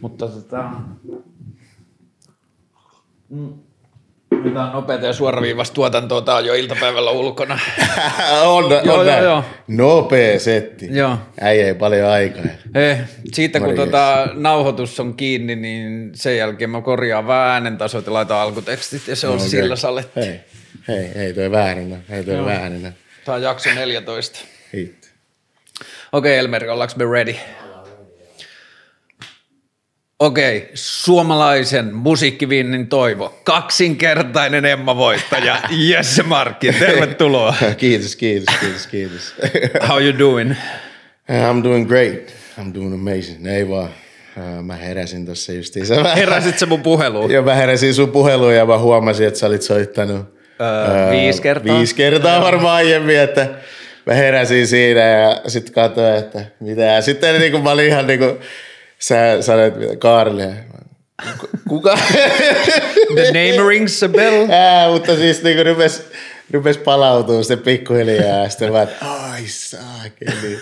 Mutta tota... Mm. Mitään nopeata ja suoraviivasta tuotantoa, tää on jo iltapäivällä ulkona. on, Joo, on joo, näin. joo. Nopea setti. Joo. Äijä ei paljon aikaa. Eh, siitä kun tota, nauhoitus on kiinni, niin sen jälkeen mä korjaan vähän äänentasot ja laitan alkutekstit ja se on Okei. sillä saletti. Hei, hei, hei toi väärinä, hei toi Joo. väärinä. Tää on jakso 14. Hit. Okei, okay, Elmeri, ollaanko me ready? Okei, suomalaisen musiikkivinnin toivo. Kaksinkertainen Emma-voittaja, Jesse Markki, tervetuloa. kiitos, kiitos, kiitos, kiitos. How you doing? I'm doing great. I'm doing amazing. Ei vaan. Äh, Mä heräsin tossa justiinsa. Mä Heräsit sä mun puheluun? Joo, mä heräsin sun puheluun ja mä huomasin, että sä olit soittanut Öö, viisi kertaa. Viisi kertaa varmaan aiemmin, että mä heräsin siinä ja sitten katsoin, että mitä. Ja sitten niin kuin mä olin ihan niin kuin, sä sanoit Kaarille. ja mä, "Ku- Kuka? The name rings a bell. Ää, mutta siis niin kuin rupes, rupes palautuu sitten pikkuhiljaa ja sitten että ai saakeli.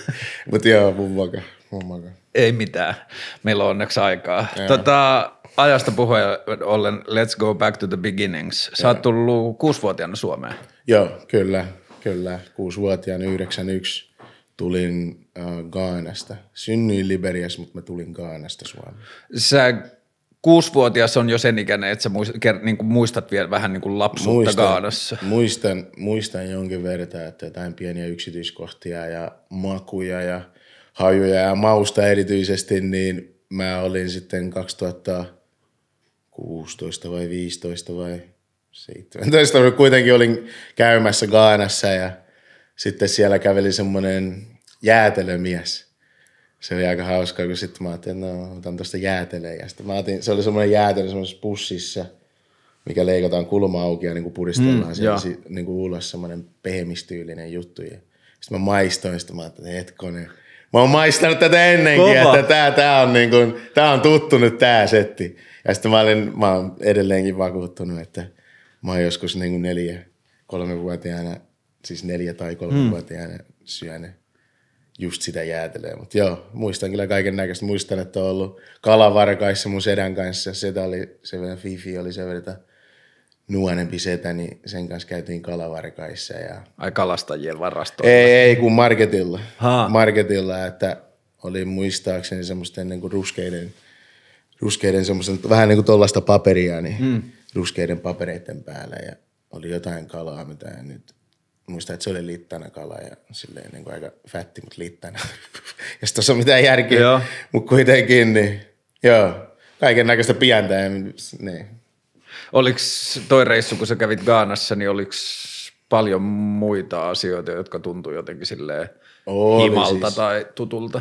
Mutta joo, mun moka, mun moka. Ei mitään. Meillä on onneksi aikaa. Tota, ajasta puheen ollen, let's go back to the beginnings. Sä oot tullut kuusivuotiaana Suomeen. Joo, kyllä, kyllä. Kuusivuotiaana 91 tulin äh, Gaanasta. Synnyin Liberiassa, mutta mä tulin Gaanasta Suomeen. Sä kuusivuotias on jo sen ikäinen, että sä muistat, ker- niin kuin muistat vielä vähän niin kuin lapsuutta Gaanassa. muistan, muistan jonkin verran, että jotain pieniä yksityiskohtia ja makuja ja hajuja ja mausta erityisesti, niin mä olin sitten 2016 vai 15 vai 17, mutta kuitenkin olin käymässä Gaanassa ja sitten siellä käveli semmoinen jäätelömies. Se oli aika hauskaa, kun sitten mä ajattelin, että no, otan tuosta jäätelöä. Ja sitten mä otin, se oli semmoinen jäätelö semmoisessa pussissa, mikä leikataan kulma auki ja niin kuin puristellaan mm, siellä si, niin kuin ulos semmoinen pehmistyylinen juttu. Ja sitten mä maistoin, sitten mä ajattelin, että hetkonen. Mä oon maistanut tätä ennenkin, Kova. että tää, tää, on niin kuin, tää on tuttu nyt tää setti. Ja sitten mä, olin, mä oon edelleenkin vakuuttunut, että mä oon joskus niin kuin neljä, kolmevuotiaana, siis neljä tai kolmevuotiaana syönyt just sitä jäätelöä. Mutta joo, muistan kyllä kaiken näköistä. Muistan, että on ollut kalavarkaissa mun sedän kanssa. Setä oli, se verran Fifi oli se verran nuorempi setä, niin sen kanssa käytiin kalavarkaissa. Ja... Ai kalastajien varastoilla. Ei, ei, kun marketilla. Haa. Marketilla, että oli muistaakseni semmoisten niin kuin ruskeiden, ruskeiden semmoisen, vähän niin kuin tuollaista paperia, niin mm. ruskeiden papereiden päällä. Ja oli jotain kalaa, mitä en nyt muistan, että se oli littana kala ja silleen niin kuin aika fätti, mutta littana. ja sitten on mitään järkeä, Joo. mutta kuitenkin, niin joo, kaiken näköistä pientä. Ja, niin. Oliko toi reissu, kun sä kävit Gaanassa, niin oliko paljon muita asioita, jotka tuntui jotenkin silleen Oli himalta siis. tai tutulta?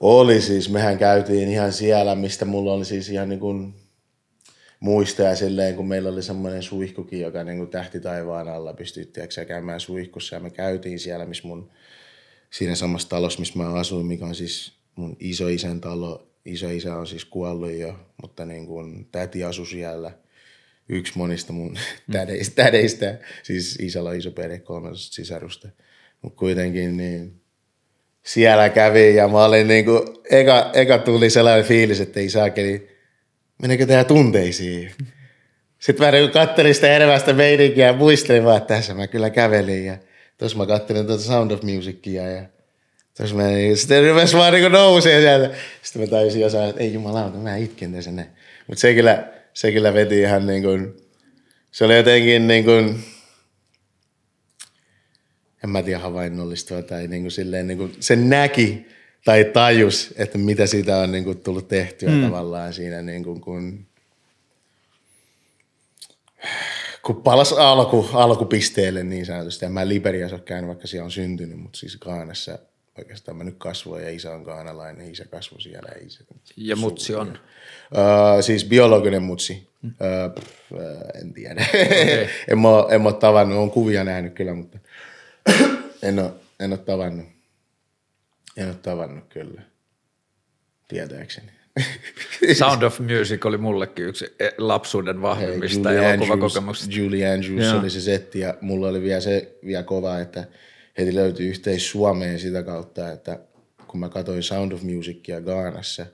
Oli siis, mehän käytiin ihan siellä, mistä mulla oli siis ihan niin kuin muistoja silleen, kun meillä oli semmoinen suihkukin, joka niin kuin tähti taivaan alla pystyi tiedätkö, käymään suihkussa ja me käytiin siellä, missä mun, siinä samassa talossa, missä mä asuin, mikä on siis mun isoisän talo. Isoisä on siis kuollut jo, mutta niin kuin täti asui siellä. Yksi monista mun tädeistä, tädeistä, siis isällä on iso perhe, kolme sisarusta. Mutta kuitenkin niin siellä kävin ja mä olin niinku, eka, eka tuli sellainen fiilis, että ei saakeli, menekö tää tunteisiin? Sitten mä niinku kattelin sitä elävästä meininkiä ja muistelin vaan, että tässä mä kyllä kävelin ja tuossa mä kattelin tuota Sound of Musicia ja tuossa mä niin, sitten rupesi vaan niinku nousee sieltä. Sitten mä tajusin jossain, että ei jumalauta, mä itken tässä näin. Mutta se kyllä, se kyllä veti ihan niin kuin, se oli jotenkin niin kuin, en mä tiedä havainnollistua tai niin kuin silleen niin kuin se näki tai tajus, että mitä siitä on niin kuin tullut tehtyä mm. tavallaan siinä niin kuin kun, kun palas alku, alkupisteelle niin sanotusti. Ja mä Liberiassa ole käynyt, vaikka siellä on syntynyt, mutta siis Kaanassa oikeastaan mä nyt kasvoin ja isä on kaanalainen, isä kasvoi siellä. Isä, Ja mutsi on. Öö, siis biologinen mutsi. Öö, pff, en tiedä. Okay. en, mä, en mä ole tavannut, on kuvia nähnyt kyllä, mutta en ole, en ole tavannut. En ole tavannut kyllä. Tietääkseni. Sound of Music oli mullekin yksi e- lapsuuden vahvimmista elokuvakokemuksista. Julie Andrews Joo. oli se setti ja mulla oli vielä se vielä kova, että heti löytyi yhteis Suomeen sitä kautta, että kun mä katsoin Sound of Musicia Gaanassa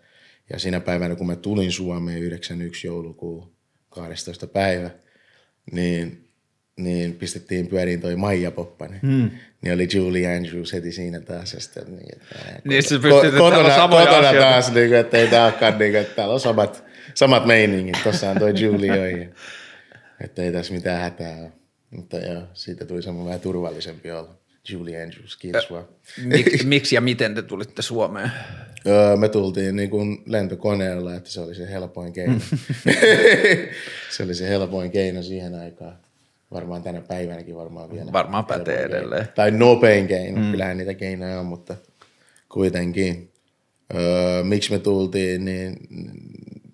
Ja siinä päivänä, kun mä tulin Suomeen 91 joulukuun 12. päivä, niin, niin pistettiin pyöriin toi Maija Poppanen. Hmm. Niin oli Julie Andrews heti siinä taas. Ja sitten, niin, että, niin se pystyt, ko- kotona, kotona taas, niin kuin, että ei tää olekaan, niin kuin, että täällä on samat, samat meiningit. Tuossa on toi Julie ja, että ei tässä mitään hätää ole. Mutta joo, siitä tuli semmoinen vähän turvallisempi olla. Julie Andrews, kiitos vaan. Mik, miksi ja miten te tulitte Suomeen? Öö, me tultiin niin kuin lentokoneella, että se oli se helpoin keino. se oli se helpoin keino siihen aikaan. Varmaan tänä päivänäkin varmaan vielä. Varmaan pätee edelleen. Keino. Tai nopein keino, mm. kyllähän niitä keinoja on, mutta kuitenkin. Öö, miksi me tultiin, niin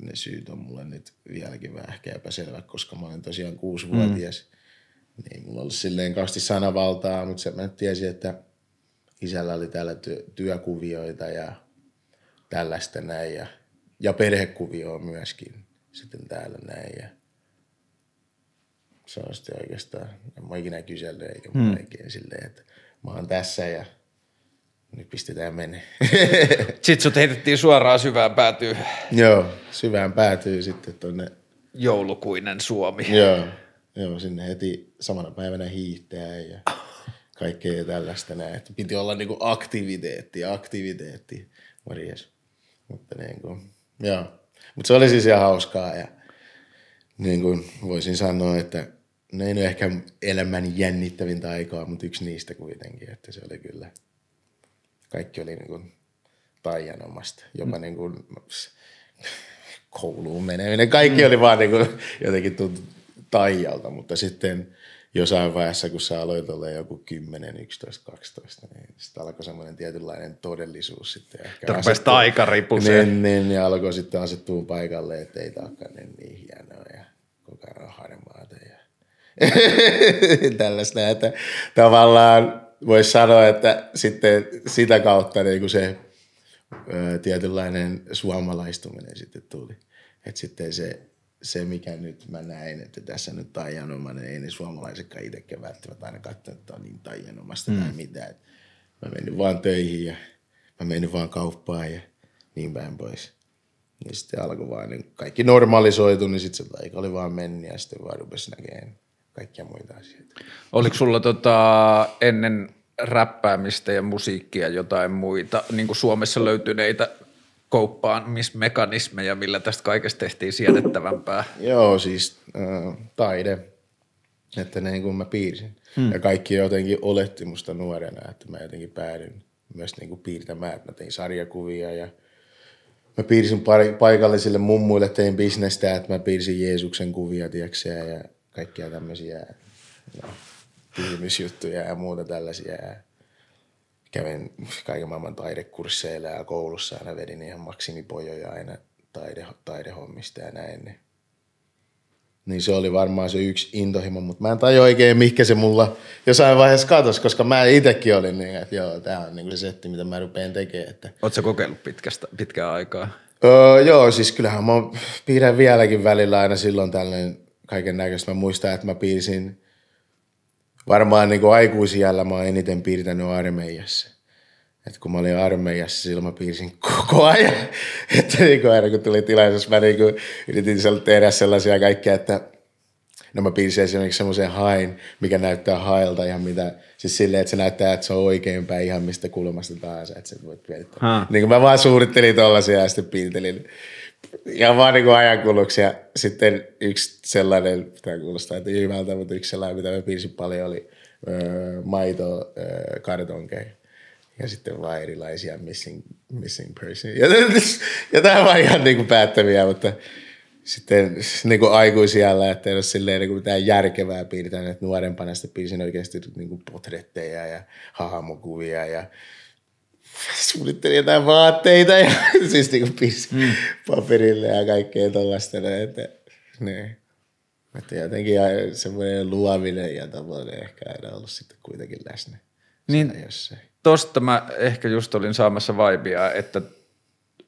ne syyt on mulle nyt vieläkin vähän ehkä epäselvä, koska mä olen tosiaan kuusivuotias. Mm niin mulla ollut silleen kausti sanavaltaa, mutta se, mä tiesin, että isällä oli täällä työ, työkuvioita ja tällaista näin ja, ja perhekuvioa myöskin sitten täällä näin ja se on sitten oikeastaan, en mä ikinä kysellyt eikä hmm. oikein silleen, että mä oon tässä ja nyt pistetään mene. sitten sut heitettiin suoraan syvään päätyy. Joo, syvään päätyy sitten tonne. Joulukuinen Suomi. Joo, Joo, sinne heti samana päivänä hiihtää ja kaikkea tällaista näin. Että piti olla niinku aktiviteetti, aktiviteetti, morjes. Mutta niinku, joo. Mutta se oli siis ihan hauskaa ja niin kuin voisin sanoa, että ne ei ole ehkä elämän jännittävintä aikaa, mutta yksi niistä kuitenkin, että se oli kyllä, kaikki oli niin kuin taianomasta, jopa mm. niin kuin kouluun meneminen, kaikki mm. oli vaan niin kuin jotenkin tuntui taijalta, mutta sitten jossain vaiheessa, kun sä aloit olla joku 10, 11, 12, niin sitten alkoi semmoinen tietynlainen todellisuus sitten. Ehkä Rupesi taikaripuseen. Niin, niin, niin, alkoi sitten asettua paikalle, että ei niin, niin hienoa ja koko ajan on harmaata ja tällaista. Että tavallaan voisi sanoa, että sitten sitä kautta niin kuin se ö, tietynlainen suomalaistuminen sitten tuli. Että sitten se se, mikä nyt mä näin, että tässä nyt taianomainen, ei ne suomalaisetkaan itsekään välttämättä aina katso, että on niin taianomasta mm. tai mitään. Et mä menin vaan töihin ja mä menin vaan kauppaan ja niin päin pois. Niin sitten alkoi vaan, niin kaikki normalisoitu, niin sitten se aika oli vaan mennyt ja sitten vaan rupesi näkemään kaikkia muita asioita. Oliko sulla tota, ennen räppäämistä ja musiikkia jotain muita niin kuin Suomessa löytyneitä kouppaamismekanismeja, millä tästä kaikesta tehtiin siedettävämpää? Joo, siis äh, taide, että niin kuin mä piirsin. Hmm. Ja kaikki jotenkin oletti musta nuorena, että mä jotenkin päädyin myös niin kuin piirtämään. Mä tein sarjakuvia ja mä piirsin pari, paikallisille mummuille, tein bisnestä, että mä piirsin Jeesuksen kuvia, tiiäksä, ja kaikkia tämmöisiä no, ja muuta tällaisia. Kävin kaiken maailman taidekursseilla ja koulussa aina vedin ihan maksimipojoja aina taide, taidehommista ja näin. Niin. niin se oli varmaan se yksi intohimo, mutta mä en tajua oikein, mikä se mulla jossain vaiheessa katosi, koska mä itsekin olin niin, että joo, tää on niin se setti, mitä mä rupean tekemään. Että... Oletko kokeillut pitkästä, pitkää aikaa? Öö, joo, siis kyllähän mä piirrän vieläkin välillä aina silloin tällainen kaiken näköistä. Mä muistan, että mä piirsin varmaan niin kuin aikuisijällä mä oon eniten piirtänyt armeijassa. Et kun mä olin armeijassa, silloin mä piirsin koko ajan. että niin kuin aina kun tuli tilaisuus, mä niin kuin yritin tehdä sellaisia kaikkea, että no mä piirsin esimerkiksi semmoisen hain, mikä näyttää hailta ihan mitä, siis silleen, että se näyttää, että se on oikeinpäin ihan mistä kulmasta tahansa, että voit piirtää. Niin kuin mä vaan suunnittelin tollasia ja sitten piirtelin ja vaan niin ajankuluksi. Ja sitten yksi sellainen, tämä kuulostaa että hyvältä, mutta yksi sellainen, mitä mä piirsin paljon, oli öö, maito öö, kartonkeja. Ja sitten vaan erilaisia missing, missing person. Ja, ja tämä on ihan niin kuin päättäviä, mutta sitten niin kuin aikuisiellä, että ei ole silleen niin kuin mitään järkevää piirtää, että nuorempana sitten piirsin oikeasti niin kuin potretteja ja hahmokuvia ja suunnittelin jotain vaatteita ja siis niin kuin mm. paperille ja kaikkea tuollaista. Että, ne, että jotenkin semmoinen luovinen ja tämmöinen ehkä aina ollut sitten kuitenkin läsnä. Niin, jossain. tosta mä ehkä just olin saamassa vaibia, että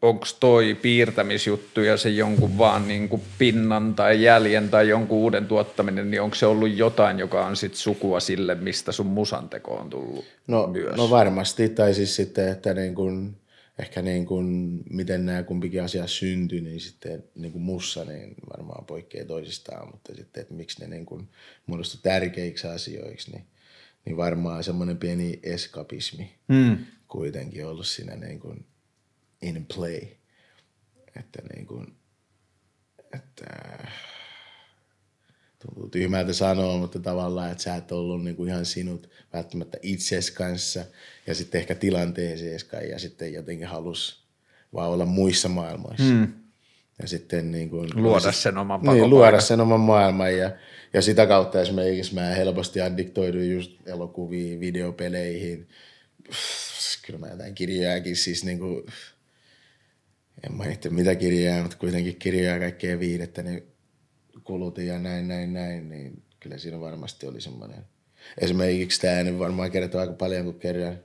onko toi piirtämisjuttu ja se jonkun vaan niin kuin pinnan tai jäljen tai jonkun uuden tuottaminen, niin onko se ollut jotain, joka on sit sukua sille, mistä sun musanteko on tullut no, myös? No varmasti, tai siis sitten, että niin kuin ehkä niin kuin, miten nämä kumpikin asia syntyi, niin sitten niin kuin mussa niin varmaan poikkeaa toisistaan, mutta sitten, että miksi ne niin kuin muodostui tärkeiksi asioiksi, niin, niin varmaan semmoinen pieni eskapismi mm. kuitenkin ollut siinä niin kuin in play. Että niin kuin, että tuntuu tyhmältä sanoa, mutta tavallaan, että sä et ollut niin kuin ihan sinut välttämättä itses kanssa ja sitten ehkä tilanteeseen ja sitten jotenkin halus vaan olla muissa maailmoissa. Hmm. Ja sitten niin kuin, luoda sen oman Niin, luoda sen oman maailman ja, ja sitä kautta esimerkiksi mä helposti addiktoiduin just elokuviin, videopeleihin. Kyllä mä jotain kirjaakin siis niin kuin, en mainitse mitä kirjaa, mutta kuitenkin kirjaa kaikkea viidettä, niin kulutin ja näin, näin, näin, niin kyllä siinä varmasti oli semmoinen. Esimerkiksi tämä nyt varmaan kertoo aika paljon, kun kerran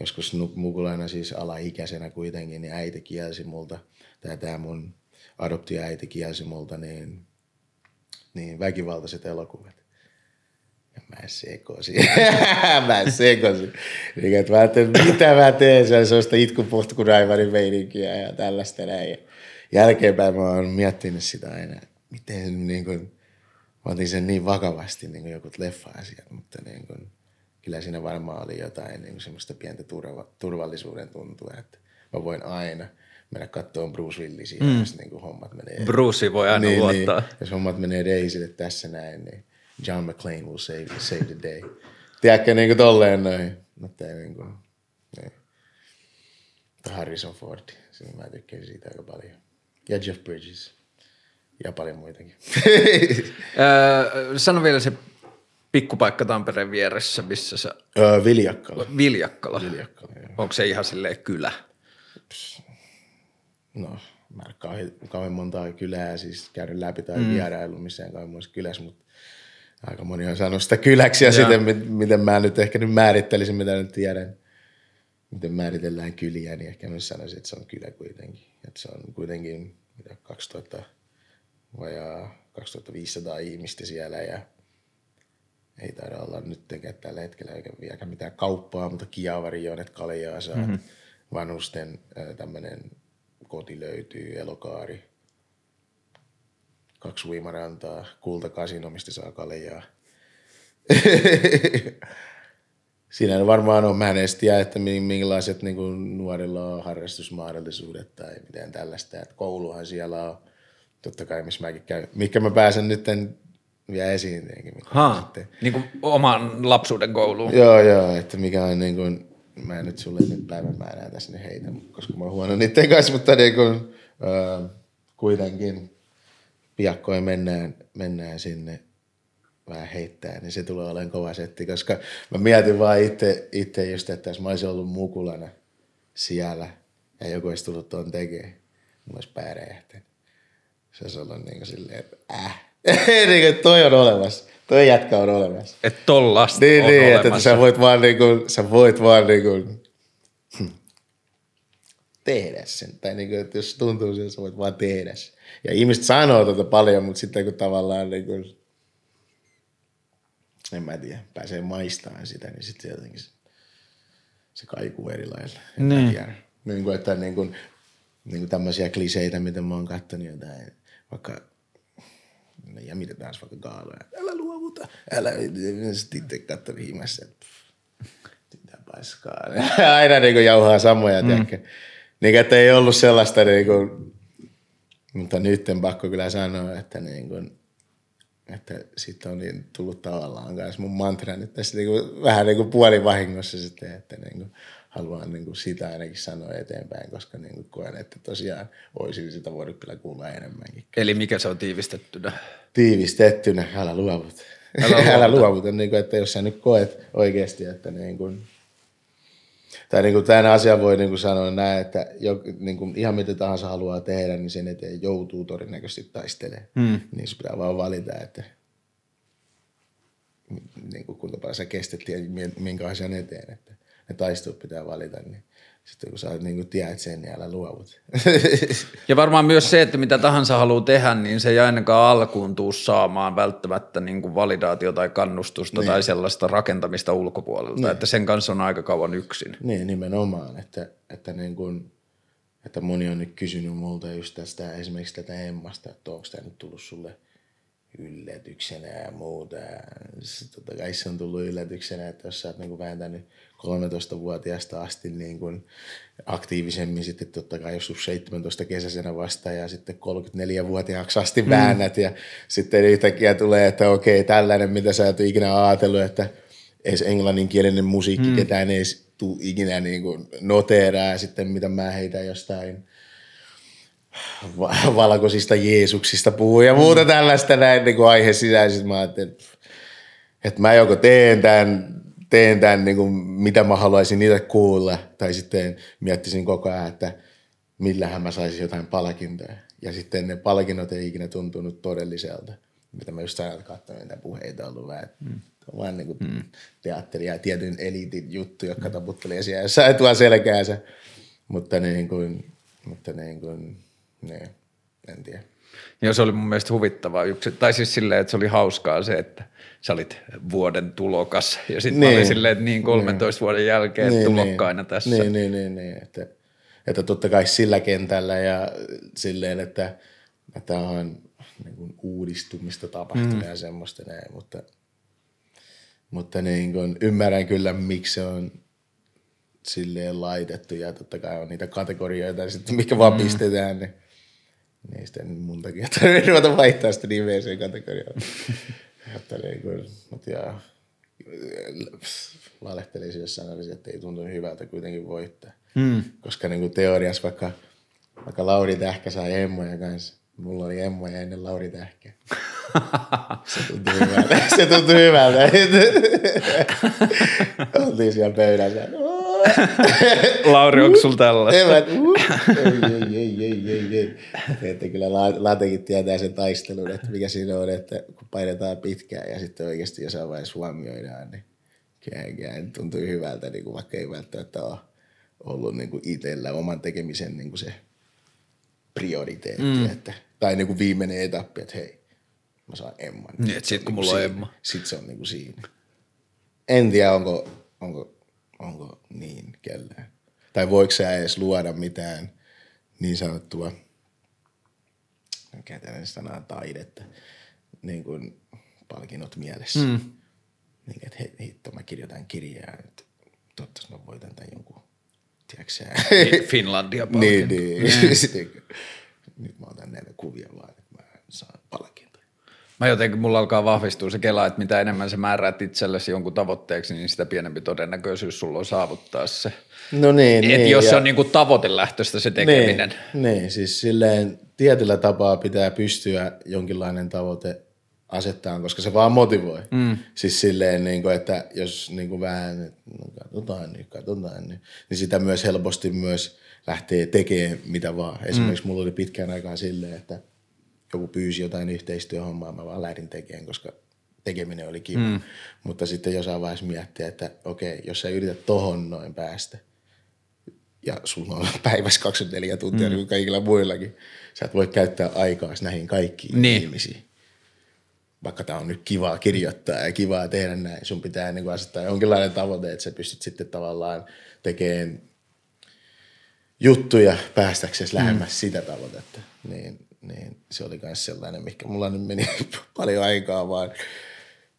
joskus mukulaina siis alaikäisenä kuitenkin, niin äiti kielsi multa, tai tämä mun adoptioäiti kielsi multa, niin, niin väkivaltaiset elokuvat. Mä sekosin. mä sekosin. Niin, että mä ajattelin, mitä mä teen, se on sellaista itkupuhtukuraivarin meininkiä ja tällaista näin. Ja jälkeenpäin mä oon miettinyt sitä aina, miten niin kuin, mä otin sen niin vakavasti niin kuin jotkut leffa-asiat, mutta niin kuin, kyllä siinä varmaan oli jotain niin kuin semmoista pientä turva, turvallisuuden tuntua, että mä voin aina mennä katsomaan Bruce Willisiä, mm. jos niin kuin hommat menee. Bruce voi aina niin, luottaa. Niin, jos hommat menee reisille tässä näin, niin John McClane will save, save the day. Tiedätkö, niin kuin tolleen noin. Mutta niin kuin, niin. Harrison Ford, siinä mä tykkäsin siitä aika paljon. Ja Jeff Bridges. Ja paljon muitakin. Sano vielä se pikkupaikka Tampereen vieressä, missä sä... Öö, Viljakkala. Viljakkala. Viljakkala. Onko se ihan silleen kylä? No, mä en kauhean, kauhean montaa kylää siis käynyt läpi tai mm. vierailu missään kauhean monessa kylässä, mutta aika moni on saanut sitä kyläksi ja, ja. sitten miten mä nyt ehkä nyt määrittelisin, mitä nyt tiedän, miten määritellään kyliä, niin ehkä mä sanoisin, että se on kylä kuitenkin. Että se on kuitenkin mitä 2000 vajaa 2500 ihmistä siellä ja ei taida olla nyt tällä hetkellä eikä vieläkään mitään kauppaa, mutta kiavari kaljaa saa. Mm-hmm. Vanhusten tämmöinen koti löytyy, elokaari. Kaksi uimarantaa, kultakasino, mistä saa kaljaa. Siinä varmaan on, mä en edes tiedä, että minkälaiset niin kuin nuorilla on harrastusmahdollisuudet tai miten tällaista. Että kouluhan siellä on totta kai, missä mäkin käyn, mikä mä pääsen nyt vielä esiin. Ha, niin kuin oman lapsuuden kouluun. Joo, joo, että mikä on niin kuin, mä en nyt sulle nyt päivämäärää tässä ne heitä, koska mä oon huono niiden kanssa, mutta niin kuin, äh, kuitenkin piakkoin mennään, mennään sinne vähän heittää, niin se tulee olemaan kova setti, koska mä mietin vaan itse, itse just, että jos mä olisin ollut mukulana siellä ja joku olisi tullut tuon tekemään, mulla olisi pää se olisi ollut niin kuin silleen, että äh. niin kuin, toi on olemassa. Toi jätkä on olemassa. Että tollasta niin, on niin, olemassa. että sä voit vaan niin kuin, sä voit vaan niin kuin, tehdä sen. Tai niin kuin, että jos tuntuu sen, sä voit vaan tehdä sen. Ja ihmiset sanoo tätä paljon, mutta sitten kun tavallaan niin kuin, en mä tiedä, pääsee maistamaan sitä, niin sitten jotenkin se, se kaikuu eri lailla. En niin. Tiedä. Niin kuin, että niin kuin, niin kuin tämmöisiä kliseitä, mitä mä oon katsonut jotain vaikka no ja mitä taas vaikka gaaloja. Älä luovuta. Älä sitten itse katso viimeisessä. Mitä paskaa. Aina niin kuin jauhaa samoja, mm. tiedäkö. Niin, että ei ollut sellaista niin kuin, mutta nyt en pakko kyllä sanoa, että niin kuin, että sitten on niin tullut tavallaan myös mun mantra nyt tässä niin kuin, vähän niin kuin puolivahingossa sitten, että niin kuin, haluan niin kuin sitä ainakin sanoa eteenpäin, koska niin kuin koen, että tosiaan olisin sitä voinut kyllä kuulla enemmänkin. Eli mikä se on tiivistettynä? Tiivistettynä, älä luovut. Älä luovuta. älä luovuta, niin kuin, että jos sä nyt koet oikeasti, että niin kuin, tai niin kuin tämän asian voi niin kuin sanoa näin, että jo, niin kuin ihan mitä tahansa haluaa tehdä, niin sen eteen joutuu todennäköisesti taistelemaan. Hmm. Niin se pitää vaan valita, että niin kuin kuinka paljon sä kestät ja minkä asian eteen. Että ne taistelut pitää valita, niin sitten kun sä niin kuin tiedät sen, niin älä luovut. Ja varmaan myös se, että mitä tahansa haluaa tehdä, niin se ei ainakaan alkuun tuu saamaan välttämättä niin kuin validaatio tai kannustusta niin. tai sellaista rakentamista ulkopuolelta, niin. että sen kanssa on aika kauan yksin. Niin, nimenomaan, että, että niin kuin, että moni on nyt kysynyt multa just tästä esimerkiksi tätä Emmasta, että onko tämä nyt tullut sulle yllätyksenä ja muuta. Sitten totta kai se on tullut yllätyksenä, että jos sä oot niin vääntänyt 13-vuotiaasta asti niin kuin aktiivisemmin, sitten totta kai jos 17 kesäisenä vasta ja sitten 34-vuotiaaksi asti mm. väännät ja sitten yhtäkkiä tulee, että okei, tällainen, mitä sä et ikinä ajatellut, että edes englanninkielinen musiikki, mm. ketään ei tuu ikinä niin kuin noteeraa sitten mitä mä heitän jostain valkoisista Jeesuksista puhuu ja muuta mm. tällaista näin niin kuin aihe sisäisesti. Mä ajattelin, että, että mä joko teen tämän, teen tämän niin kuin, mitä mä haluaisin niitä kuulla, tai sitten miettisin koko ajan, että millähän mä saisin jotain palkintoja. Ja sitten ne palkinnot ei ikinä tuntunut todelliselta, mitä mä just sanoin, että katsoin niitä puheita ollut vähän, mm. vaan niin kuin mm. teatteri ja tietyn eliitin juttu, jotka mm. taputtelee siellä jossain tuo selkäänsä. Mutta niin kuin, mutta niin kuin, niin, en tiedä. Ja se oli mun mielestä huvittavaa. Yksi, tai siis silleen, että se oli hauskaa se, että sä olit vuoden tulokas ja sitten niin. oli silleen, että niin 13 niin. vuoden jälkeen niin, tulokkaina niin. tässä. Niin, niin, niin, niin. Että, että totta kai sillä kentällä ja silleen, että, että on niin kuin uudistumista tapahtunut mm. ja semmoista näin, mutta, mutta niin kuin, ymmärrän kyllä, miksi se on silleen laitettu ja totta kai on niitä kategorioita sitten, mikä vaan mm. pistetään, niin niin sitten mun takia tarvitse ruveta vaihtaa sitä nimeä sen kategoriaan. niin kuin, mutta jaa, valehtelisin, jos sanoisin, että ei tuntunut hyvältä kuitenkin voittaa. Mm. Koska niin kuin teoriassa vaikka, vaikka Lauri Tähkä sai emmoja kanssa, mulla oli emmoja ennen Lauri Tähkä. Se tuntui hyvältä. Se tuntui hyvältä. Oltiin siellä pöydässä. Lauri, onko sulla tällaista? ei, ei, ei, ei, ei. Että kyllä Latekin tietää sen taistelun, että mikä siinä on, että kun painetaan pitkään ja sitten oikeasti jossain vaiheessa huomioidaan, niin kyllä tuntuu hyvältä, niin kuin vaikka ei välttämättä ole ollut niin kuin itsellä oman tekemisen niin kuin se prioriteetti, mm. että, tai niin kuin viimeinen etappi, että hei, mä saan Emman. Niin, että sit kun mulla on Emma. Sitten se on niin kuin siinä. En tiedä, onko, onko onko niin kellään. Tai voiko sä edes luoda mitään niin sanottua, mikä tällainen sanaa, taidetta, niin kuin palkinnot mielessä. Mm. Niin, että hei, hitto, mä kirjoitan kirjaa, että toivottavasti mä voitan tämän jonkun, tiedätkö? Finlandia niin, niin. Mm. Nyt mä otan näitä kuvia vaan, että mä saan palkinnon. Mä jotenkin, mulla alkaa vahvistua se kela, että mitä enemmän sä määräät itsellesi jonkun tavoitteeksi, niin sitä pienempi todennäköisyys sulla on saavuttaa se. No niin, Et niin. jos ja... se on niin kuin tavoitelähtöistä se tekeminen. Niin, niin, siis silleen tietyllä tapaa pitää pystyä jonkinlainen tavoite asettaa, koska se vaan motivoi. Mm. Siis silleen, niin kuin, että jos niin kuin vähän, no, katsotaan nyt, katsotaan nyt, niin sitä myös helposti myös lähtee tekemään mitä vaan. Esimerkiksi mm. mulla oli pitkään aikaa silleen, että – joku pyysi jotain yhteistyöhommaa, mä vaan lähdin tekemään, koska tekeminen oli kiva. Mm. Mutta sitten jossain vaiheessa miettiä, että okei, jos sä yrität tohon noin päästä, ja sulla on päivässä 24 tuntia mm. niin kuin kaikilla muillakin, sä et voi käyttää aikaa näihin kaikkiin niin. ihmisiin. Vaikka tämä on nyt kivaa kirjoittaa ja kivaa tehdä näin, sun pitää niin kuin asettaa jonkinlainen tavoite, että sä pystyt sitten tavallaan tekemään juttuja päästäksesi lähemmäs mm. sitä tavoitetta. Niin niin se oli myös sellainen, mikä mulla nyt meni paljon aikaa vaan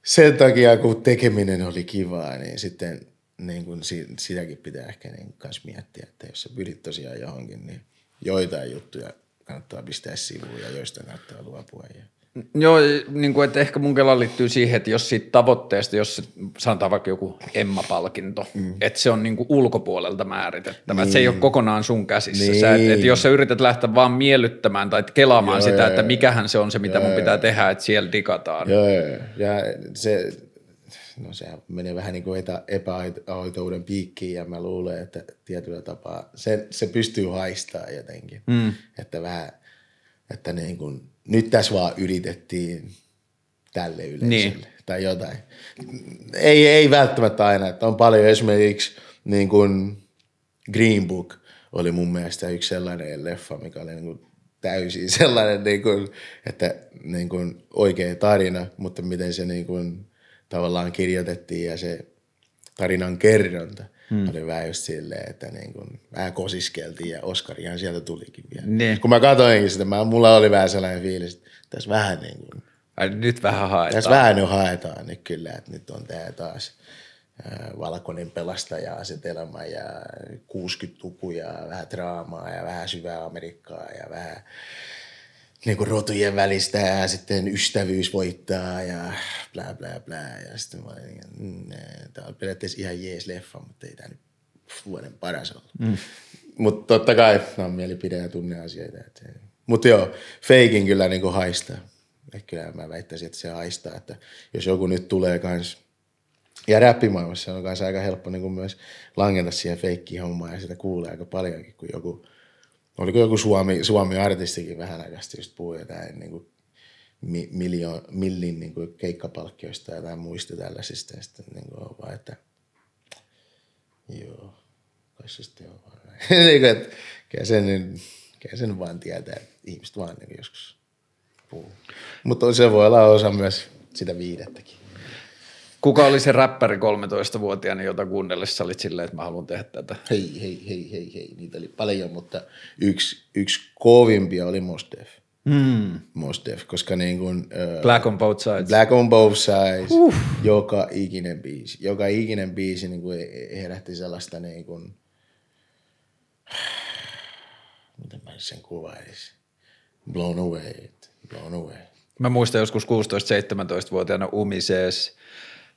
sen takia, kun tekeminen oli kivaa, niin sitten niin kun sitäkin pitää ehkä niin miettiä, että jos sä pyrit tosiaan johonkin, niin joitain juttuja kannattaa pistää sivuun ja joista kannattaa luopua. Ja Joo, niin kuin, että ehkä mun kela liittyy siihen, että jos siitä tavoitteesta, jos sanotaan vaikka joku Emma-palkinto, mm. että se on niin kuin ulkopuolelta määritettävä, niin. että se ei ole niin. kokonaan sun käsissä. Niin. Sä, että, että jos sä yrität lähteä vaan miellyttämään tai kelaamaan joo, sitä, joo, että mikähän se on se, mitä joo, mun pitää tehdä, että siellä digataan. Joo, joo. ja se, no se menee vähän niin kuin etä, epäaitouden piikkiin ja mä luulen, että tietyllä tapaa se, se pystyy haistamaan jotenkin, mm. että vähän, että niin kuin – nyt tässä vaan yritettiin tälle yleisölle niin. tai jotain. Ei, ei välttämättä aina, että on paljon esimerkiksi niin kuin Green Book oli mun mielestä yksi sellainen leffa, mikä oli niin kuin täysin sellainen, niin kuin, että niin kuin oikea tarina, mutta miten se niin kuin tavallaan kirjoitettiin ja se tarinan kerronta. Hmm. Oli vähän just silleen, että niin kuin, vähän kosiskeltiin ja Oskarihan sieltä tulikin vielä. Niin. Kun mä katsoinkin sitä, mä, mulla oli vähän sellainen fiilis, että tässä vähän niin kuin, Ai, nyt vähän haetaan. tässä vähän nyt haetaan nyt kyllä, että nyt on tää taas valkoinen pelastaja-asetelma ja 60-luku ja vähän draamaa ja vähän syvää Amerikkaa ja vähän niin kuin rotujen välistä ja sitten ystävyys voittaa ja bla bla bla. Ja sitten mä olin, mm, tämä on periaatteessa ihan jees leffa, mutta ei tämä nyt vuoden paras ollut. Mm. Mutta totta kai nämä on mielipide- ja tunneasioita. Mutta joo, feikin kyllä niin kuin haistaa. Et kyllä mä väittäisin, että se haistaa, että jos joku nyt tulee kans ja räppimaailmassa on kanssa aika helppo niin kuin myös langeta siihen feikkiin hommaan ja sitä kuulee aika paljonkin, kun joku, oliko joku Suomi, Suomi-artistikin vähän aikaisesti just puhui jotain niin kuin mi, millin niin kuin keikkapalkkioista ja jotain muista tällaisista ja sitten niin kuin on vaan, että joo, kai se sitten on vaan näin. niin kuin, että kyllä sen, kyllä sen vaan tietää, että ihmiset vaan niin joskus puhuu. Mutta se voi olla osa myös sitä viidettäkin. Kuka oli se räppäri 13-vuotiaana, jota kuunnellessa olit silleen, että mä haluan tehdä tätä? Hei, hei, hei, hei, hei. Niitä oli paljon, mutta yksi, yksi kovimpia oli Mos Def. Mm. Mos Def, koska niin kuin, uh, Black on both sides. Black on both sides, uh. joka ikinen biisi. Joka ikinen biisi niin kuin herätti sellaista niin kuin, miten mä sen kuvailisin, blown away, blown away. Mä muistan joskus 16-17-vuotiaana umisees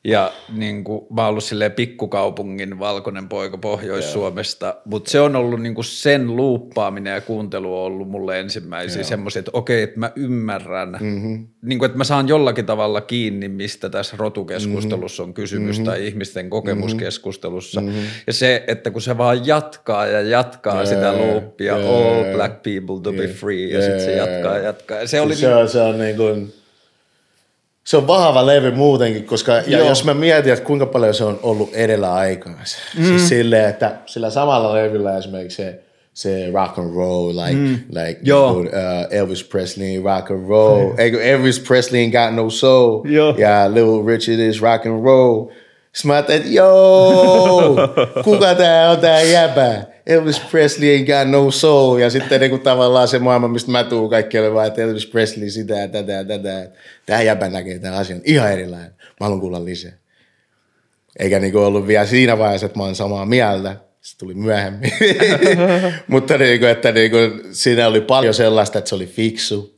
ja niin kuin, mä oon ollut silleen pikkukaupungin valkoinen poika Pohjois-Suomesta, mutta se on ollut niin kuin sen luuppaaminen ja kuuntelu on ollut mulle ensimmäisiä semmoisia, että okei, että mä ymmärrän, mm-hmm. niin kuin, että mä saan jollakin tavalla kiinni, mistä tässä rotukeskustelussa on kysymys mm-hmm. tai ihmisten kokemuskeskustelussa. Mm-hmm. Ja se, että kun se vaan jatkaa ja jatkaa yeah, sitä luuppia, yeah, all black people to yeah, be free, ja yeah, sitten se jatkaa ja jatkaa. Ja se, oli se, niin, se on niin kuin se on vahva levy muutenkin, koska ja jos mä mietin, että kuinka paljon se on ollut edellä aikaansa. Mm. Siis silleen, että sillä samalla levyllä esimerkiksi se, se rock and roll, like, mm. like Joo. uh, Elvis Presley rock and roll. Eikö Elvis Presley ain't got no soul. Joo. Ja Little Richard is rock and roll. Sitten mä ajattelin, että joo, kuka tää on tää jäbä? Elvis Presley ain't got no soul. Ja sitten niin kuin tavallaan se maailma, mistä mä tuun kaikki oli vaan, että Elvis Presley sitä ja tätä ja tätä. Tämä jäbä näkee tämän asian ihan erilainen. Mä haluan kuulla lisää. Eikä niin kuin ollut vielä siinä vaiheessa, että mä oon samaa mieltä. Se tuli myöhemmin. Mutta niin kuin, että niin kuin, siinä oli paljon sellaista, että se oli fiksu.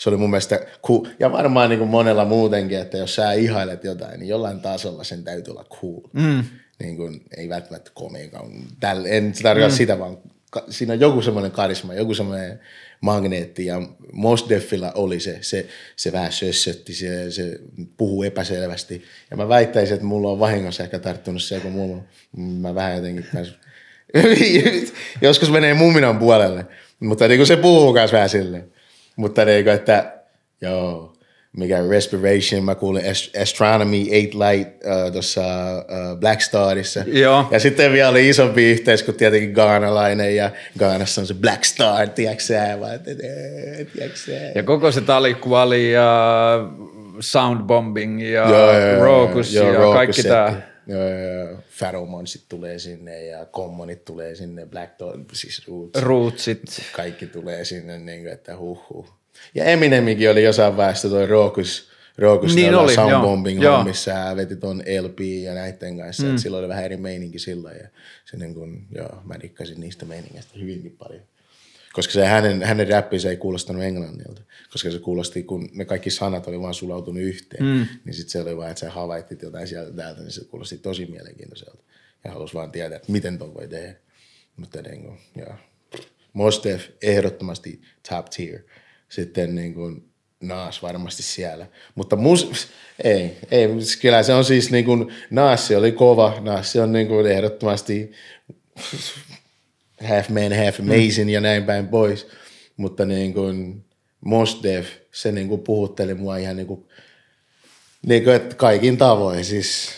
Se oli mun mielestä cool. Ja varmaan niin kuin monella muutenkin, että jos sä ihailet jotain, niin jollain tasolla sen täytyy olla cool. Mm niin kuin, ei välttämättä komiikan, tällä, en tarkoita mm. sitä, vaan siinä on joku semmoinen karisma, joku semmoinen magneetti ja Mos Defillä oli se, se, se vähän sössötti, se, se puhuu epäselvästi ja mä väittäisin, että mulla on vahingossa ehkä tarttunut se, kun mulla, mä vähän jotenkin pääs, joskus menee muminan puolelle, mutta niin kuin se puhuu myös vähän silleen, mutta niin kuin, että joo, mikä Respiration, mä kuulin Astronomy, Eight Light uh, tuossa uh, Black Starissa. Joo. Ja sitten vielä oli isompi yhteys kuin tietenkin Gaanalainen ja Gaanassa on se Black Star, tiedätkö? Ja koko se talikuali ja Soundbombing ja joo, joo, Rokus joo, ja Rokus kaikki tämä. Pheromonsit tulee sinne ja Commonit tulee sinne, Black Dog, siis Roots. Rootsit. Kaikki tulee sinne, niin kuin, että huh huh. Ja Eminemikin oli jossain vaiheessa toi Rokus, Rokus niin oli, Soundbombing joo. missä hän veti ton LP ja näiden kanssa. Mm. Silloin oli vähän eri meininki silloin ja se niin kun, joo, mä rikkasin niistä meiningeistä hyvinkin paljon. Koska se hänen, hänen räppinsä ei kuulostanut englannilta, koska se kuulosti, kun ne kaikki sanat oli vaan sulautunut yhteen, mm. niin sitten se oli vaan, että sä havaittit jotain sieltä täältä, niin se kuulosti tosi mielenkiintoiselta. Ja halusi vaan tietää, että miten ton voi tehdä. Mutta niin kuin, joo. Mostef ehdottomasti top tier sitten niin kuin Naas varmasti siellä. Mutta mus, ei, ei, kyllä se on siis niin kuin, Naas oli kova, Naas on niin kuin ehdottomasti half man, half amazing mm. ja näin päin pois. Mutta niin kuin Mos Def, se niin kuin puhutteli mua ihan niin kuin, niin kuin, että kaikin tavoin. Siis,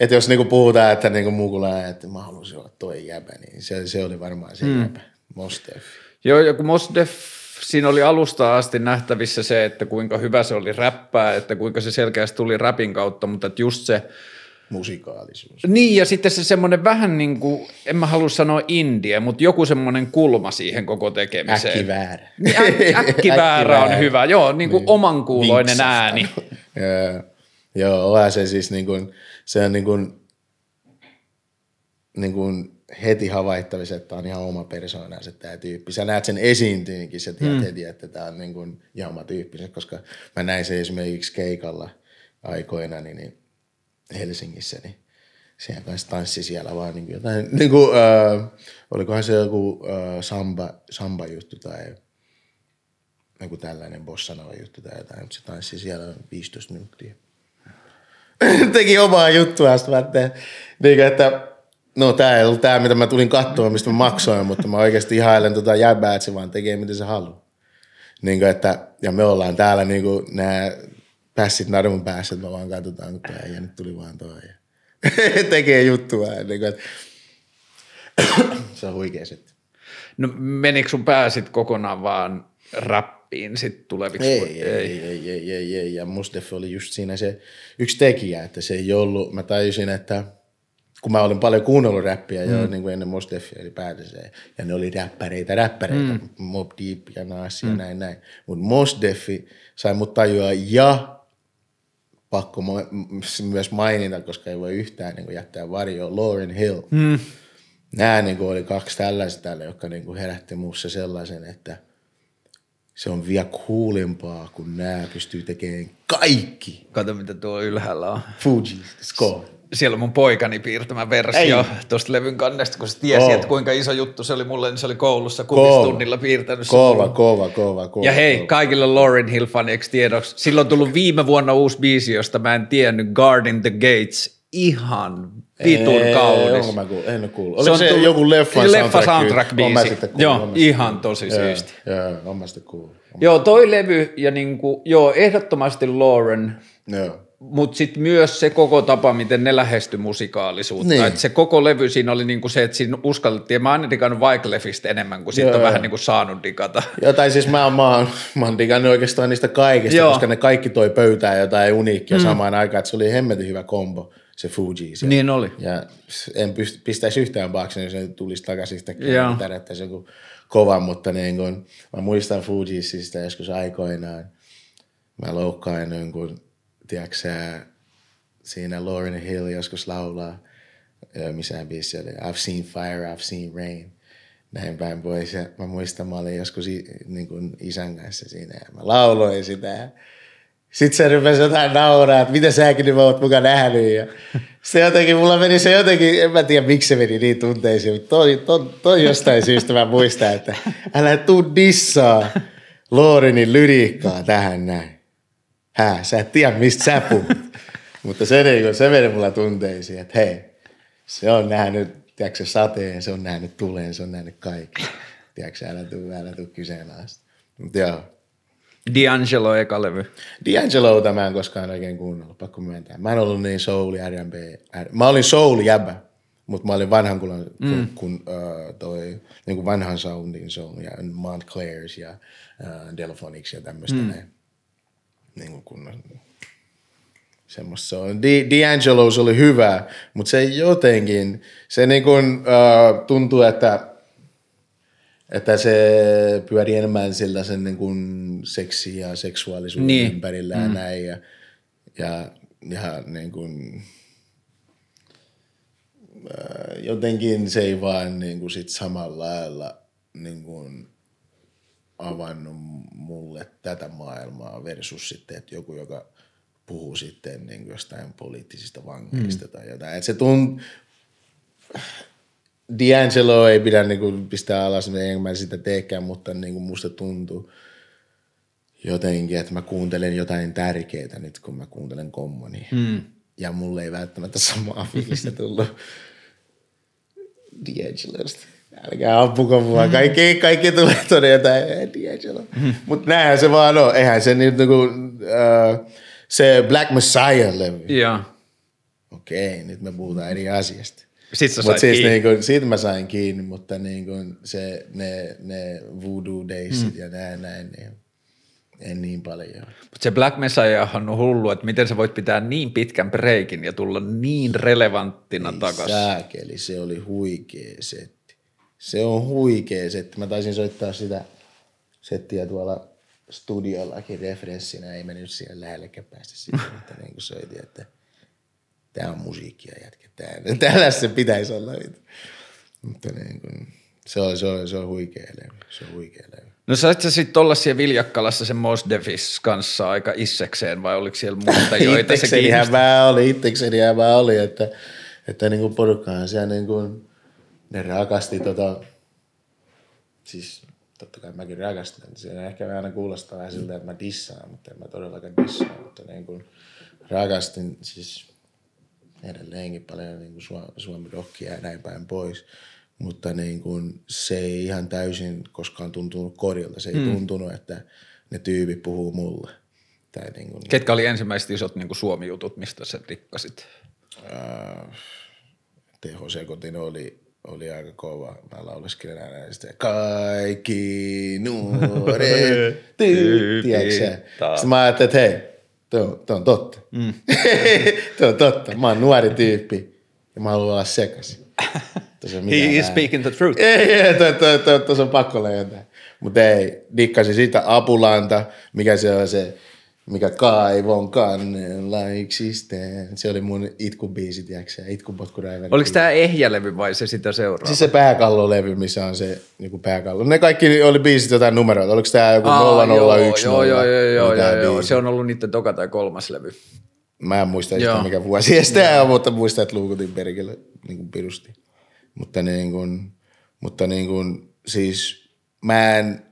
että jos niin kuin puhutaan, että niin kuin mukula, että mä haluaisin olla toi jäbä, niin se, se oli varmaan se mm. jäbä, Mos Def. Joo, ja kun Mosdef, siinä oli alusta asti nähtävissä se, että kuinka hyvä se oli räppää, että kuinka se selkeästi tuli räpin kautta, mutta että just se musikaalisuus. Niin, ja sitten se semmoinen vähän niin kuin, en mä halua sanoa indie, mutta joku semmoinen kulma siihen koko tekemiseen. Äkkiväärä. Niin, äk- äkkiväärä on hyvä, joo, niin kuin omankuuloinen Vinksahtaa. ääni. Joo, joo, onhan se siis niin kuin, se on niin kuin, niin kuin heti havaittavissa, että tämä on ihan oma persoonansa tämä tyyppi. Sä näet sen esiintyinkin, sä tiedät mm. heti, että tämä on niin kuin ihan oma tyyppi, koska mä näin sen esimerkiksi keikalla aikoina niin, niin Helsingissä, niin sehän kanssa tanssi siellä vaan niin kuin jotain, niin kuin, äh, olikohan se joku äh, samba, samba juttu tai joku tällainen bossanova juttu tai jotain, mutta se tanssi siellä 15 minuuttia. Teki omaa juttua, sitten mä ajattelin, niin kuin, että no tää ei ollut tää, mitä mä tulin katsomaan, mistä mä maksoin, mutta mä oikeasti ihailen tota jäbää, että se vaan tekee, mitä se haluaa. Niin kuin, että, ja me ollaan täällä niin kuin nämä pässit narun päässä, että me vaan katsotaan, kun tää ja nyt tuli vaan toi. Ja tekee juttua. Niin kuin, että se on huikea sitten. No menikö sun pää sit kokonaan vaan rappiin sit tuleviksi? Ei, ei, ei, ei, ei, ei, ei. Ja Mustef oli just siinä se yksi tekijä, että se ei ollut, mä tajusin, että kun mä olin paljon kuunnellut räppiä mm. jo niin kuin ennen Mustefia ylipäätänsä, ja ne oli räppäreitä, räppäreitä, mm. Mob Deep ja Nas ja mm. näin, näin. Mutta Mostefi sai mut tajua ja pakko myös mainita, koska ei voi yhtään niin kuin jättää varjoa, Lauren Hill. Mm. Nämä niin kuin oli kaksi tällaista täällä, jotka niin kuin herätti muussa sellaisen, että se on vielä kuulimpaa, kun nämä pystyy tekemään kaikki. Kato mitä tuo ylhäällä on. Fuji, score. Siellä on mun poikani piirtämä versio Ei. tuosta levyn kannesta, kun se tiesi, Kova. että kuinka iso juttu se oli mulle, niin se oli koulussa kuvistunnilla piirtänyt Kova, kova, kova, kova. Ja hei, kova. kaikille Lauren Hill faneiksi tiedoksi, silloin on tullut viime vuonna uusi biisi, josta mä en tiennyt, Guarding the Gates, ihan vitun Ei, kaunis. Mä kuullut? En ole kuullut. Oliko se, joku leffan leffa soundtrack? soundtrack biisi. sitten kuullut, Joo, sitten ihan kuullut. tosi Joo, siisti. Joo, on mä kuullut. Joo, toi levy ja niinku, joo, ehdottomasti Lauren, Joo. Mutta sitten myös se koko tapa, miten ne lähestyi musikaalisuutta. Niin. Et se koko levy siinä oli niinku se, että siinä uskallettiin, mä oon aina digannut Wyclefistä enemmän, kuin siitä Joo, on vähän joo. niinku saanut digata. Jotain siis mä, oon- mä, oon, mä oon digannut oikeastaan niistä kaikista, Joo. koska ne kaikki toi pöytään jotain uniikkia mm. samaan aikaan, että se oli hemmetin hyvä kombo, se Fuji. siellä. Niin oli. Ja en pyst- pistäisi yhtään baaksen, jos se tulisi takaisin sitä Joo. tärättäisi joku kova, mutta niin kun, mä muistan Fujisista joskus aikoinaan, mä loukkaan niin kun, tiedätkö siinä Lauren Hill joskus laulaa, ö, missä biisi oli, I've seen fire, I've seen rain, näin päin pois. Ja mä muistan, mä olin joskus niin kuin isän kanssa siinä ja mä lauloin sitä. Sitten se rupesi jotain nauraa, että mitä säkin nyt oot mukaan nähnyt. Ja se jotenkin, mulla meni se jotenkin, en mä tiedä miksi se meni niin tunteisiin, mutta toi, toi, toi jostain syystä mä muistan, että älä tuu dissaa Lorenin lyriikkaa tähän näin. Hää, sä et tiedä mistä sä puhut. mutta se, niin, se meni mulla tunteisiin, että hei, se on nähnyt, tiedätkö, sateen, se on nähnyt tuleen, se on nähnyt kaikki. Tiedätkö, älä tuu, älä tuu kyseenalaista. Mutta joo, D'Angelo eka levy. D'Angeloa mä en koskaan oikein kuunnellut, pakko myöntää. Mä en ollut niin soul, R&B. R- Mä olin soul jäbä, mutta mä olin vanhan kun, mm. kun uh, toi, niin kuin vanhan soundin soul ja Montclairs ja uh, Delphonics ja tämmöistä mm. näin. Niin kuin kunnon semmoista se on. Di- D'Angelo's oli hyvä, mutta se jotenkin, se niin kuin, uh, tuntuu, että että se pyörii enemmän sellaisen niin kuin seksi ja seksuaalisuuden Niin. ympärillä ja näin. Ja, ja, ja niin kuin, ää, jotenkin se ei vaan niin kuin sit samalla lailla niin kuin avannut mulle tätä maailmaa versus sitten, että joku, joka puhuu sitten niin kuin jostain poliittisista vangeista mm. tai jotain. Että se tunt, D'Angelo ei pidä niinku pistää alas, enkä mä sitä teekään, mutta niinku musta tuntuu jotenkin, että mä kuuntelen jotain tärkeää nyt, kun mä kuuntelen kommonia. Mm. Ja mulle ei välttämättä samaa fiilistä tullut D'Angelosta. Älkää ampuko mua. Kaikki, kaikki tulee tuonne jotain "Eh, D'Angelo. Mm. Mutta näinhän se vaan on. Eihän se nyt niinku, uh, se Black Messiah-levy. Joo. Okei, nyt me puhutaan eri asiasta. Sit sä siis kiinni. niin kuin, siitä mä sain kiinni, mutta niin kuin se, ne, ne voodoo daysit mm. ja näin, näin, niin En niin paljon. Mutta se Black Messiah on hullu, että miten sä voit pitää niin pitkän breikin ja tulla niin relevanttina takaisin. Sääkeli, se oli huikea setti. Se on huikea setti. Mä taisin soittaa sitä settiä tuolla studiollakin referenssinä. Ei mennyt siellä lähellekään päästä siitä, mutta niin kuin soitin, että tämä on musiikkia jätkä. Tää, tällä se pitäisi olla. Mutta niin kuin, se on, se on, se on huikea levy. Se on huikea levy. No sait sä sitten olla siellä Viljakkalassa sen Mos Defis kanssa aika issekseen vai oliko siellä muuta, joita se kiinnosti? mä oli, itsekseni mä oli, että, että niin kuin porukkaan siellä niin kuin, ne rakasti tota, siis totta kai mäkin rakastan. Siinä ehkä aina kuulostaa vähän siltä, että mä dissaan, mutta en mä todellakaan dissaa, mutta niin kuin rakastin siis edelleenkin paljon niin kuin Suomi rockia ja näin päin pois mutta niin kuin, se ei ihan täysin koskaan tuntunut korilta. Se ei mm. tuntunut, että ne tyypit puhuu mulle. Tai niin kuin, Ketkä oli ensimmäiset isot niin kuin Suomi-jutut, mistä sä rikkasit? Äh, Teho Sekotin oli, oli aika kova. Mä lauleskelin aina sitä kaikki nuoret tyypit. Sitten mä ajattelin, että hei, tuo on, tuo on totta. Mm. tuo on totta. Mä oon nuori tyyppi ja mä haluan olla sekaisin. He is speaking the truth. Ei, ei, tuossa on pakko löytää. Mutta ei, dikkasi sitä Apulanta, mikä se on se, mikä kaivon kannella yksisteen. Se oli mun itkubiisi, tiedätkö itkupotkuräivän. Oliko tämä ehjälevy vai se sitä seuraava? Siis se pääkallolevy, missä on se niin pääkallo. Ne kaikki oli biisit jotain numeroita. Oliko tämä joku Aa, 001? Joo, joo, joo, joo, joo, joo, Se on ollut niiden toka tai kolmas levy. Mä en muista sitä, mikä vuosi tämä on, mutta muistan, että luukutin perkele niin kuin pirusti. Mutta, niin kuin, mutta niin kuin, siis mä en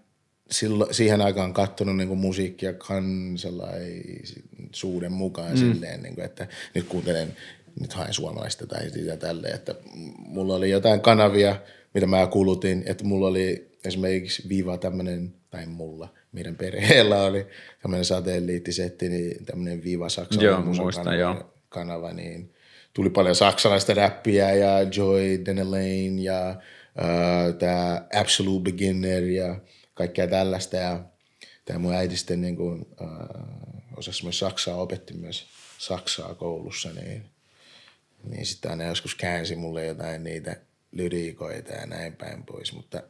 sillo, siihen aikaan katsonut niin musiikkia kansalaisuuden mukaan mm. silleen, niin kuin, että nyt kuuntelen, nyt haen suomalaista tai sitä tälle, että mulla oli jotain kanavia, mitä mä kulutin, että mulla oli esimerkiksi Viva tämmöinen, tai mulla, meidän perheellä oli tämmöinen satelliittisetti, niin tämmöinen Viva saksalainen kanava, kanava, niin tuli paljon saksalaista räppiä ja Joy Denelaine ja äh, tämä Absolute Beginner ja kaikkea tällaista. Ja tämä mun äiti sitten niin kuin, äh, osasi myös saksaa, opetti myös saksaa koulussa, niin, niin sitten aina joskus käänsi mulle jotain niitä lyriikoita ja näin päin pois. Mutta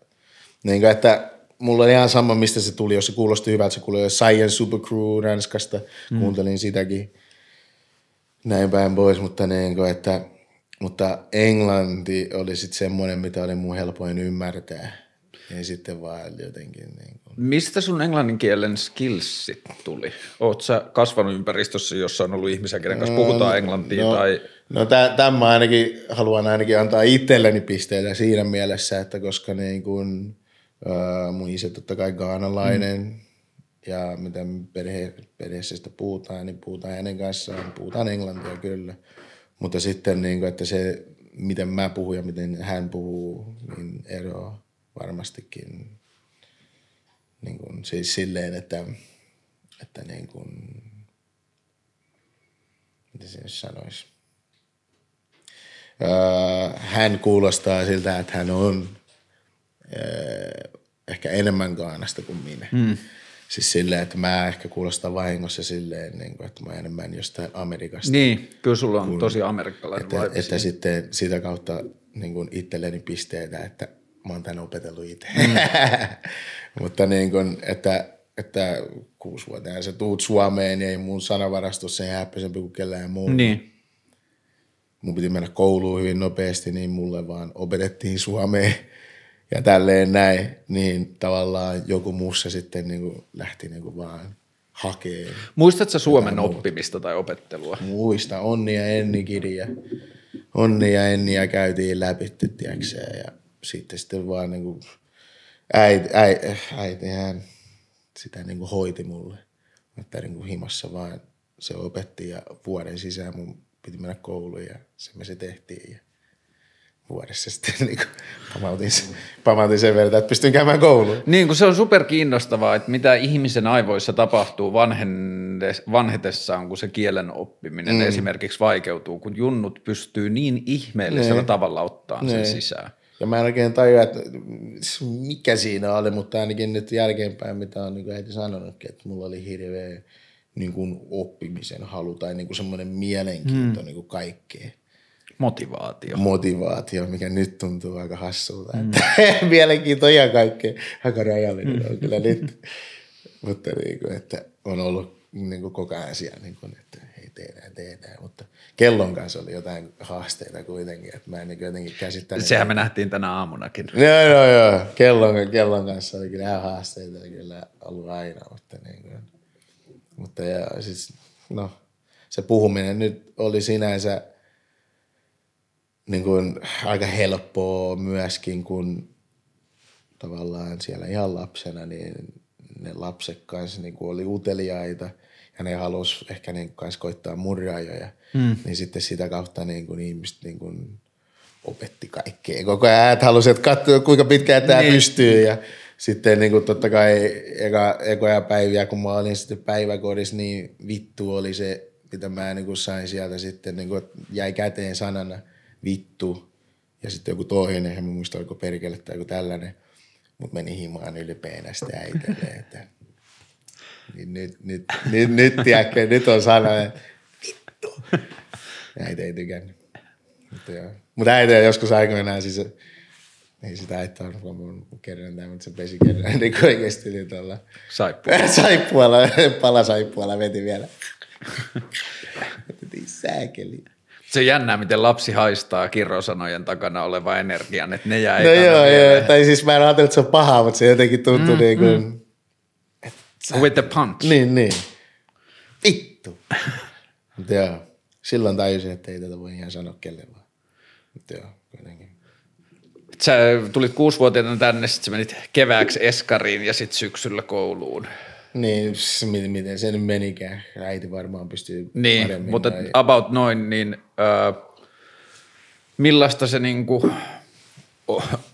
niin kuin, että mulla oli ihan sama, mistä se tuli, jos se kuulosti hyvältä, se kuului Science Supercrew Ranskasta, mm. kuuntelin sitäkin – näin päin pois, mutta, niin kuin, että, mutta englanti oli sitten semmoinen, mitä oli mun helpoin ymmärtää. Ja sitten vaan jotenkin. Niin kuin. Mistä sun englannin kielen skillsit tuli? Oot sä kasvanut ympäristössä, jossa on ollut ihmisiä, kenen kanssa no, puhutaan englantia? No, tai... no tämän mä ainakin haluan ainakin antaa itselleni pisteitä siinä mielessä, että koska niin kuin, äh, mun isä totta kai gaanalainen, mm ja miten perhe, perheessä sitä puhutaan, niin puhutaan hänen kanssaan, puhutaan englantia kyllä. Mutta sitten, niin kuin, että se, miten mä puhun ja miten hän puhuu, niin ero varmastikin niin kuin, siis silleen, että, että niin kuin, miten se sanoisi. Öö, hän kuulostaa siltä, että hän on öö, ehkä enemmän Gaanasta kuin minä. Mm. Siis silleen, että mä ehkä kuulostaa vahingossa silleen, niin kuin, että mä enemmän jostain Amerikasta. Niin, kyllä sulla on kun, tosi amerikkalainen Että, että, että sitten sitä kautta niin kuin itselleni pisteitä, että mä oon tän opetellut itse. Mm. Mutta niin kuin, että, että kuusivuotiaana sä tuut Suomeen ja ei mun sanavarastossa ei häppäisempi kuin kellään muu. Niin. Mun piti mennä kouluun hyvin nopeasti, niin mulle vaan opetettiin Suomeen ja tälleen näin, niin tavallaan joku muussa sitten niin kuin lähti niin kuin vaan hakee. Muistatko Suomen oppimista tai opettelua? Muista, Onni ja Enni kirja. Onni ja Enni ja käytiin läpi, tiedätkö, ja sitten sitten vaan niin kuin äiti, äiti, äitihän sitä niin kuin hoiti mulle. Että niin kuin himassa vaan se opetti ja vuoden sisään mun piti mennä kouluun ja se me se tehtiin. Ja vuodessa sitten niin kuin, pamautin, pamautin sen verran, että pystyn käymään kouluun. Niin, kun se on super kiinnostavaa, että mitä ihmisen aivoissa tapahtuu vanhetessaan, kun se kielen oppiminen mm. esimerkiksi vaikeutuu, kun junnut pystyy niin ihmeellisellä ne. tavalla ottaa sen sisään. Ja mä en oikein tajua, että mikä siinä oli, mutta ainakin nyt jälkeenpäin, mitä on niin heti sanonutkin, että mulla oli hirveä niin kuin oppimisen halu tai niin kuin semmoinen mielenkiinto hmm. niin kuin kaikkeen. Motivaatio. Motivaatio, mikä nyt tuntuu aika hassulta. Mm. Että mielenkiinto ja kaikkea aika rajallinen mm. on kyllä nyt. Mutta niin kuin, että on ollut niin kuin koko ajan siellä, niin kuin, että tehdään, tehdään. Mutta kellon kanssa oli jotain haasteita kuitenkin, että mä en niin jotenkin käsittänyt. Sehän me nähtiin tänä aamunakin. Joo, joo, joo. Kellon, kellon kanssa oli kyllä haasteita kyllä ollut aina, mutta niin kuin, mutta ja siis, no, se puhuminen nyt oli sinänsä niin kuin, aika helppoa myöskin, kun tavallaan siellä ihan lapsena, niin ne lapset kanssa niin kuin oli uteliaita ja ne halusi ehkä niin kanssa koittaa murjaajoja. Mm. Niin sitten sitä kautta niin kuin ihmiset niin kuin opetti kaikkea. Koko ajan halusi, että katsoa kuinka pitkään tämä niin. pystyy ja sitten niin kuin totta kai eka, ekoja päiviä, kun mä olin sitten päiväkodissa, niin vittu oli se, mitä mä niin kuin sain sieltä sitten, niin kuin, jäi käteen sanana vittu ja sitten joku toinen, en muista oliko perkele tai joku tällainen, mutta meni himaan ylpeänä sitä äitelle, että niin nyt, nyt, nyt, nyt, tiedätkö, nyt on sana, vittu. Äiti ei tykännyt. Mutta, joo. mutta äiti joskus aikoinaan siis ei sitä haittaa mun kerran tämä, mutta se pesi kerran niin oikeasti niin tuolla. Saippualla. saippualla, pala saippualla veti vielä. Sääkeli. Se jännää, miten lapsi haistaa kirrosanojen takana olevan energian, että ne jää No joo, joo, tai siis mä en ajatellut, että se on paha, mutta se jotenkin tuntui mm, niin kuin... Mm. With the punch. Niin, niin. Vittu. mutta joo, silloin tajusin, että ei tätä voi ihan sanoa kelle vaan. Mutta joo, kuitenkin sä tulit kuusivuotiaana tänne, sitten menit kevääksi eskariin ja sitten syksyllä kouluun. Niin, miten se nyt menikään. Äiti varmaan pystyy Niin, mutta tai... about noin, niin äh, millaista se niinku,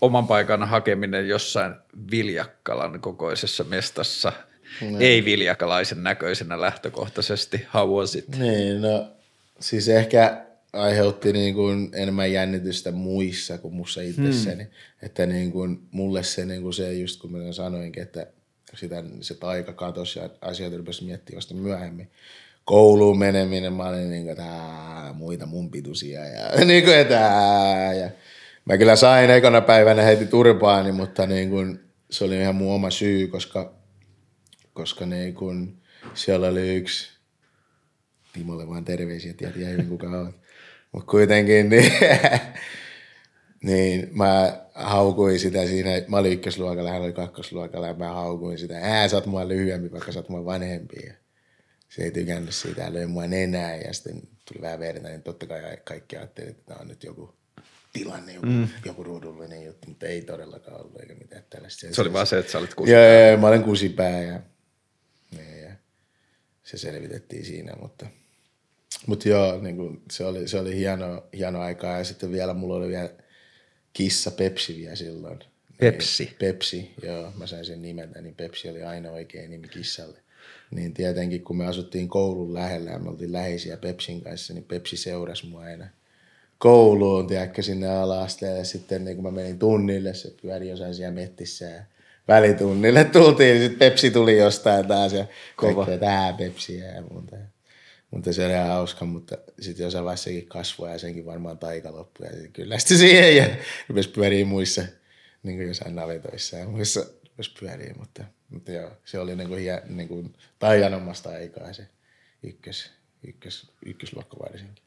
oman paikan hakeminen jossain Viljakkalan kokoisessa mestassa, no. ei viljakalaisen näköisenä lähtökohtaisesti, how was it? Niin, no siis ehkä aiheutti niin kuin enemmän jännitystä muissa kuin mussa itsessäni. Hmm. Että niin kuin mulle se, niin kuin se just kun mä sanoinkin, että sitä, se taika katosi ja asiat rupesi miettimään vasta myöhemmin. Kouluun meneminen, mä olin niin kuin, että muita mun pituisia ja niin kuin, että ja mä kyllä sain ekana päivänä heti turpaani, mutta niin kuin, se oli ihan mun oma syy, koska, koska niin kuin, siellä oli yksi Timolle vaan terveisiä, tiedät ihan kuka on. Mutta kuitenkin niin, niin mä haukuin sitä siinä, mä olin ykkösluokalla, hän oli kakkosluokalla ja mä haukuin sitä. Ää, sä oot mua lyhyempi, vaikka sä oot mua vanhempi. Ja se ei tykännyt siitä löi mua nenää ja sitten tuli vähän verta, niin totta kai kaikki ajattelivat, että tämä on nyt joku tilanne, joku, mm. joku ruudullinen juttu, mutta ei todellakaan ollut eikä mitään tällaista. Se, se oli vaan se, että sä olit kusipää. Joo, joo, mä olen kusipää ja, ja, ja se selvitettiin siinä, mutta – mutta joo, niin kuin, se oli, se oli hieno, hieno aikaa ja sitten vielä mulla oli vielä kissa Pepsi vielä silloin. Pepsi? Niin, Pepsi, joo, mä sain sen nimeltä, niin Pepsi oli aina oikein nimi kissalle. Niin tietenkin kun me asuttiin koulun lähellä ja me oltiin läheisiä Pepsin kanssa, niin Pepsi seurasi mua aina kouluun, tiedätkö, sinne ala-asteelle. Sitten niin kun mä menin tunnille, se pyöri jossain siellä mettissä ja välitunnille tultiin, niin sitten Pepsi tuli jostain taas ja kaikkea tää Pepsiä ja muuta. Mutta se oli ihan hauska, mutta sitten jossain vaiheessa sekin kasvoi ja senkin varmaan taika loppui. Ja sitten kyllästyi siihen ja rupesi pyöriä muissa, niin kuin jossain navetoissa ja muissa rupesi pyöriä. Mutta, mutta joo, se oli niin kuin, niin kuin taianommasta aikaa se ykkös, ykkös, ykkösluokka varsinkin.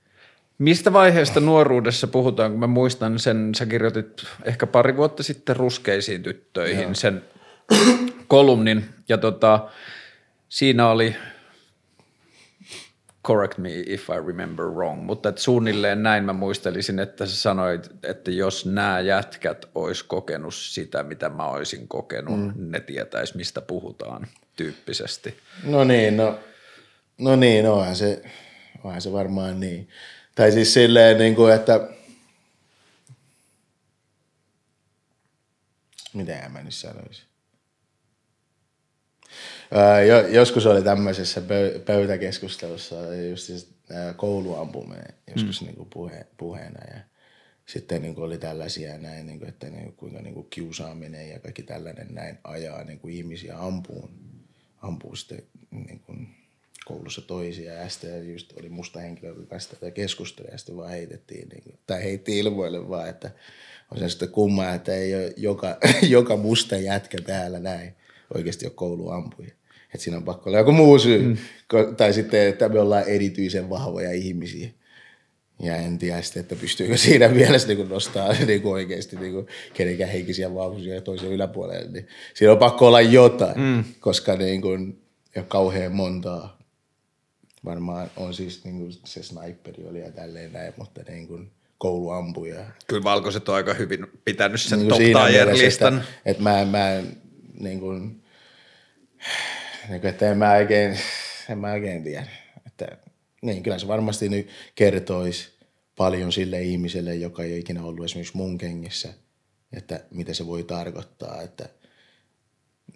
Mistä vaiheesta nuoruudessa puhutaan, kun mä muistan sen, sä kirjoitit ehkä pari vuotta sitten ruskeisiin tyttöihin Joo. sen kolumnin ja tota, siinä oli correct me if I remember wrong, mutta että suunnilleen näin mä muistelisin, että sä sanoit, että jos nämä jätkät ois kokenut sitä, mitä mä oisin kokenut, mm. ne tietäis mistä puhutaan tyyppisesti. No niin, no, no niin, onhan se, onhan se varmaan niin. Tai siis silleen, niin kuin, että mitä mä nyt sanoisin? joskus oli tämmöisessä pöytäkeskustelussa just siis, kouluampuminen joskus mm. niin kuin puhe, puheena ja sitten niin kuin oli tällaisia näin, niin kuin, että niin kuin, kuinka niin kuin kiusaaminen ja kaikki tällainen näin ajaa niin kuin ihmisiä ampuun, ampuu sitten niin kuin koulussa toisia ja sitten just oli musta henkilö, joka kanssa tätä keskusteli ja sitten vaan heitettiin, niin kuin, tai heitti ilmoille vaan, että on se sitten kummaa, että ei ole joka, joka musta jätkä täällä näin oikeasti ole kouluampuja. Että siinä on pakko olla joku muu syy. Mm. Tai sitten, että me ollaan erityisen vahvoja ihmisiä. Ja en tiedä sitten, että pystyykö siinä mielessä niin nostaa niin kuin oikeasti niin kuin kenenkään henkisiä vahvuuksia toisen yläpuolelle. Niin siinä on pakko olla jotain, mm. koska niin kuin, ei ole kauhean montaa. Varmaan on siis niin kuin se sniperi oli ja tälleen näin, mutta niin kuin kouluampuja. Kyllä valkoiset on aika hyvin pitänyt sen niin top listan. Että, että mä, mä niin kuin, niin kuin, että en mä oikein, en mä oikein tiedä. Että, niin, kyllä se varmasti nyt kertoisi paljon sille ihmiselle, joka ei ole ikinä ollut esimerkiksi mun kengissä, että mitä se voi tarkoittaa, että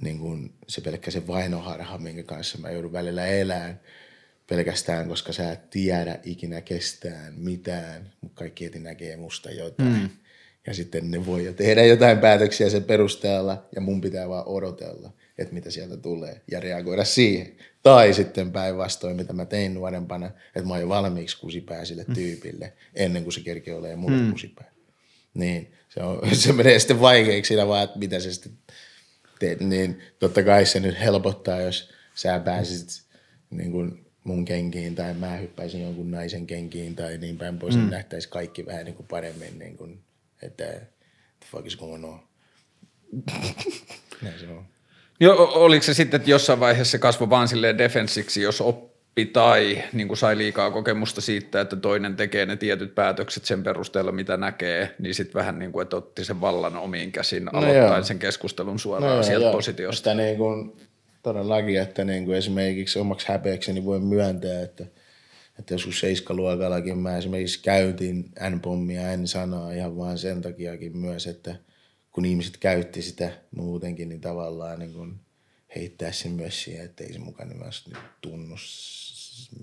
niin kuin se pelkkä se vainoharha, minkä kanssa mä joudun välillä elämään, pelkästään, koska sä et tiedä ikinä kestään mitään, mutta kaikki heti näkee musta jotain. Mm. Ja sitten ne voi jo tehdä jotain päätöksiä sen perusteella, ja mun pitää vaan odotella että mitä sieltä tulee ja reagoida siihen. Tai sitten päinvastoin, mitä mä tein nuorempana, että mä oon jo valmiiksi kusipää sille mm. tyypille ennen kuin se kerkee olemaan mulle mm. kusipää. Niin, se, on, se menee sitten vaikeaksi siinä vaan, että mitä se sitten teet. Niin totta kai se nyt helpottaa, jos sä pääsisit niin kuin mun kenkiin tai mä hyppäisin jonkun naisen kenkiin tai niin päin pois, mm. niin nähtäisi kaikki vähän niin kuin paremmin, niin kuin, että the fuck is going on. Näin se on. Jo, oliko se sitten, että jossain vaiheessa se kasvoi vaan silleen defensiksi, jos oppi tai niin kuin sai liikaa kokemusta siitä, että toinen tekee ne tietyt päätökset sen perusteella, mitä näkee, niin sitten vähän niin kuin, että otti sen vallan omiin käsin no aloittain sen keskustelun suoraan no sieltä joo. positiosta. Niin kuin, todellakin, että niin kuin esimerkiksi omaksi häpeäkseni voi myöntää, että, että joskus seiskaluokallakin mä esimerkiksi käytin N-pommia en sanaa ihan vaan sen takiakin myös, että – kun ihmiset käytti sitä muutenkin, niin tavallaan niin kuin heittää sen myös siihen, että ei se mukaan myös nyt tunnu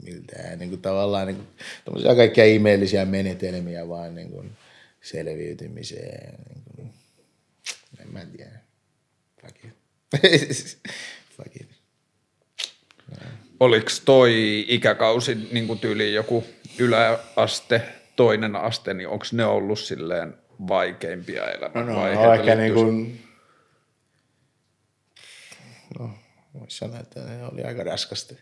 miltään. Niin kuin tavallaan niin kuin, kaikkia ihmeellisiä menetelmiä vaan niin kuin selviytymiseen. Niin kuin, en mä tiedä. Fuck. Oliko toi ikäkausi niin kuin tyyli joku yläaste, toinen aste, niin onko ne ollut silleen vaikeimpia elämän no, no, vaiheita? No, ehkä niin kuin, no, voisi sanoa, että ne oli aika raskasti,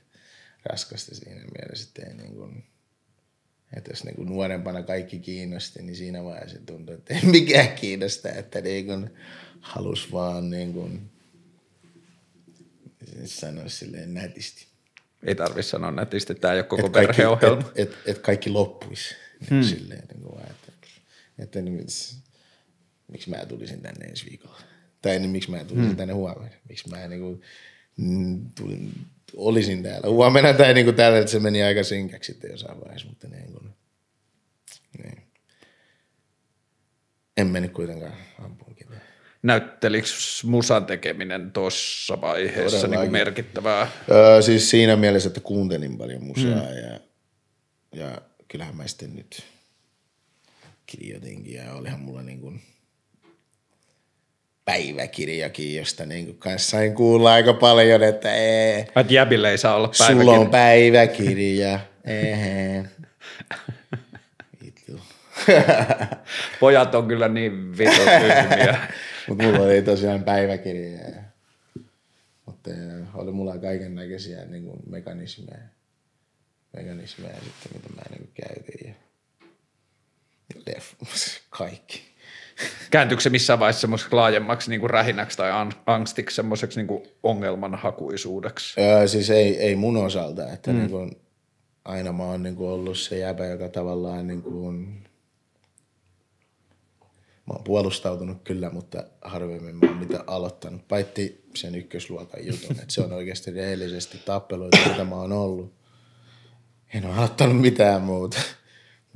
raskasti siinä mielessä, että ei niin kuin, että jos niin kuin nuorempana kaikki kiinnosti, niin siinä vaiheessa tuntui, että ei mikään kiinnosta, että niin kuin halus vaan niin kuin, sanoa silleen nätisti. Ei tarvitse sanoa nätisti, tämä ei ole koko perheohjelma. Että et, et kaikki loppuisi. Hmm. Niin silleen, niin kuin, että että niin, miksi mä tulisin tänne ensi viikolla. Tai niin, miksi mä tulisin hmm. tänne huomenna. Miksi mä niin kuin, mm, tulin, olisin täällä huomenna tai niin kuin täällä, että se meni aika synkäksi sitten jossain vaiheessa, mutta niin kuin, niin. En mennyt kuitenkaan ampuun Näyttelikö musan tekeminen tuossa vaiheessa niin kuin merkittävää? Öö, siis siinä mielessä, että kuuntelin paljon musaa hmm. ja, ja kyllähän mä sitten nyt kirjoitinkin ja olihan mulla niin kuin päiväkirjakin, josta niin kuin kanssa sain kuulla aika paljon, että ee. Että jäbille ei saa olla päiväkirja. Sulla on päiväkirja. Ehe. Pojat on kyllä niin vittu tyhmiä. Mutta mulla oli tosiaan päiväkirja. Mutta oli mulla kaiken näköisiä niin mekanismeja, mekanismeja sitten, mitä mä niin käytin. kaikki. Kääntyykö se missään vaiheessa semmoiseksi laajemmaksi niin kuin rähinäksi tai angstiksi, semmoiseksi niin kuin ongelmanhakuisuudeksi? Öö, siis ei, ei mun osalta, että mm. niin kuin, aina mä oon niin kuin ollut se jäbä, joka tavallaan niin kuin, mä oon puolustautunut kyllä, mutta harvemmin mä oon mitä aloittanut, paitsi sen ykkösluokan jutun, että se on oikeasti rehellisesti tappeluita, mitä mä oon ollut. En ole aloittanut mitään muuta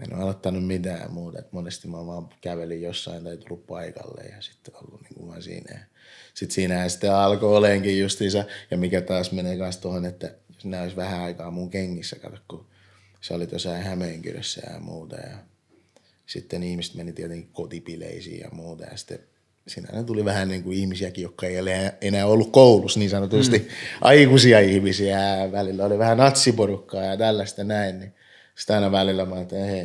en ole aloittanut mitään muuta. Et monesti mä vaan kävelin jossain tai tullut paikalle ja sitten ollut niin kuin vaan siinä. Sitten siinä sitten alkoi oleenkin justiinsa, ja mikä taas menee myös tuohon, että jos olisi vähän aikaa mun kengissä, kato, kun se oli tuossa Hämeenkyrössä ja muuta. Ja sitten ihmiset meni tietenkin kotipileisiin ja muuta. Ja sitten siinä tuli vähän niin kuin ihmisiäkin, jotka ei ole enää ollut koulussa niin sanotusti. Mm. Aikuisia ihmisiä välillä oli vähän natsiporukkaa ja tällaista näin. Niin sitten aina välillä mä että hei,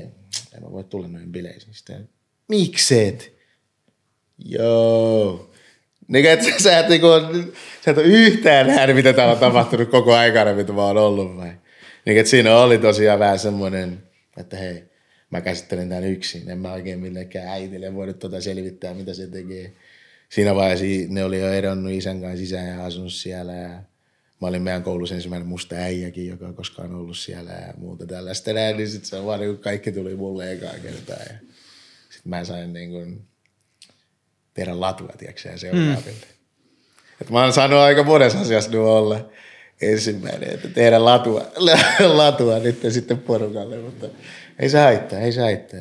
en mä voi tulla noihin bileisiin. Sitten, mikset? Joo. Niin, että sä, sä, et, niin kuin, sä et ole yhtään nähnyt, mitä täällä on tapahtunut koko aikana, mitä mä oon ollut vai? Niin, että siinä oli tosiaan vähän semmoinen, että hei, mä käsittelen tämän yksin. En mä oikein millekään äitille voinut tuota selvittää, mitä se tekee. Siinä vaiheessa ne oli jo eronnut isän kanssa sisään ja asunut siellä. Ja mä olin meidän koulussa ensimmäinen musta äijäkin, joka on koskaan ollut siellä ja muuta tällaista. Näin, niin sitten se on vaan niin kaikki tuli mulle ekaa kertaa. Ja sitten mä sain niin kuin tehdä latua, tiedätkö seuraaville. Mm. Et mä oon saanut aika monessa asiassa nyt olla ensimmäinen, että tehdä latua, latua nyt sitten porukalle, mutta ei se haittaa, ei se haittaa.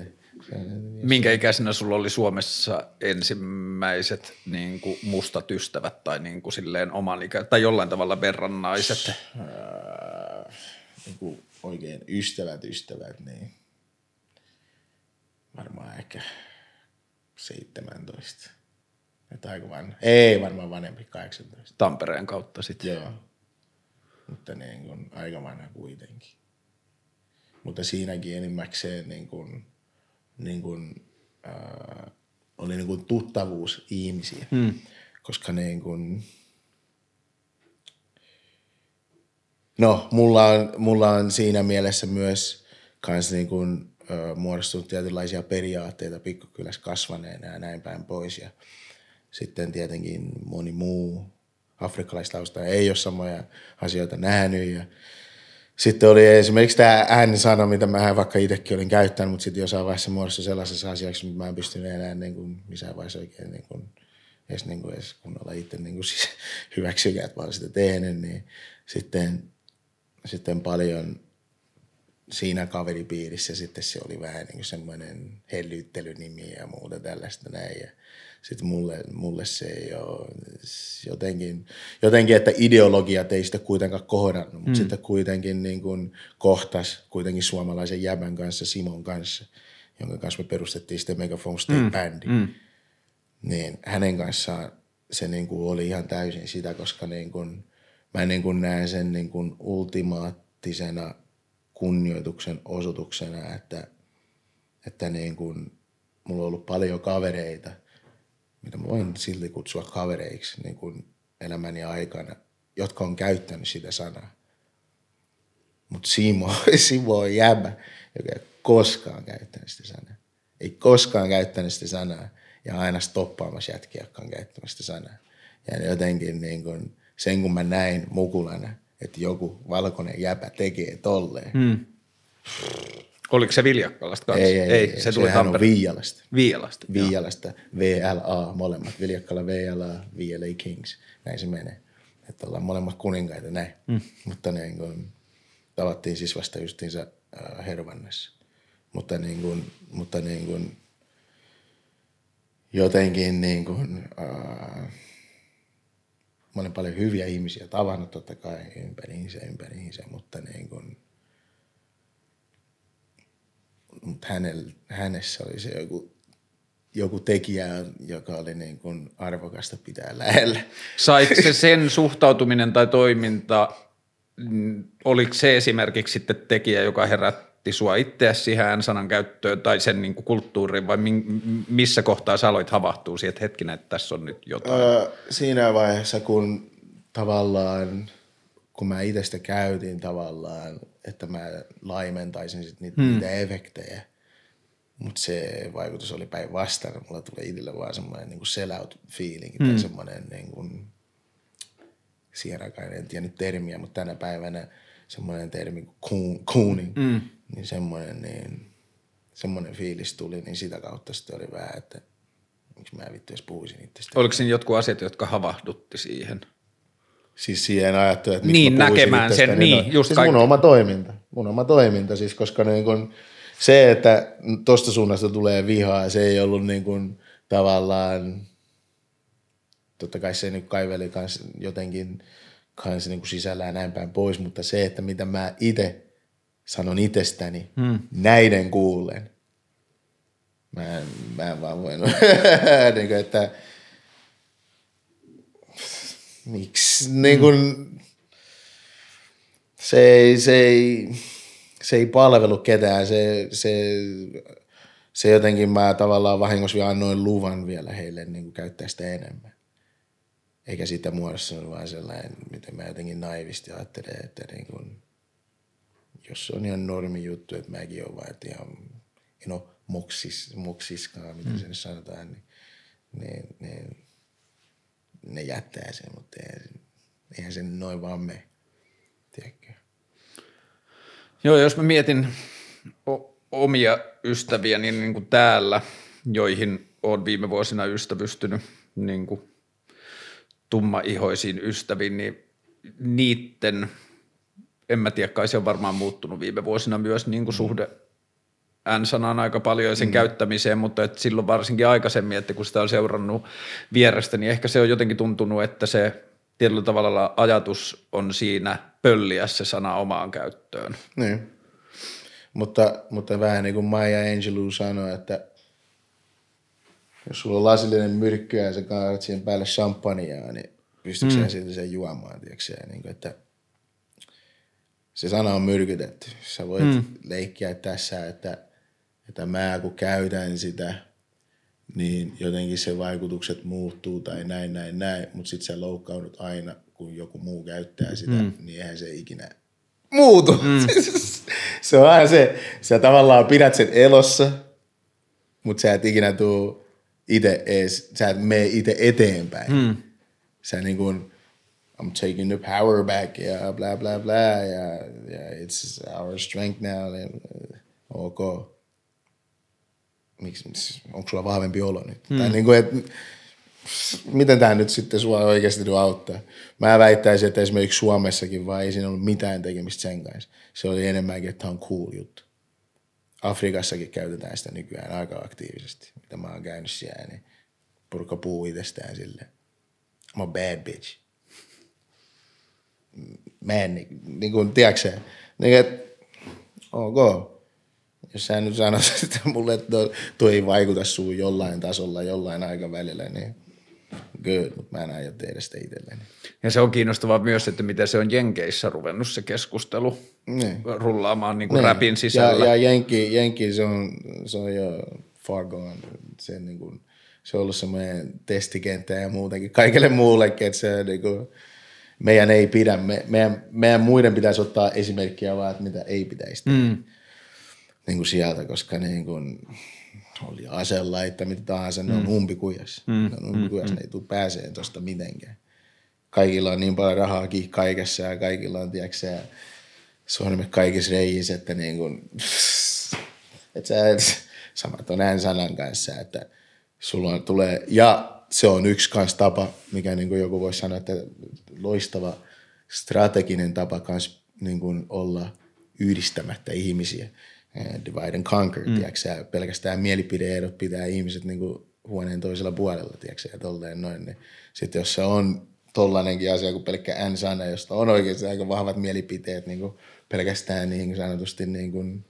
Minkä ikäisenä sulla oli Suomessa ensimmäiset niin kuin mustat ystävät tai niin kuin silleen oman ikä, tai jollain tavalla verrannaiset? niin kuin oikein ystävät, ystävät, niin varmaan ehkä 17. Että aika vanha. Ei varmaan vanhempi, 18. Tampereen kautta sitten. Joo. Mutta niin kuin, aika vanha kuitenkin. Mutta siinäkin enimmäkseen niin kuin, niin kuin, äh, oli niin kuin tuttavuus ihmisiä. Hmm. Koska niin kuin, no, mulla on, mulla on siinä mielessä myös kans niin kuin, äh, muodostunut tietynlaisia periaatteita pikkukylässä kasvaneena ja näin päin pois. Ja sitten tietenkin moni muu afrikkalaistausta ei ole samoja asioita nähnyt ja sitten oli esimerkiksi tämä äänisana, mitä mä vaikka itsekin olin käyttänyt, mutta sitten jossain vaiheessa muodossa sellaisessa asiassa, että mä en pystynyt enää niin kuin, missään vaiheessa oikein niin kuin, edes, niin kuin, edes kunnolla itse niin kuin, siis hyväksykään, että mä olen sitä tehnyt, niin sitten, sitten paljon siinä kaveripiirissä sitten se oli vähän niin kuin semmoinen hellyttelynimi ja muuta tällaista näin. Ja sitten mulle, mulle se ei ole jotenkin, jotenkin, että ideologiat ei sitä kuitenkaan kohdannut, mutta mm. sitten kuitenkin niin kuin kohtas kuitenkin suomalaisen jäbän kanssa, Simon kanssa, jonka kanssa me perustettiin sitten Megaphone State mm. Bandi. Mm. Niin hänen kanssaan se niin kuin oli ihan täysin sitä, koska niin kuin, mä niin kuin näen sen niin kuin ultimaattisena kunnioituksen osoituksena, että, että niin kuin, mulla on ollut paljon kavereita, mitä mä voin silti kutsua kavereiksi niin kuin elämäni aikana, jotka on käyttänyt sitä sanaa. Mutta Simo, Simo on jäbä, joka ei koskaan käyttänyt sitä sanaa. Ei koskaan käyttänyt sitä sanaa ja aina stoppaamassa jätkiä, jotka on käyttänyt sitä sanaa. Ja jotenkin niin kun, sen kun mä näin mukulana, että joku valkoinen jäpä tekee tolleen. Hmm. Oliko se Viljakkalasta kanssa? Ei, ei, ei se tuli Sehän on Viialasta. Viialasta, Viialasta, VLA, molemmat. Viljakkala, VLA, VLA Kings. Näin se menee. Että ollaan molemmat kuninkaita näin. Mm. Mutta niin kuin, tavattiin siis vasta justiinsa äh, Hervannessa. Mutta niin kuin, mutta niin kuin, jotenkin niin kuin, äh, mä olen paljon hyviä ihmisiä tavannut totta kai ympäriinsä, ympäriinsä, mutta niin kuin, mutta hänellä, hänessä oli se joku, joku tekijä, joka oli niin kuin arvokasta pitää lähellä. Saiko se sen suhtautuminen tai toiminta, oliko se esimerkiksi sitten tekijä, joka herätti sua itseäsi siihen sanan käyttöön tai sen niin kuin kulttuuriin vai missä kohtaa sä aloit havahtua siihen, että hetkinen, että tässä on nyt jotain? Öö, siinä vaiheessa, kun tavallaan, kun mä itse käytin tavallaan että mä laimentaisin sit niitä, hmm. niitä efektejä. Mutta se vaikutus oli päinvastainen. Mulla tulee itselle vaan semmoinen niin sell-out feeling hmm. tai semmoinen niin kuin, sierakaan en tiedä nyt termiä, mutta tänä päivänä semmoinen termi kuin kuuni, hmm. niin semmoinen, niin semmoinen fiilis tuli, niin sitä kautta sitten oli vähän, että miksi mä vittu edes puhuisin itsestä. Oliko siinä jotkut asiat, jotka havahdutti siihen? Siis siihen ajattelin, että niin, näkemään sen, niin, niin just siis mun oma toiminta, mun oma toiminta, siis koska niin kun se, että tosta suunnasta tulee vihaa, se ei ollut niin kun tavallaan, totta kai se nyt kaiveli kans jotenkin kans niin sisällään näin päin pois, mutta se, että mitä mä itse sanon itsestäni hmm. näiden kuullen, Mä en, mä en vaan voinut, niin kuin, että miksi, niin kuin, se ei, se ei, se ei palvelu ketään, se, se, se jotenkin mä tavallaan vahingossa vielä annoin luvan vielä heille niin kuin käyttää sitä enemmän. Eikä sitä muodossa vaan sellainen, miten mä jotenkin naivisti ajattelen, että niin kuin, jos se on ihan normi juttu, että mäkin olen vaan, että ihan, en ole moksis, moksiskaan, mitä mm. se nyt sanotaan, niin, niin, niin ne jättää sen, mutta eihän, eihän se noin vaan me, tiedätkö? Joo, jos mä mietin o- omia ystäviä niin, niin kuin täällä, joihin olen viime vuosina ystävystynyt niin kuin tummaihoisiin ystäviin, niin niitten, en mä tiedä, kai se on varmaan muuttunut viime vuosina myös niin kuin suhde N-sanaan aika paljon sen mm. käyttämiseen, mutta et silloin varsinkin aikaisemmin, että kun sitä on seurannut vierestä, niin ehkä se on jotenkin tuntunut, että se tietyllä tavalla ajatus on siinä pölliä se sana omaan käyttöön. Niin. Mutta, mutta vähän niin kuin Maya Angelou sanoi, että jos sulla on lasillinen myrkky ja sä kaadat siihen päälle champagnea, niin pystytkö mm. silti sen juomaan, tiedätkö niin kuin, että se sana on myrkytetty. Sä voit mm. leikkiä tässä, että, että mä kun käytän sitä, niin jotenkin se vaikutukset muuttuu tai näin, näin, näin, mutta sit sä loukkaudut aina, kun joku muu käyttää sitä, mm. niin eihän se ikinä muutu. Mm. se on aina se, sä tavallaan pidät sen elossa, mutta sä et ikinä tuu itse ees, sä et mene itse eteenpäin. Mm. Sä niin kuin, I'm taking the power back ja bla bla bla ja, ja it's our strength now. Ja, ok. Miksi, onko sulla vahvempi olo nyt? Mm. Tai niin kuin, että miten tämä nyt sitten sua oikeasti auttaa? Mä väittäisin, että esimerkiksi Suomessakin vaan ei siinä ollut mitään tekemistä sen kanssa. Se oli enemmänkin, että tämä on cool juttu. Afrikassakin käytetään sitä nykyään aika aktiivisesti, mitä mä oon käynyt siellä, niin purka puu itsestään silleen. I'm a bad bitch. Mä en, niin, niin kuin, tiedätkö niin, että ok. Jos sä nyt sanoisit, että mulle tuo, tuo ei vaikuta suun jollain tasolla, jollain aikavälillä, niin good, mutta mä en aio tehdä sitä itselleni. Ja se on kiinnostavaa myös, että miten se on Jenkeissä ruvennut se keskustelu niin. rullaamaan niin kuin niin. räpin sisällä. Ja, ja Jenki, Jenki se, on, se on jo far gone. Se, niin kuin, se on ollut semmoinen testikenttä ja muutenkin kaikille muullekin, että se niin kuin, meidän ei pidä, me, meidän, meidän muiden pitäisi ottaa esimerkkiä vaan, että mitä ei pitäisi tehdä. Mm. Niin kuin sieltä, koska niin kuin, oli aselaita, mitä tahansa, ne on mm. umpikujas. Mm. Ne on umpikujas, mm. ne ei tule pääseen tuosta mitenkään. Kaikilla on niin paljon rahaa kaikessa ja kaikilla on, tiedätkö sormet kaikissa reijissä, että niin kuin, että sä et, samat on näin sanan kanssa, että sulla tulee, ja se on yksi kans tapa, mikä niin kuin joku voisi sanoa, että loistava strateginen tapa kans niin kuin olla yhdistämättä ihmisiä. Divide and conquer, mm. tiedätkö, pelkästään mielipideerot pitää ihmiset niin kuin huoneen toisella puolella, tiedätkö, ja tolleen noin. Niin. Sitten jos se on tollanenkin asia kuin pelkkä N-sana, josta on oikeasti aika vahvat mielipiteet niin kuin pelkästään niin sanotusti niin kuin,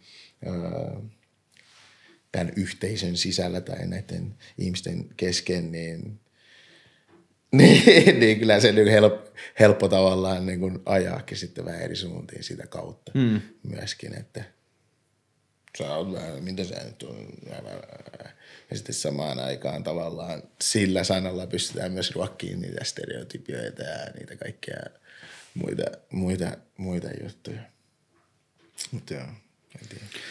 uh, tämän yhteisön sisällä tai näiden ihmisten kesken, niin, niin, niin kyllä se niin helppo, helppo tavallaan niin kuin ajaakin sitten vähän eri suuntiin sitä kautta mm. myöskin, että sä oot vähän, mitä sä nyt on, ja sitten samaan aikaan tavallaan sillä sanalla pystytään myös ruokkiin niitä stereotypioita ja niitä kaikkia muita, muita, muita juttuja. Mutta joo.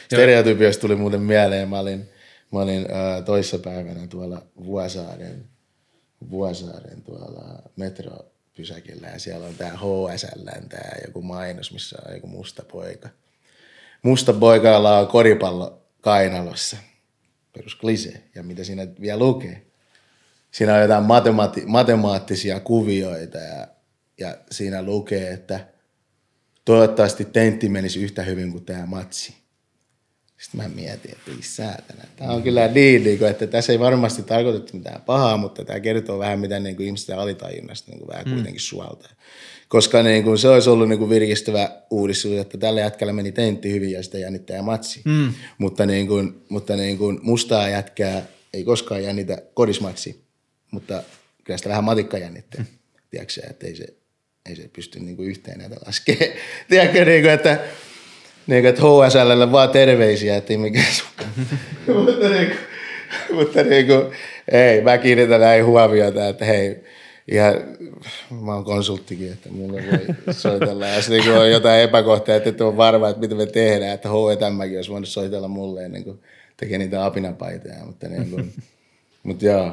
Stereotypioista tuli muuten mieleen. Mä olin, mä olin äh, toissapäivänä tuolla Vuosaaren, Vuosaaren tuolla metropysäkillä ja siellä on tää HSL, tää joku mainos, missä on joku musta poika. Musta poika on koripallo kainalossa. Perus klise. Ja mitä siinä vielä lukee? Siinä on jotain matemaati- matemaattisia kuvioita ja, ja siinä lukee, että – toivottavasti tentti menisi yhtä hyvin kuin tämä matsi. Sitten mä mietin, että ei säätänä. Tämä on kyllä niin, niin kuin, että tässä ei varmasti tarkoitettu mitään pahaa, mutta tämä kertoo vähän, mitä niin kuin ihmisten alitajunnasta niin kuin vähän mm. kuitenkin suoltaa. Koska niin kuin, se olisi ollut niin kuin virkistävä uudistus, että tällä jätkällä meni tentti hyvin ja sitä jännittää matsi. Mm. Mutta, niin kuin, mutta niin kuin mustaa jätkää ei koskaan jännitä kodismatsi, mutta kyllä sitä vähän matikka jännittää. Mm. Tiedätkö että ei se, ei se pysty niin kuin yhteen näitä laskemaan. Tiedätkö, niin kuin, että niin kuin, että HSLlle vaan terveisiä, että ei mikään mutta, niin kuin, mutta niin kuin, ei, mä kiinnitän näin huomiota, että hei, ihan, mä oon konsulttikin, että mulle voi soitella. Ja sitten kun on jotain epäkohtaa, että et ole varma, että mitä me tehdään, että H&Mkin olisi voinut soitella mulle ennen kuin tekee niitä apinapaitoja. Mutta, niin kuin, mutta joo,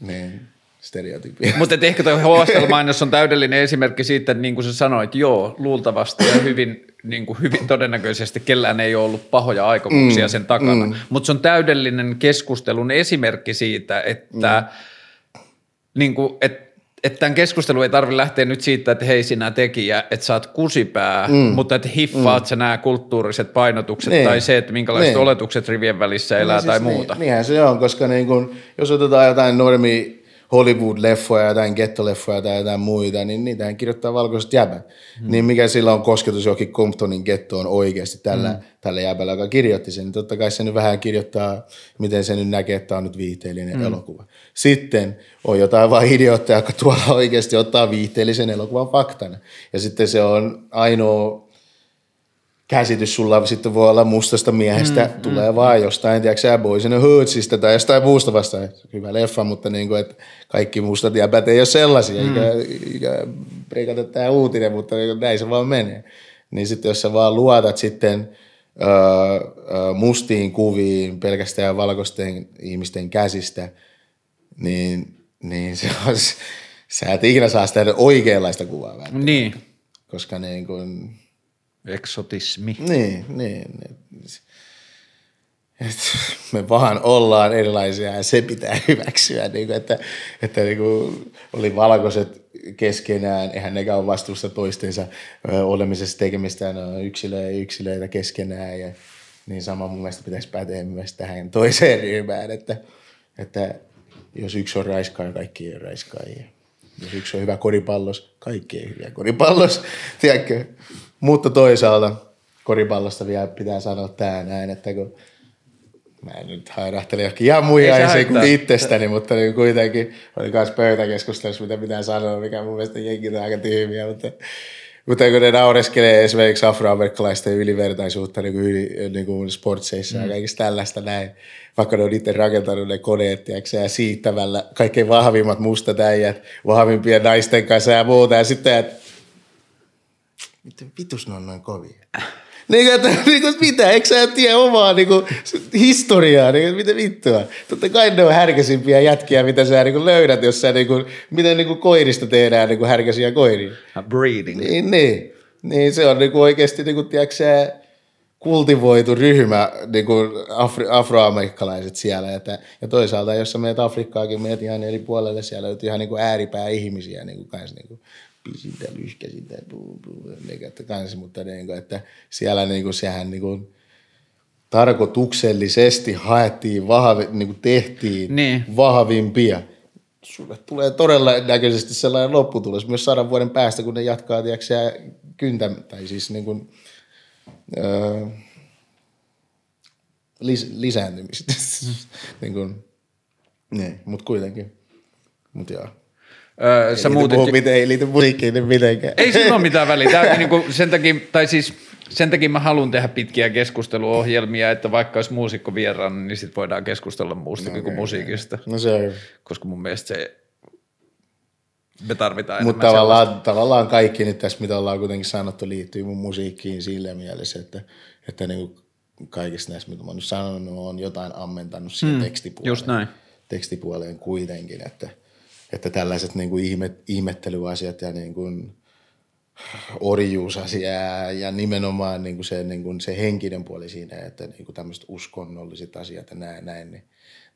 niin stereotypia. Mutta ehkä tuo HSL-mainos on täydellinen esimerkki siitä, että niin kuin sä sanoit, joo, luultavasti ja hyvin, niin kuin hyvin todennäköisesti kellään ei ole ollut pahoja aikomuksia mm, sen takana. Mm. Mutta se on täydellinen keskustelun esimerkki siitä, että mm. niin kuin, että että tämän keskustelun ei tarvitse lähteä nyt siitä, että hei sinä tekijä, että sä oot kusipää, mm. mutta että hiffaat mm. sä nämä kulttuuriset painotukset niin. tai se, että minkälaiset niin. oletukset rivien välissä elää niin, tai siis muuta. Niin, niinhän se on, koska niin kun, jos otetaan jotain normi Hollywood-leffoja, jotain gettoleffoja tai jotain muita, niin niitähän kirjoittaa valkoiset jäbät. Hmm. Niin mikä sillä on kosketus johonkin Comptonin gettoon oikeasti tällä, hmm. tällä jäbällä, joka kirjoitti sen, niin totta kai se nyt vähän kirjoittaa, miten se nyt näkee, että tämä on nyt viihteellinen hmm. elokuva. Sitten on jotain vaan idiootteja, jotka tuolla oikeasti ottaa viihteellisen elokuvan faktana. Ja sitten se on ainoa käsitys sulla sitten voi olla mustasta miehestä, mm, tulee mm, vaan jostain, tiedätkö sä, Boysen Hoodsista tai jostain muusta vastaan. Hyvä leffa, mutta niin kuin, että kaikki mustat jäbät ei ole sellaisia, mm. eikä, eikä tämä uutinen, mutta niin näin se vaan menee. Niin sitten jos sä vaan luotat sitten öö, mustiin kuviin pelkästään valkoisten ihmisten käsistä, niin, niin se on, sä et ikinä saa sitä oikeanlaista kuvaa välttämättä. Niin. Koska niin kuin, Eksotismi. Niin, niin. niin. Et me vaan ollaan erilaisia ja se pitää hyväksyä, niin kuin, että, että niin kuin oli valkoiset keskenään, eihän nekään ole vastuussa toistensa olemisesta tekemistä, ne on yksilöitä, yksilöitä keskenään ja niin sama mun mielestä pitäisi päteä myös tähän toiseen ryhmään, että, että jos yksi on raiskaa, kaikki on raiskaajia. Jos yksi on hyvä koripallos, kaikki ei hyviä koripallos, tiedätkö? Mutta toisaalta koripallosta vielä pitää sanoa tämä näin, että kun mä en nyt hairahtele johonkin ihan muihin aiheisiin kuin itsestäni, mutta niin kuitenkin oli myös pöytäkeskustelussa, mitä pitää sanoa, mikä mun mielestä jenkin on aika tyhmiä, mutta, mutta kun ne naureskelee esimerkiksi afroamerikkalaisten ylivertaisuutta niin kuin, yli, niin kuin sportseissa mm. ja kaikista tällaista näin, vaikka ne on itse rakentanut ne koneet, tiiäksä, ja siittävällä kaikkein vahvimmat mustat äijät, vahvimpien naisten kanssa ja muuta, ja sitten, että miten vitus ne on noin kovia? Niin että, niin kuin, mitä, eikö sä tiedä omaa niin kuin, historiaa, niin kuin, mitä vittua. Totta kai ne on härkäsimpiä jätkiä, mitä sä niin kuin, löydät, jos sä, niin kuin, miten niin kuin, koirista tehdään niin kuin, härkäsiä koiria. Breeding. Niin, niin. niin se on niin kuin, oikeasti, niin kuin, tiedätkö, sä, kultivoitu ryhmä, niin kuin afri, afroamerikkalaiset siellä. Että, ja toisaalta, jos sä meet Afrikkaakin, meet ihan eri puolelle, siellä on ihan niin kuin ääripää ihmisiä, niin kuin, kans, niin kuin, pisintä, lyskäsintä, että kanssa, mutta niin kuin, että siellä niin kuin, sehän niin kuin, tarkoituksellisesti haettiin, vahvi, niin kuin tehtiin niin. vahvimpia. Sulle tulee todella näköisesti sellainen lopputulos myös sadan vuoden päästä, kun ne jatkaa, tiedätkö, kyntä, tai siis niin kuin, öö, lis, lisääntymistä. Niin kuin, niin, mutta kuitenkin. Mutta joo. Öö, sä ei, muutit... liity, miten, ei liity musiikkiin niin mitenkään. Ei siinä ole mitään väliä. Tämä, niin kuin sen, takia, tai siis, sen takia mä haluan tehdä pitkiä keskusteluohjelmia, että vaikka olisi muusikko vieraan, niin sit voidaan keskustella muusta no, okay, kuin musiikista. No se on Koska mun mielestä se, me tarvitaan Mutta tavallaan, tavallaan kaikki nyt tässä, mitä ollaan kuitenkin sanottu, liittyy mun musiikkiin sillä mielessä, että, että niin kuin kaikista näistä, mitä mä oon nyt sanonut, on jotain ammentanut siihen hmm, tekstipuoleen. Just näin. Tekstipuoleen kuitenkin, että – että tällaiset niin kuin ihme, ihmettelyasiat ja niin kuin orjuusasia ja nimenomaan niin kuin se, niin kuin se henkinen puoli siinä, että niin kuin tämmöiset uskonnolliset asiat ja näin, näin niin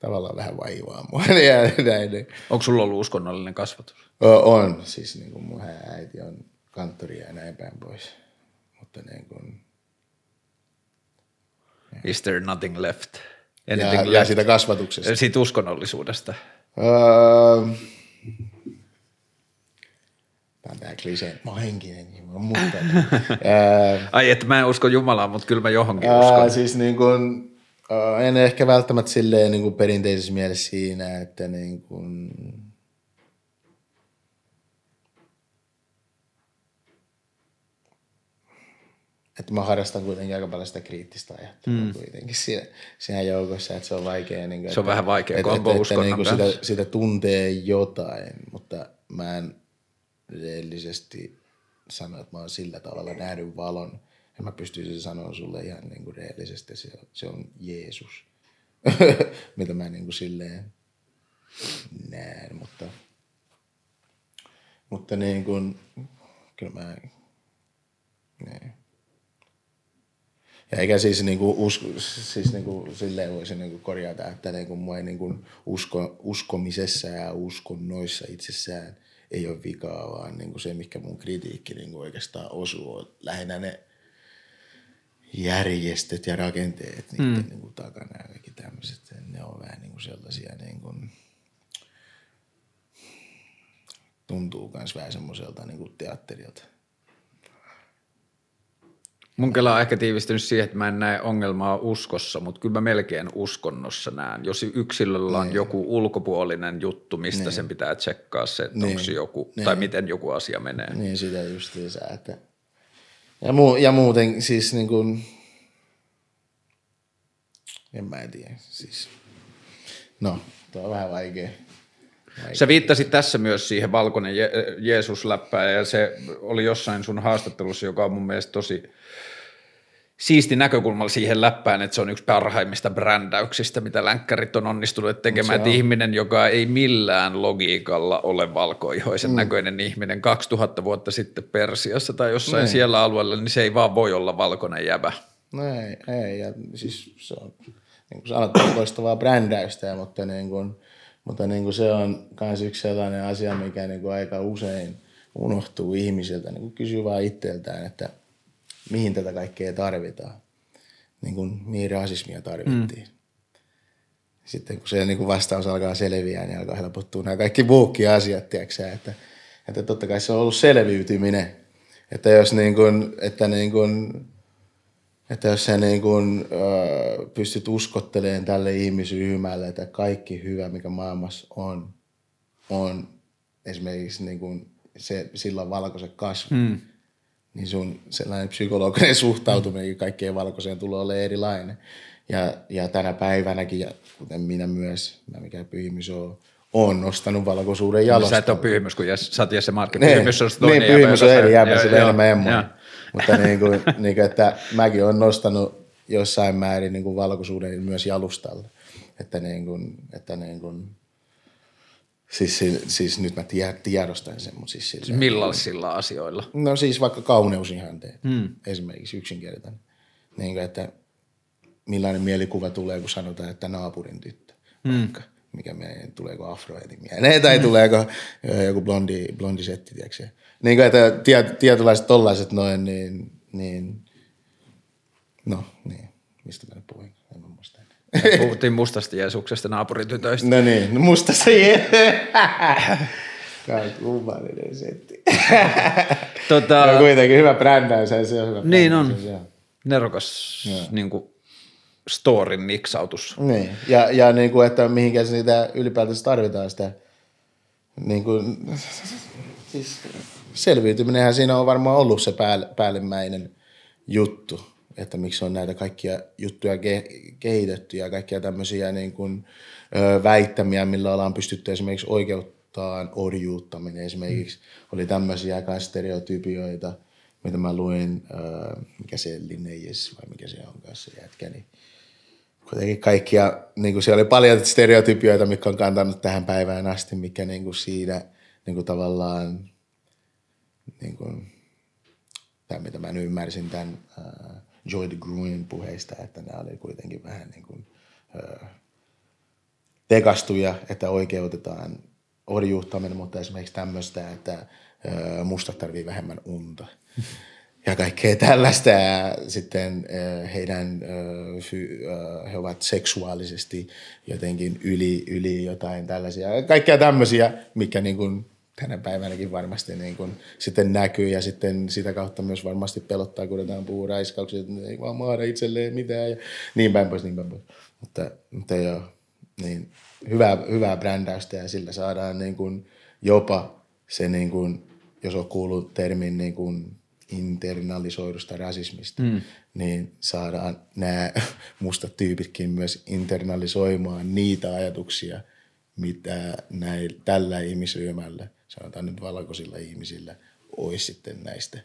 tavallaan vähän vaivaa mua. Ja näin, niin. Onko sulla ollut uskonnollinen kasvatus? On, siis niin kuin mun äiti on kanttori ja näin päin pois. Mutta niin kuin, Is there nothing left? Ja, Anything ja left? siitä kasvatuksesta. Siitä uskonnollisuudesta. Öö, Tämä on tää klisee. Mä oon henkinen, niin mä oon mutta. öö, Ai, että mä en usko Jumalaa, mutta kyllä mä johonkin uskon. Ää, siis niin kuin, ää, en ehkä välttämättä silleen niin kuin perinteisessä mielessä siinä, että niin kuin, että mä harrastan kuitenkin aika paljon sitä kriittistä ajattelua mm. kuitenkin siinä, siinä joukossa, että se on vaikea. Niin kuin, Se on vähän vaikea että, kombo että, että, niin kuin sitä, sitä tuntee jotain, mutta mä en reellisesti sano, että mä oon sillä tavalla nähnyt valon. Ja mä pystyisin sanoa sulle ihan niin kuin reellisesti, se, se on Jeesus. Mitä mä niin kuin silleen näen, mutta, mutta niin kuin, kyllä mä, niin. Eikä siis, niinku usko, siis niinku silleen voisi niinku korjata, että niinku mua ei niinku usko, uskomisessa ja uskonnoissa itsessään ei ole vikaa, vaan niinku se, mikä mun kritiikki niinku oikeastaan osuu, on lähinnä ne järjestöt ja rakenteet niiden mm. niinku takana ja kaikki tämmöiset. Ne on vähän niinku sellaisia niinku, tuntuu myös vähän semmoiselta niinku teatterilta. Mun kela on ehkä tiivistynyt siihen, että mä en näe ongelmaa uskossa, mutta kyllä mä melkein uskonnossa näen. Jos yksilöllä on joku ulkopuolinen juttu, mistä sen pitää tsekkaa se, että onko se joku, tai miten joku asia menee. Niin sitä justiinsa, että... Ja, mu- ja muuten siis niin kuin... En mä tiedä, siis... No, tuo on vähän vaikea. Sä viittasit tässä myös siihen valkoinen Je- Jeesus-läppään ja se oli jossain sun haastattelussa, joka on mun mielestä tosi siisti näkökulmalla siihen läppään, että se on yksi parhaimmista brändäyksistä, mitä länkkärit on onnistunut tekemään, että ihminen, joka ei millään logiikalla ole valkoihoisen mm. näköinen ihminen 2000 vuotta sitten Persiassa tai jossain Niin. siellä alueella, niin se ei vaan voi olla valkoinen jäbä. No ei, ei ja siis se on, niin kuin sanottu, loistavaa brändäystä, mutta, niin kuin, mutta niin kuin se on myös yksi sellainen asia, mikä niin kuin aika usein unohtuu ihmisiltä, niin kuin kysyy vaan itseltään, että mihin tätä kaikkea tarvitaan. Niin kuin, mihin rasismia tarvittiin. Mm. Sitten kun se niin kuin vastaus alkaa selviää, niin alkaa helpottua nämä kaikki muutkin asiat, tiedätkö sä, että, että totta kai se on ollut selviytyminen. Että jos niin kuin, että niin kuin, että jos sä niin kun, ö, pystyt uskottelemaan tälle ihmisryhmälle, että kaikki hyvä, mikä maailmassa on, on esimerkiksi niin kun se, sillä valkoiset kasvot, mm. Niin sun sellainen psykologinen suhtautuminen kaikkeen valkoiseen tulee olemaan erilainen. Ja, ja tänä päivänäkin, ja kuten minä myös, mä mikä pyhimys on, on nostanut valkoisuuden Sä jalosta. et ole pyhimys, kun Jes- sä oot Jesse Markki. Niin, Pyhimys on niin, toinen jäbä, pyhimys on sä- eri jäbä, sillä enemmän joo. Mutta niin kuin, niin kuin, että mäkin olen nostanut jossain määrin niin kuin valkoisuuden myös jalustalle. Että, niin kuin, että niin kuin, siis, siis, siis, nyt mä tie- tiedostan sen, mutta siis sillä, Millaisilla asioilla? No siis vaikka kauneusihanteet, hmm. esimerkiksi yksinkertainen. Niin kuin, että millainen mielikuva tulee, kun sanotaan, että naapurin tyttö. Hmm. Vaikka, mikä meidän, tuleeko afroeti mieleen, tai tuleeko ö, joku blondi, blondi setti, tiedätkö? Niin kuin, että tiet, tietynlaiset tollaiset noin, niin, niin, no niin, mistä mä nyt puhuin, Puhuttiin mustasta Jeesuksesta naapuritytöistä. No niin, no musta se jee. Kai kummallinen setti. Tota, No kuitenkin hyvä brändäys, se on hyvä Niin brändäys, on. on. nerokas niin kuin, storin niksautus. Niin, ja, ja niin kuin, että mihinkä se niitä ylipäätänsä tarvitaan sitä, niin kuin, siis selviytyminenhän siinä on varmaan ollut se pääll, päällimmäinen juttu, että miksi on näitä kaikkia juttuja ke- kehitetty ja kaikkia tämmöisiä niin kuin, ö, väittämiä, millä ollaan pystytty esimerkiksi oikeuttaan orjuuttaminen. Esimerkiksi oli tämmöisiä kai stereotypioita, mitä mä luin, ö, mikä se Linnaeus vai mikä se onkaan se jätkä, niin kuitenkin kaikkia, niin kuin siellä oli paljon stereotypioita, mitkä on kantanut tähän päivään asti, mikä niin kuin siinä niin kuin tavallaan, niin kuin, tämä mitä mä nyt ymmärsin tämän uh, Joy de Gruen puheista, että nämä oli kuitenkin vähän niin kuin, uh, tekastuja, että oikeutetaan orjuuttaminen, mutta esimerkiksi tämmöistä, että uh, mustat tarvii vähemmän unta. ja kaikkea tällaista. Ja sitten heidän, he ovat seksuaalisesti jotenkin yli, yli jotain tällaisia. Kaikkea tämmöisiä, mikä niin kuin tänä päivänäkin varmasti niin kuin sitten näkyy ja sitten sitä kautta myös varmasti pelottaa, kun otetaan raiskauksia, että ei vaan maada itselleen mitään ja niin päin pois, niin päin pois. Mutta, mutta joo, niin hyvää, hyvää brändäystä ja sillä saadaan niin kuin jopa se, niin kuin, jos on kuullut termin niin kuin internalisoidusta rasismista, mm. niin saadaan nämä mustat tyypitkin myös internalisoimaan niitä ajatuksia, mitä näillä, tällä ihmisryhmällä, sanotaan nyt valkoisilla ihmisillä, olisi sitten näistä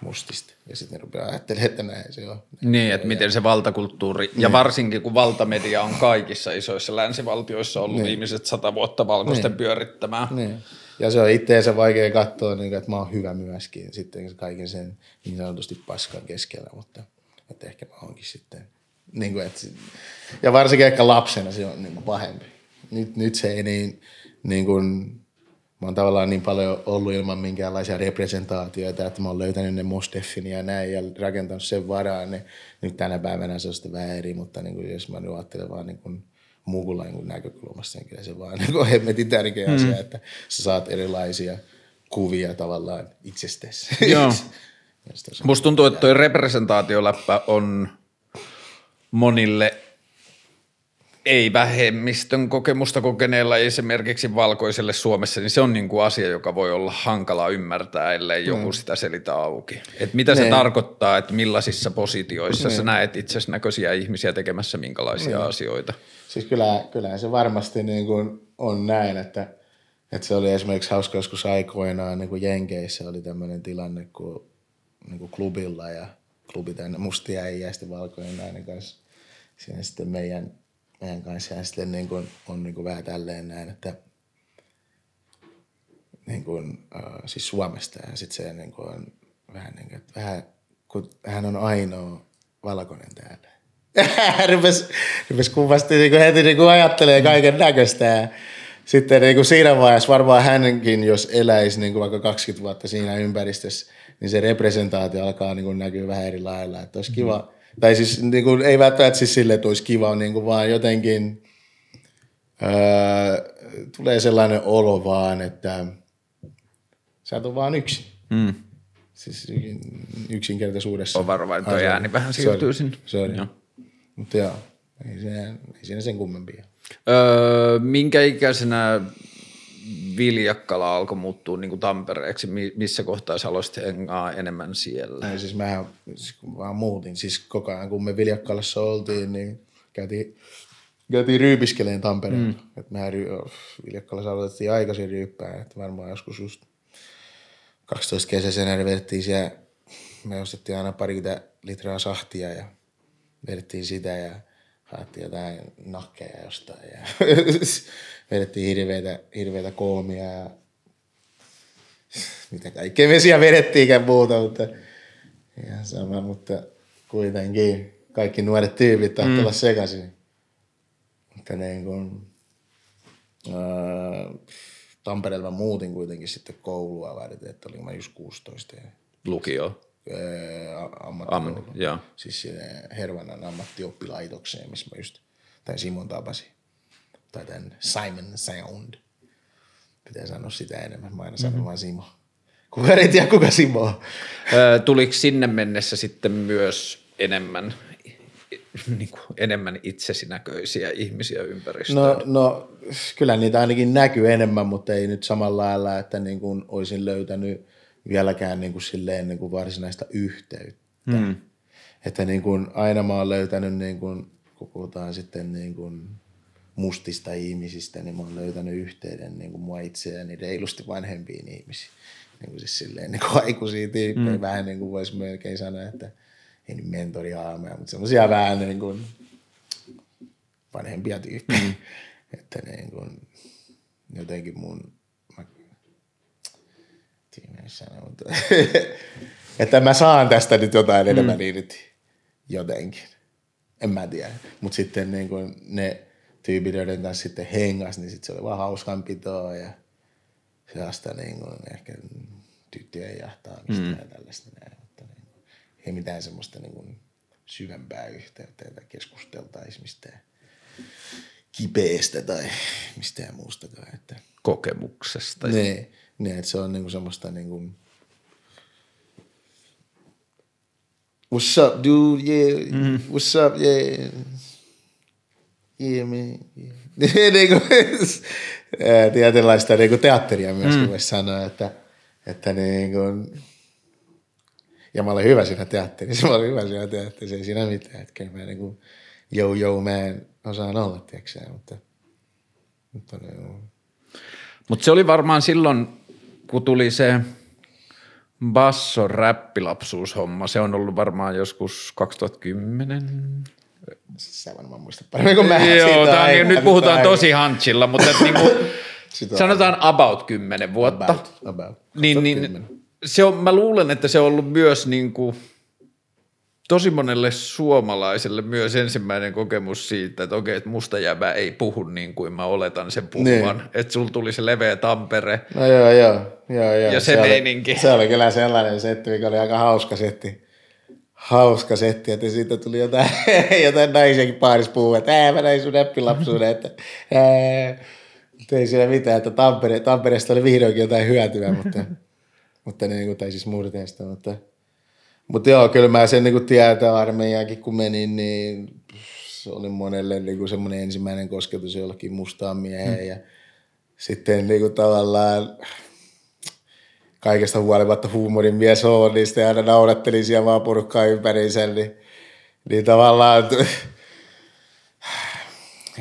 mustista. Ja sitten ne rupeaa ajattelemaan, että näin se on. Niin, että miten se valtakulttuuri, ja niin. varsinkin kun valtamedia on kaikissa isoissa länsivaltioissa ollut niin. viimeiset sata vuotta valkoisten niin. pyörittämään. Niin. Ja se on itteensä vaikea katsoa, niin että mä oon hyvä myöskin sitten kaiken sen niin sanotusti paskan keskellä, mutta että ehkä mä oonkin sitten. Niin kuin, että, ja varsinkin ehkä lapsena se on niin kuin pahempi. Nyt, nyt se ei niin, niin kuin, mä oon tavallaan niin paljon ollut ilman minkäänlaisia representaatioita, että mä oon löytänyt ne Mosteffin ja näin ja rakentanut sen varaan, niin nyt tänä päivänä se on sitten vähän eri, mutta niin kuin, jos mä nyt ajattelen vaan niin kuin, muulla niin näkökulmasta, niin kyllä se vaan niin on hemmetin tärkeä mm. asia, että sä saat erilaisia kuvia tavallaan itsestäsi. Joo. Musta tuntuu, että toi representaatioläppä on monille ei vähemmistön kokemusta kokeneella esimerkiksi valkoiselle Suomessa, niin se on niin kuin asia, joka voi olla hankala ymmärtää, ellei joku mm. sitä selitä auki. Et mitä ne. se tarkoittaa, että millaisissa positioissa ne. sä näet itsesi näköisiä ihmisiä tekemässä minkälaisia ne. asioita? Siis kyllä, kyllähän se varmasti niin kuin on näin, että, että se oli esimerkiksi hauska joskus aikoinaan niin kuin Jenkeissä oli tämmöinen tilanne, kun niin kuin klubilla ja klubi tänne mustia ei ja sitten valkoinen nainen kanssa. Siinä sitten meidän meidän kanssa. Ja sitten niin kuin, on niin kuin vähän tälleen näin, että niin kuin, äh, siis Suomesta. Ja sitten se niin kuin on vähän niin kuin, että vähän, kun hän on ainoa valkoinen täällä. rupes, rupes kuvasti niin kuin heti niin kuin ajattelee kaiken näköistä. Ja sitten niin kuin siinä vaiheessa varmaan hänkin, jos eläisi niin kuin vaikka 20 vuotta siinä ympäristössä, niin se representaatio alkaa niin kuin näkyä vähän eri lailla. Että olisi kiva, mm-hmm tai siis niin kuin, ei välttämättä siis sille, että olisi kiva, niin kuin, vaan jotenkin öö, tulee sellainen olo vaan, että sä et ole vaan yksi. Mm. Siis yksinkertaisuudessa. On varovainen, tuo ääni vähän siirtyy sinne. Sorry. Joo. Mutta joo, ei siinä, ei siinä sen kummempia. Öö, minkä ikäisenä Viljakkala alkoi muuttua niin kuin Tampereeksi? Missä kohtaa sä aloisit hengaa enemmän siellä? Ei, siis mä siis kun vaan muutin. Siis koko ajan kun me Viljakkalassa oltiin, niin käytiin, käytiin ryypiskeleen Tampereen. Mm. Et mä Viljakkalassa aloitettiin aikaisin ryyppää, että varmaan joskus just 12 kesäisenä vedettiin siellä, me ostettiin aina parikymmentä litraa sahtia ja vedettiin sitä ja haettiin jotain nakkeja jostain ja vedettiin hirveitä, hirveitä koomia ja mitä kaikkea me siellä vedettiinkään muuta, mutta ihan sama, mutta kuitenkin kaikki nuoret tyypit tahtovat mm. olla sekaisin. Mutta niin kuin, ää, Tampereella mä muutin kuitenkin sitten koulua varten, että olin mä just 16. Ja Lukio? Ammattikoulu. Am, siis Hervannan ammattioppilaitokseen, missä mä just tämän Simon tapasin tai tämän Simon Sound. Pitää sanoa sitä enemmän, mä aina sanon mm-hmm. vaan Simo. Kuka ei tiedä, kuka Simo on. tuliko sinne mennessä sitten myös enemmän, niin kuin, enemmän itsesi näköisiä ihmisiä ympäristöön? No, no, kyllä niitä ainakin näkyy enemmän, mutta ei nyt samalla lailla, että niin kuin olisin löytänyt vieläkään niin kuin silleen niin kuin varsinaista yhteyttä. Mm. Että niin kuin aina mä oon löytänyt, niin kuin, kun puhutaan sitten niin kuin mustista ihmisistä, niin mä oon löytänyt yhteyden niin kuin mua itseäni reilusti vanhempiin ihmisiin. Niin kuin siis silleen niin kuin aikuisia tyyppejä, mm. vähän niin kuin voisi melkein sanoa, että ei nyt mentoriaameja, mutta semmoisia vähän niin kuin vanhempia tyyppejä. Mm. että niin kuin, jotenkin mun, sanoa, mutta, että mä saan tästä nyt jotain mm. enemmän irti jotenkin. En mä tiedä. Mutta sitten niin kuin ne tyypit, joiden kanssa sitten hengas, niin sitten se oli vaan hauskanpitoa ja sellaista niin kuin ehkä tyttöjen jahtaamista mm. ja tällaista näin. Mutta niin. ei mitään semmoista niin kuin syvempää yhteyttä, että keskusteltaisiin mistään kipeästä tai mistään muustakaan. Että, Kokemuksesta. ne, ne, että se on niin kuin semmoista niin kuin, What's up, dude? Yeah. Mm. What's up? Yeah. Yeah, man. Yeah. niin kuin, tietynlaista niin kuin teatteria myöskin mm. voisi sanoa, että, että niin kuin, ja mä olen hyvä siinä teatterissa, mä olen hyvä siinä teatterissa, ei siinä mitään, että kyllä mä niin kuin, yo, yo, mä en osaan olla, tiedätkö mutta, mutta niin kuin, Mutta se oli varmaan silloin, kun tuli se basso räppilapsuushomma, se on ollut varmaan joskus 2010. sä varmaan muistat paremmin kuin mä. Joo, tää on, niin, nyt puhutaan siitä tosi hanchilla, mutta niinku, sanotaan about 10 vuotta. About, about. Niin, niin se on, mä luulen, että se on ollut myös niin kuin, tosi monelle suomalaiselle myös ensimmäinen kokemus siitä, että okei, että musta jäbä ei puhu niin kuin mä oletan sen puhuvan. Niin. Että sulla tuli se leveä Tampere. No joo, joo, joo, joo. Ja se oli, meininki. Se oli kyllä sellainen setti, mikä oli aika hauska setti. Hauska setti, että siitä tuli jotain, jotain naisiakin paarissa puhua, että ää, mä näin sun näppilapsuuden, että ää, ei siinä mitään, että Tampere, Tampereesta oli vihdoinkin jotain hyötyä, mutta, mutta niin kuin, tai siis murteesta, mutta, mutta joo, kyllä mä sen niin tietää armeijaankin, kun menin, niin se oli monelle niin semmoinen ensimmäinen kosketus jollekin mustaan mieheen mm. ja sitten niin kuin tavallaan kaikesta huolimatta huumorin mies on, niin sitten aina naurattelin siellä vaan porukkaa ympäriinsä, niin, niin tavallaan,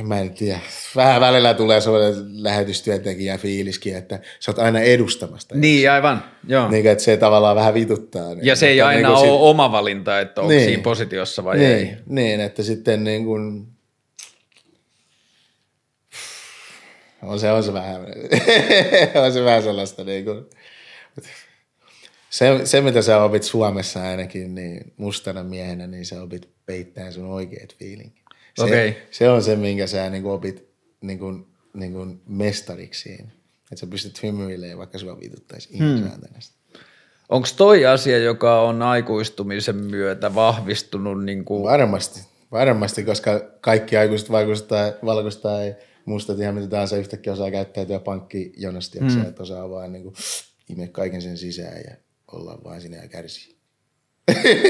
mä en tiedä, vähän välillä tulee sellainen lähetystyöntekijä fiiliskin, että sä oot aina edustamasta. Niin, aivan. Joo. Niin, että se tavallaan vähän vituttaa. Niin, ja se ei aina niin ole sit- oma valinta, että onko Niin. siinä positiossa vai niin, ei. Niin, että sitten niin kuin, on se, on se vähän, on se vähän sellaista niin kuin, se, se, mitä sä opit Suomessa ainakin, niin mustana miehenä, niin sä opit peittämään sun oikeat fiilingit. Se, Okei. se on se, minkä sä niin kuin opit niin kuin, niin kuin mestariksi siinä. Että sä pystyt hymyilemään, vaikka sua vituttaisi ihan hmm. Onko toi asia, joka on aikuistumisen myötä vahvistunut niin kuin, Varmasti, varmasti, koska kaikki aikuiset vaikustaa, valkoista tai mustat ihan mitä tahansa yhtäkkiä osaa käyttäytyä pankkijonosti, mm. että osaa vaan niin kuin, kaiken sen sisään ja olla vaan siinä ja kärsiä.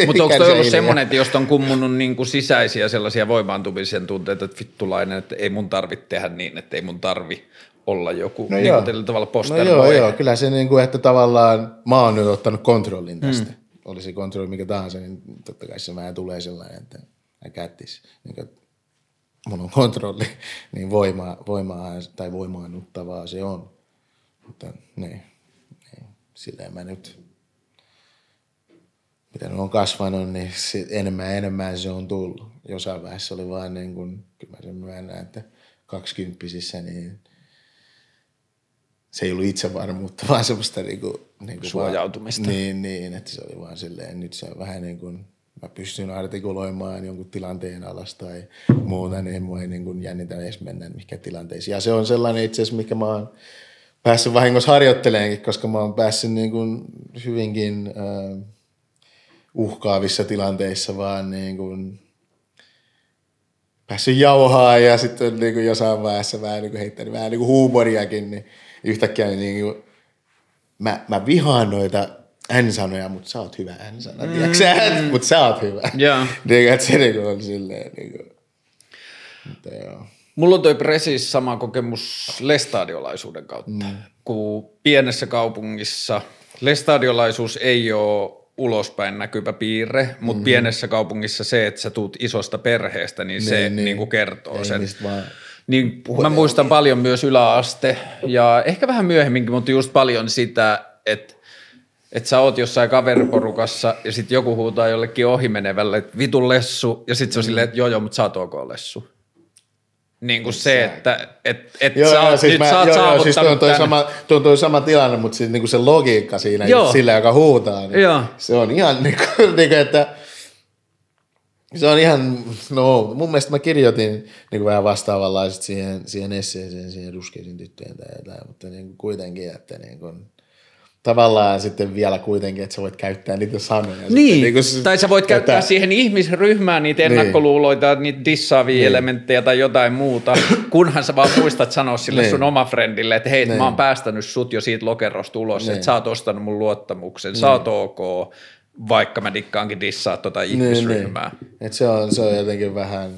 Mutta onko toi ollut semmoinen, että jos on kummunut niinku sisäisiä sellaisia voimaantumisen tunteita, että vittulainen, että ei mun tarvitse tehdä niin, että ei mun tarvi olla joku no niin kuin tällä tavalla no poster joo, boy. joo, kyllä se niin kuin, että tavallaan mä oon nyt ottanut kontrollin tästä. Mm. Oli se kontrolli mikä tahansa, niin totta kai se vähän tulee sellainen, että I got this. Niin kuin, mun on kontrolli, niin voimaa, voimaa tai voimaannuttavaa se on. Mutta niin, niin silleen mä nyt, mitä nyt on kasvanut, niin sit enemmän ja enemmän se on tullut. Jossain vaiheessa oli vaan niin kuin, kyllä mä sen myönnän, että kaksikymppisissä, niin se ei ollut itsevarmuutta, vaan semmoista niinku, niinku Suojautumista. Vaan, niin, niin, että se oli vaan silleen, nyt se on vähän niin kuin, mä pystyn artikuloimaan jonkun tilanteen alasta tai muuta, niin mua ei niin kuin jännitä edes mennä mikä tilanteisiin. Ja se on sellainen itse asiassa, mikä mä oon päässyt vahingossa harjoitteleenkin, koska mä oon päässyt niin kuin hyvinkin äh, uhkaavissa tilanteissa vaan niin kuin päässyt jauhaa ja sitten niin kuin jossain vaiheessa vähän niin kuin heittänyt vähän niin kuin huumoriakin, niin yhtäkkiä niin kuin, mä, mä vihaan noita N-sanoja, mutta sä oot hyvä N-sana, mm. tiedätkö mutta sä oot hyvä. Joo. niin, kuin, että se niin kuin on silleen, niin kuin, mutta joo. Mulla on toi precis sama kokemus lestadiolaisuuden kautta, mm. kun pienessä kaupungissa lestadiolaisuus ei ole ulospäin näkyvä piirre, mutta mm. pienessä kaupungissa se, että sä tuut isosta perheestä, niin, se Niin, niin, niin. niin kertoo Ei sen. vaan Niin mä muistan paljon myös yläaste ja ehkä vähän myöhemminkin, mutta just paljon sitä, että että sä oot jossain kaveriporukassa ja sitten joku huutaa jollekin ohimenevälle, että vitu lessu, ja sitten se on silleen, että joo joo, mutta sä oot ok lessu. Niin kuin se, että et, et Joo, sä joo, oot, siis nyt mä, sä oot joo, joo, siis tuo on saavuttanut toi sama, tuo on toi sama tilanne, mutta siis niinku se logiikka siinä, Joo. sillä joka huutaa, niin Joo. se on ihan niinku, niinku, että se on ihan, no mun mielestä mä kirjoitin niinku vähän vastaavanlaiset siihen, siihen esseeseen, siihen ruskeisiin tyttöjen tai jotain, mutta niinku kuitenkin, että niinku, tavallaan sitten vielä kuitenkin, että sä voit käyttää niitä sanoja. Niin, sitten, niin kun, tai sä voit käyttää että- siihen ihmisryhmään niitä Niin. ennakkoluuloita, niitä dissaavia Niin. elementtejä tai jotain muuta, kunhan sä vaan muistat sanoa sille Niin. sun oma friendille, että hei, Niin. mä oon päästänyt sut jo siitä lokerosta ulos, Niin. että sä oot ostanut mun luottamuksen, sä oot ok, vaikka mä dikkaankin dissaa tota ihmisryhmää. Niin, niin. Et se, on, se on jotenkin vähän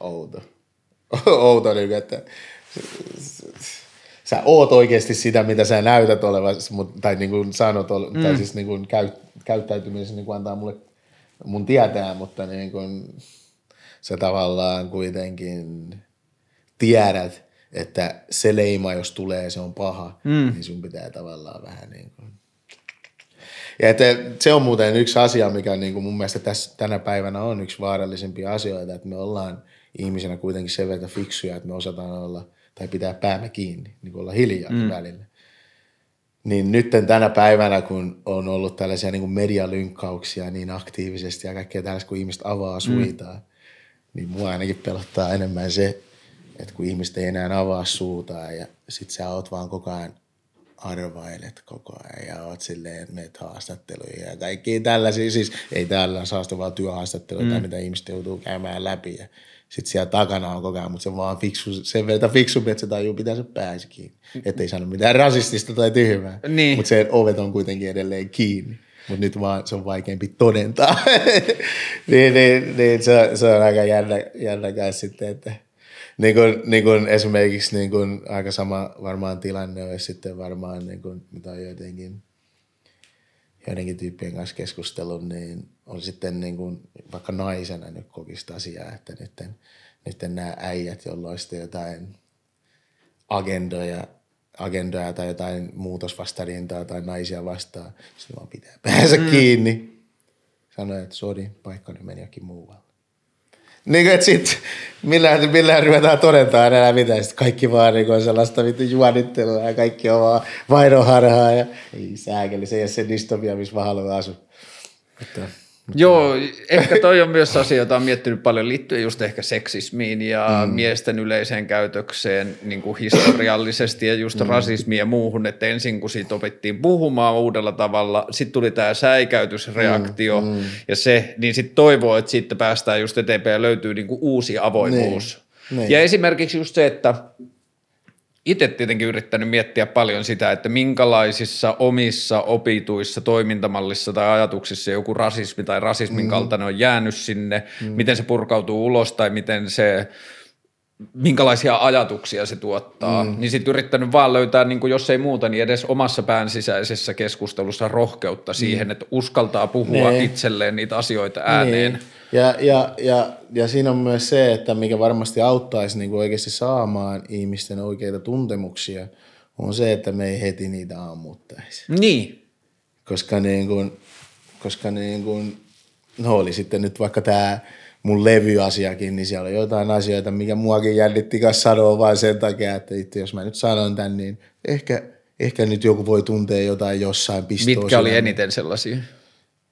outo. outo, niin että sä oot oikeasti sitä, mitä sä näytät olevasi, tai niin kuin sanot, ole, mm. tai siis niin kuin käy, käyttäytymisessä niin kuin antaa mulle mun tietää, mutta niin kuin sä tavallaan kuitenkin tiedät, että se leima, jos tulee, se on paha, mm. niin sun pitää tavallaan vähän niin kuin ja että se on muuten yksi asia, mikä niin kuin mun mielestä tässä, tänä päivänä on yksi vaarallisimpia asioita, että me ollaan ihmisenä kuitenkin sen verran fiksuja, että me osataan olla tai pitää päämme kiinni, niin kuin olla hiljaa mm. välillä. Niin nyt tänä päivänä, kun on ollut tällaisia niin kuin medialynkkauksia niin aktiivisesti ja kaikkea tällaista, kun ihmiset avaa suitaan, mm. niin mua ainakin pelottaa enemmän se, että kun ihmiset ei enää avaa suutaan ja sit sä oot vaan koko ajan arvailet koko ajan ja oot silleen, meet haastatteluja ja kaikki tällaisia, siis ei täällä saastavaa työhaastatteluja, mm. mitä ihmiset joutuu käymään läpi ja sitten siellä takana on koko ajan, mutta se on vaan fiksu, sen verran fiksumpi, että se tajuu pitää se pääsi kiinni. Että ei sano mitään rasistista tai tyhmää, Niin. mutta se ovet on kuitenkin edelleen kiinni. Mutta nyt vaan se on vaikeampi todentaa. niin, niin, niin se, se, on aika jännä, jännä kanssa sitten, että niin kuin, niin kuin esimerkiksi niin kuin aika sama varmaan tilanne olisi sitten varmaan, niin kuin, mitä on jotenkin, joidenkin tyyppien kanssa keskustellut, niin on sitten niin kuin, vaikka naisena nyt kokista asiaa, että nyt, nyt nämä äijät, joilla on sitten jotain agendoja, agendoja tai jotain muutosvastarintaa tai naisia vastaan, sitten vaan pitää päänsä mm. kiinni. Sanoi, että sori, paikka nyt meni jokin muualle. Niin kuin, että sit millään, millään ruvetaan todentaa enää mitään. Sitten kaikki vaan niin on sellaista vittu juonittelua ja kaikki on vaan vainoharhaa ja ei sääkeli, se ei ole se dystopia, missä mä haluan asua. Että, Joo, ehkä toi on myös asia, jota on miettinyt paljon liittyen just ehkä seksismiin ja mm. miesten yleiseen käytökseen niin kuin historiallisesti ja just mm. rasismiin ja muuhun, että ensin kun siitä opittiin puhumaan uudella tavalla, sitten tuli tämä säikäytysreaktio mm. Mm. ja se, niin sitten toivoo, että siitä päästään just eteenpäin ja löytyy niin kuin uusi avoimuus. Niin, niin. Ja esimerkiksi just se, että itse tietenkin yrittänyt miettiä paljon sitä, että minkälaisissa omissa opituissa toimintamallissa tai ajatuksissa joku rasismi tai rasismin mm. kaltainen on jäänyt sinne, mm. miten se purkautuu ulos tai miten se, minkälaisia ajatuksia se tuottaa, mm. niin sitten yrittänyt vaan löytää, niin kuin jos ei muuta, niin edes omassa pään sisäisessä keskustelussa rohkeutta siihen, että uskaltaa puhua Niin. itselleen niitä asioita ääneen. Niin. Ja, ja, ja, ja siinä on myös se, että mikä varmasti auttaisi niin kuin oikeasti saamaan ihmisten oikeita tuntemuksia, on se, että me ei heti niitä ammuttaisi. Niin, Koska, niin kuin, koska niin kuin, no oli sitten nyt vaikka tämä mun levyasiakin, niin siellä on jotain asioita, mikä muakin jännitti kanssa sanoa vain sen takia, että itse jos mä nyt sanon tän, niin ehkä, ehkä nyt joku voi tuntea jotain jossain pistoa. mitkä oli sydämeen. eniten sellaisia?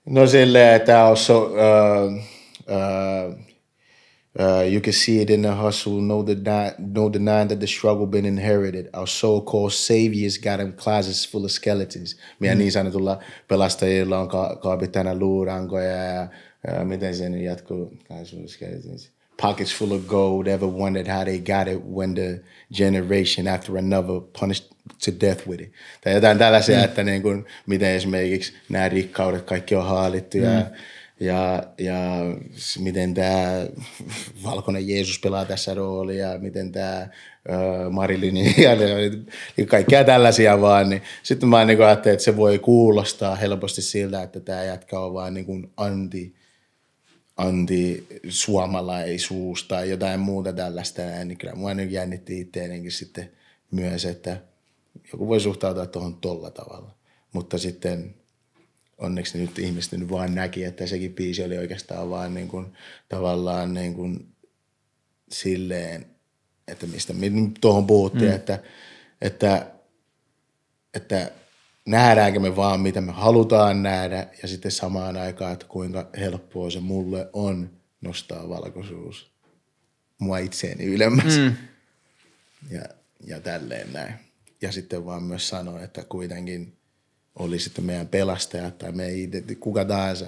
No silleen, että on so, uh, uh, uh, you can see it in the hustle, no, deny, no denying that the struggle been inherited. Our so-called saviors got them closets full of skeletons. Meidän mm. niin sanotulla pelastajilla on ka- kaapit tänä luurankoja ja uh, miten se nyt jatkuu? Guys full of skeletons. Pockets full of gold, ever wondered how they got it when the generation after another punished to death with it. Tai jotain tällaisia, mm. että niin kuin, miten esimerkiksi nämä rikkaudet kaikki on haalittu ja, Mm. Ja, ja miten tämä valkoinen Jeesus pelaa tässä roolia ja miten tämä Marilyn ja ja kaikkea tällaisia vaan. Niin. Sitten mä niin ajattelin, että se voi kuulostaa helposti siltä, että tämä jätkä on vaan niin anti, anti-suomalaisuus tai jotain muuta tällaista, niin kyllä mua nyt jännitti itseänikin sitten myös, että joku voi suhtautua tuohon tolla tavalla. Mutta sitten onneksi nyt ihmiset nyt vaan näki, että sekin biisi oli oikeastaan vaan niin kuin, tavallaan niin kuin silleen, että mistä tuohon puhuttiin, mm. että, että, että nähdäänkö me vaan mitä me halutaan nähdä ja sitten samaan aikaan, että kuinka helppoa se mulle on nostaa valkoisuus mua itseeni ylemmäs. Mm. Ja, ja tälleen näin. ja sitten vaan myös sanoa, että kuitenkin oli sitten meidän pelastajat tai meidän itse, kuka tahansa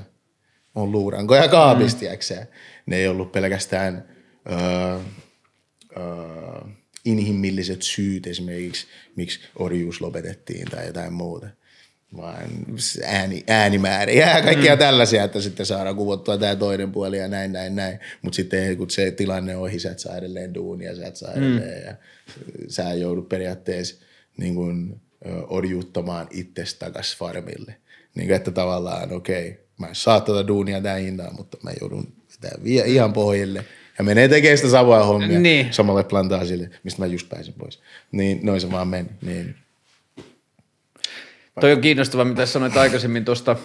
on luurankoja kaapista, mm. Ne ei ollut pelkästään öö, öö, inhimilliset syyt esimerkiksi, miksi orjuus lopetettiin tai jotain muuta vaan ääni, äänimääriä ja kaikkia mm. tällaisia, että sitten saadaan kuvottua tämä toinen puoli ja näin, näin, näin. Mutta sitten kun se tilanne on ohi, sä et saa edelleen duunia, sä et saa mm. edelleen ja sä joudut periaatteessa niin kuin, orjuuttamaan itsestä takas farmille. Niin kuin, että tavallaan okei, okay, mä en saa tätä duunia tämän hintaan, mutta mä joudun vielä ihan pohjille. Ja menee tekemään sitä samaa hommia niin. samalle plantaasille, mistä mä just pääsin pois. Niin noin se vaan meni. Niin Toi on kiinnostavaa, mitä sanoit aikaisemmin tuosta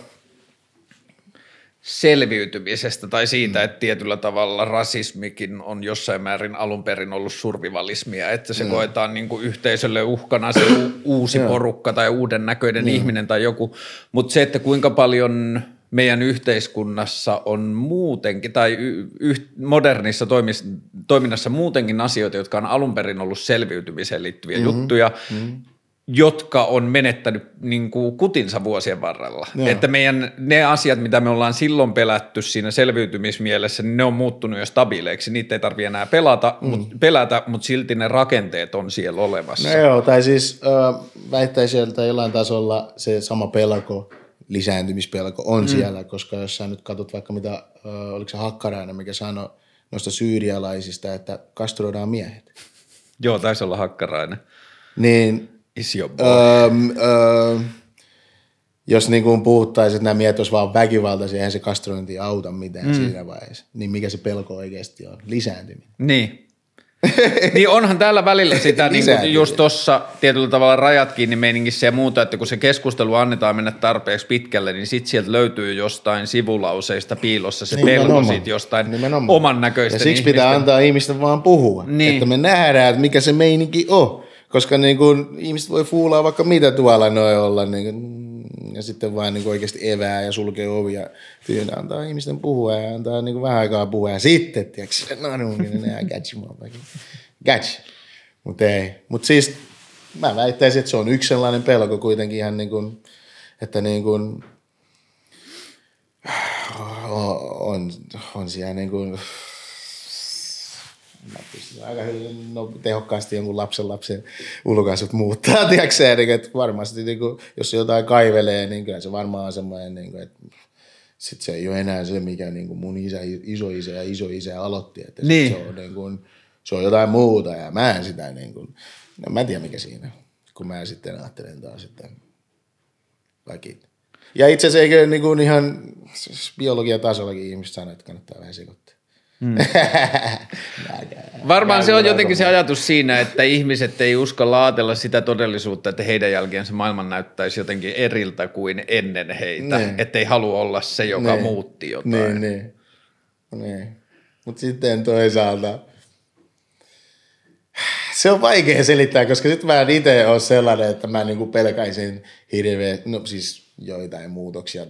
selviytymisestä tai siitä, mm. että tietyllä tavalla rasismikin on jossain määrin alun perin ollut survivalismia, että se mm. koetaan niin kuin yhteisölle uhkana se uusi porukka tai uuden näköinen mm. ihminen tai joku, mutta se, että kuinka paljon meidän yhteiskunnassa on muutenkin tai y- modernissa toimis- toiminnassa muutenkin asioita, jotka on alun perin ollut selviytymiseen liittyviä mm-hmm. juttuja, mm-hmm jotka on menettänyt niin kuin kutinsa vuosien varrella. Joo. Että meidän ne asiat, mitä me ollaan silloin pelätty siinä selviytymismielessä, niin ne on muuttunut jo stabiileiksi. Niitä ei tarvitse enää pelata, mm. mut, pelätä, mutta silti ne rakenteet on siellä olemassa. No joo, tai siis äh, väittäisin, että jollain tasolla se sama pelko, lisääntymispelko on mm. siellä, koska jos sä nyt katsot vaikka mitä, äh, oliko se Hakkarainen, mikä sanoi noista syyrialaisista, että kastroidaan miehet. Joo, taisi olla Hakkarainen. Niin Is your boy. Öö, öö, jos niin kuin puhuttaisiin, että nämä miehet olisivat vaan väkivaltaisia, eihän se kastrointi auta mitään mm. siinä vaiheessa. Niin mikä se pelko oikeasti on? Lisääntyminen. Niin. niin onhan täällä välillä sitä niin kuin just tuossa tietyllä tavalla rajat kiinni meiningissä ja muuta, että kun se keskustelu annetaan mennä tarpeeksi pitkälle, niin sitten sieltä löytyy jostain sivulauseista piilossa se pelko siitä jostain Nimenomaan. oman näköistä. Ja siksi ihmisten... pitää antaa ihmisten vaan puhua, niin. että me nähdään, että mikä se meininki on. Koska niin kuin, ihmiset voi fuulaa vaikka mitä tuolla noin olla, niin kuin, ja sitten vain niin oikeasti evää ja sulkee ovia. Tyynä antaa ihmisten puhua ja antaa niin kuin vähän aikaa puhua. Ja sitten, tiedätkö, no niin, ne catch Catch. Mutta ei. Mutta siis mä väittäisin, että se on yksi sellainen pelko kuitenkin ihan niin kuin, että niin kuin, on, on siellä niin kuin, mä pystyn aika hyvin, no, tehokkaasti jonkun lapsen lapsen ulkaisut muuttaa, tiedätkö niin, että varmasti niin kuin, jos jotain kaivelee, niin kyllä se varmaan on semmoinen, niin kuin, että sitten se ei ole enää se, mikä niin kuin mun isä, isoisä ja isoisä aloitti, että niin. se, on, niin kuin, se on jotain muuta ja mä en sitä niin kuin, no, mä en tiedä mikä siinä, kun mä sitten ajattelen taas, että laki. Ja itse asiassa eikö niin kuin ihan siis biologian tasollakin ihmiset sanoo, että kannattaa vähän sekoittaa. Mm. Varmaan se on jotenkin se ajatus siinä, että ihmiset ei uskalla ajatella sitä todellisuutta, että heidän jälkeensä maailman näyttäisi jotenkin eriltä kuin ennen heitä. Niin. Että ei halua olla se, joka niin. muutti jotain. Niin, niin. niin. Mutta sitten toisaalta se on vaikea selittää, koska sitten mä en itse ole sellainen, että mä niinku pelkäisin hirveä, no siis joitain muutoksia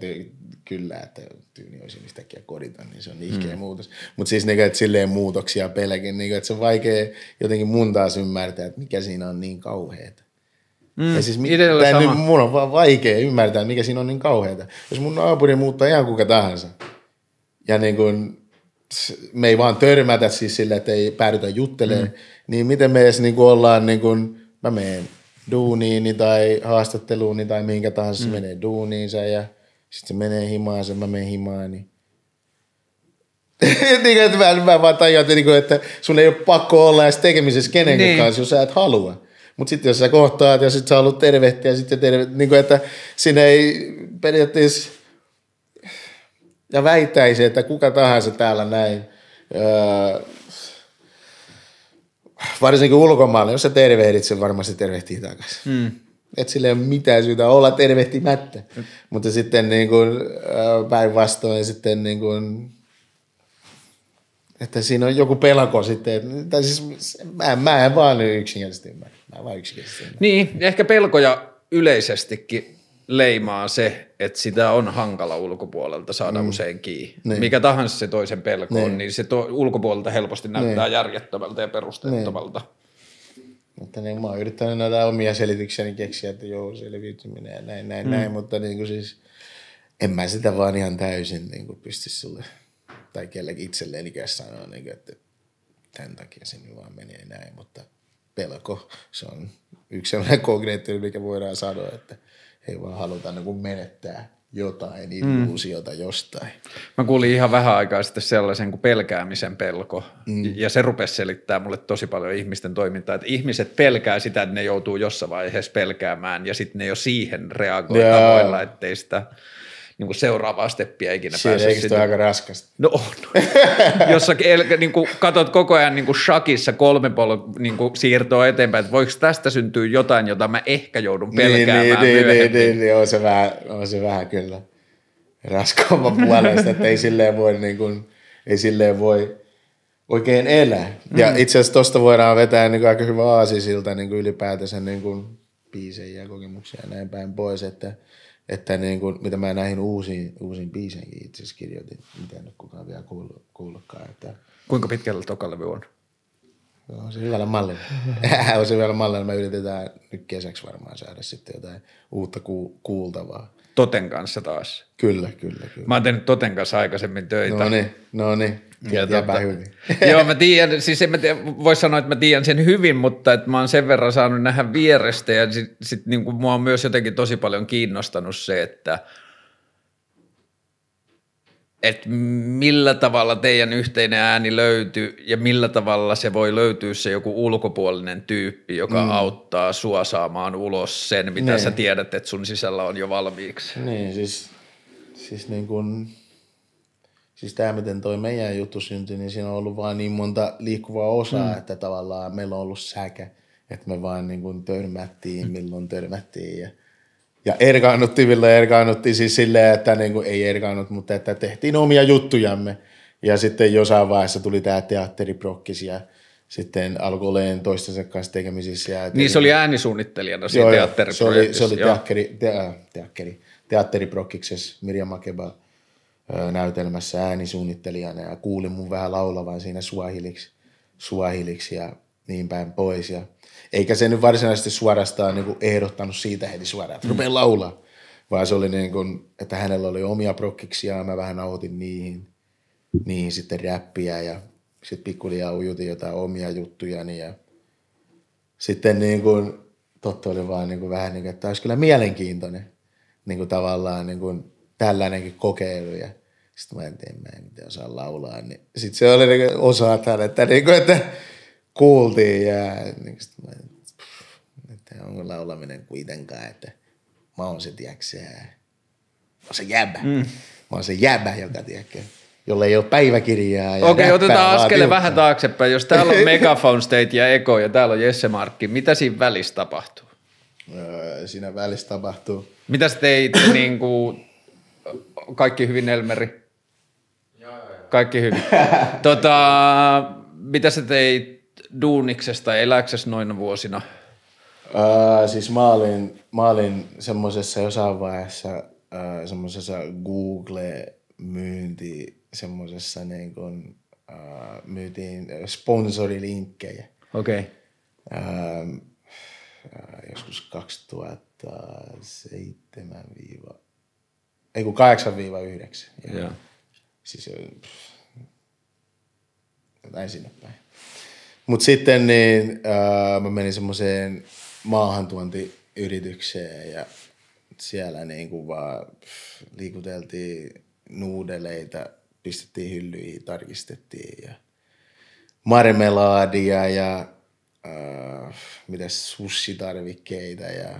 kyllä, että tyyni olisi yhtäkkiä kodita, niin se on ihkeä mm. muutos. Mutta siis niin, että silleen muutoksia pelkin, niin, että se on vaikea jotenkin mun taas ymmärtää, että mikä siinä on niin kauheata. Mm, ja siis tämä nyt, mun on vaan vaikea ymmärtää, mikä siinä on niin kauheata. Jos mun naapuri muuttaa ihan kuka tahansa, ja niin kun, me ei vaan törmätä siis sille, että ei päädytä juttelemaan, mm. niin miten me edes niin kuin ollaan, niin kuin, mä menen duuniini tai haastatteluuni tai minkä tahansa mm. menee duuniinsa ja – sitten se menee himaan, se mä menen himaan, niin niin, että mä, mä vaan tajuan, että, niin että sun ei ole pakko olla edes tekemisessä kenenkään niin. kanssa, jos sä et halua. Mutta sitten jos sä kohtaat ja sitten sä haluat tervehtiä, sitten terve, niin kuin, että sinne ei periaatteessa, ja väittäisi, että kuka tahansa täällä näin, öö, varsinkin ulkomailla, jos sä tervehdit, se varmasti tervehtii takaisin. Hmm että sillä ei ole mitään syytä olla tervehtimättä. Mm. Mutta sitten niin kuin, päinvastoin sitten niin kuin, että siinä on joku pelko sitten. Tai siis mä, mä en vaan yksinkertaisesti ymmärrä. Mä vaan yksinkertaisesti ymmärrä. Niin, ehkä pelkoja yleisestikin leimaa se, että sitä on hankala ulkopuolelta saada mm. usein kiinni. Niin. Mikä tahansa se toisen pelko niin. on, niin se to, ulkopuolelta helposti näyttää niin. järjettömältä ja perusteettomalta. Niin. Mutta niin, mä oon yrittänyt näitä omia selityksiäni keksiä, että joo, selviytyminen ja näin, näin, mm. näin, mutta niin kuin siis en mä sitä vaan ihan täysin niin kuin pysty sulle tai kellekin itselleen ikään sanoa, niin kuin, että tämän takia se nyt vaan menee näin, mutta pelko, se on yksi sellainen konkreettinen, mikä voidaan sanoa, että ei vaan haluta niin kuin menettää jotain illuusiota mm. jostain. Mä kuulin ihan vähän aikaa sitten sellaisen kuin pelkäämisen pelko, mm. ja se rupesi selittää mulle tosi paljon ihmisten toimintaa, että ihmiset pelkää sitä, että ne joutuu jossain vaiheessa pelkäämään, ja sitten ne jo siihen reagoi tavoilla, ettei sitä niin kuin seuraavaa steppiä ikinä Siinä pääse. Eikö aika raskasta? No on. Jos niin kuin katot koko ajan niin kuin shakissa kolme pol, niin kuin siirtoa eteenpäin, että voiko tästä syntyä jotain, jota mä ehkä joudun niin, pelkäämään niin, niin, niin, niin, niin, on, se vähän, on se vähän kyllä raskaamman puolesta, että ei silleen voi, niin kuin, ei silleen voi oikein elää. Ja mm. itse asiassa tuosta voidaan vetää niin kuin aika hyvä aasisilta niin kuin ylipäätänsä niin kuin biisejä ja kokemuksia ja näin päin pois, että – että niin kuin, mitä mä näihin uusiin, uusiin biiseihin itse asiassa kirjoitin, mitä nyt kukaan vielä kuullut, kuullutkaan. Että... Kuinka pitkällä toka levy on? On se hyvällä mallilla. on se hyvällä mallilla. Me yritetään nyt kesäksi varmaan saada sitten jotain uutta ku- kuultavaa. Toten kanssa taas. Kyllä, kyllä, kyllä. Mä oon tehnyt Toten kanssa aikaisemmin töitä. No niin, no niin. Ja tota, hyvin. joo, mä tiedän, siis en mä tiedä, voi sanoa, että mä tiedän sen hyvin, mutta että mä oon sen verran saanut nähdä vierestä ja sit, sit niin kuin mua on myös jotenkin tosi paljon kiinnostanut se, että että millä tavalla teidän yhteinen ääni löytyy ja millä tavalla se voi löytyä se joku ulkopuolinen tyyppi, joka mm. auttaa sua saamaan ulos sen, mitä niin. sä tiedät, että sun sisällä on jo valmiiksi. Niin, siis, siis niin kuin siis tämä, miten toi meidän juttu syntyi, niin siinä on ollut vaan niin monta liikkuvaa osaa, mm. että tavallaan meillä on ollut säkä, että me vaan niin kuin törmättiin, milloin törmättiin ja, ja erkaannuttiin, milloin erkaannuttiin siis silleen, että niin kuin, ei erkaannut, mutta että tehtiin omia juttujamme. Ja sitten jossain vaiheessa tuli tämä teatteriprokkis ja sitten alkoi olemaan toistensa kanssa tekemisissä. Ja niin se oli äänisuunnittelijana siinä teatteriprojektissa. Se oli, se oli teatteri, te, teatteri, teatteriprokkiksessa Mirja Makeba – näytelmässä äänisuunnittelijana ja kuulin mun vähän laulavan siinä suahiliksi, suahiliksi ja niin päin pois. Ja eikä se nyt varsinaisesti suorastaan niin kuin ehdottanut siitä heti suoraan, että rupeen laulaa, vaan se oli niin kuin, että hänellä oli omia prokkiksia ja mä vähän nautin niihin, niihin sitten räppiä ja sitten pikkuliaa ujutin jotain omia juttujani ja sitten niin kuin, totta oli vaan niin kuin vähän niin kuin, että olisi kyllä mielenkiintoinen niin kuin tavallaan niin kuin tällainenkin kokeilu. Ja sitten mä en tiedä, mä en osaa laulaa. Niin sitten se oli niin osa tälle, että, niin kuin, että kuultiin ja niin että onko laulaminen kuitenkaan, että mä oon se, tiedätkö, se jäbä. Mm. Mä oon se jäbä, joka tiedätkö, jolle ei ole päiväkirjaa. Okei, okay, otetaan askel vähän taaksepäin. Jos täällä on Megaphone State ja Eko ja täällä on Jesse Markki, mitä siinä välissä tapahtuu? Öö, siinä välissä tapahtuu. Mitä sä teit niin kuin kaikki hyvin, Elmeri? Kaikki hyvin. tota, mitä sä teit duuniksesta eläksessä noina vuosina? Uh, siis mä olin, mä olin semmoisessa jossain vaiheessa uh, semmoisessa Google-myynti, semmoisessa niin kuin, uh, myytiin sponsorilinkkejä. Okei. Okay. Uh, uh, joskus 2007 ei kun 8-9. Joo. Siis jotain sinne päin. Mutta sitten niin, ää, mä menin semmoiseen maahantuontiyritykseen ja siellä niin kuin vaan pff, liikuteltiin nuudeleita, pistettiin hyllyihin, tarkistettiin ja marmelaadia ja äh, mitä sussitarvikkeita ja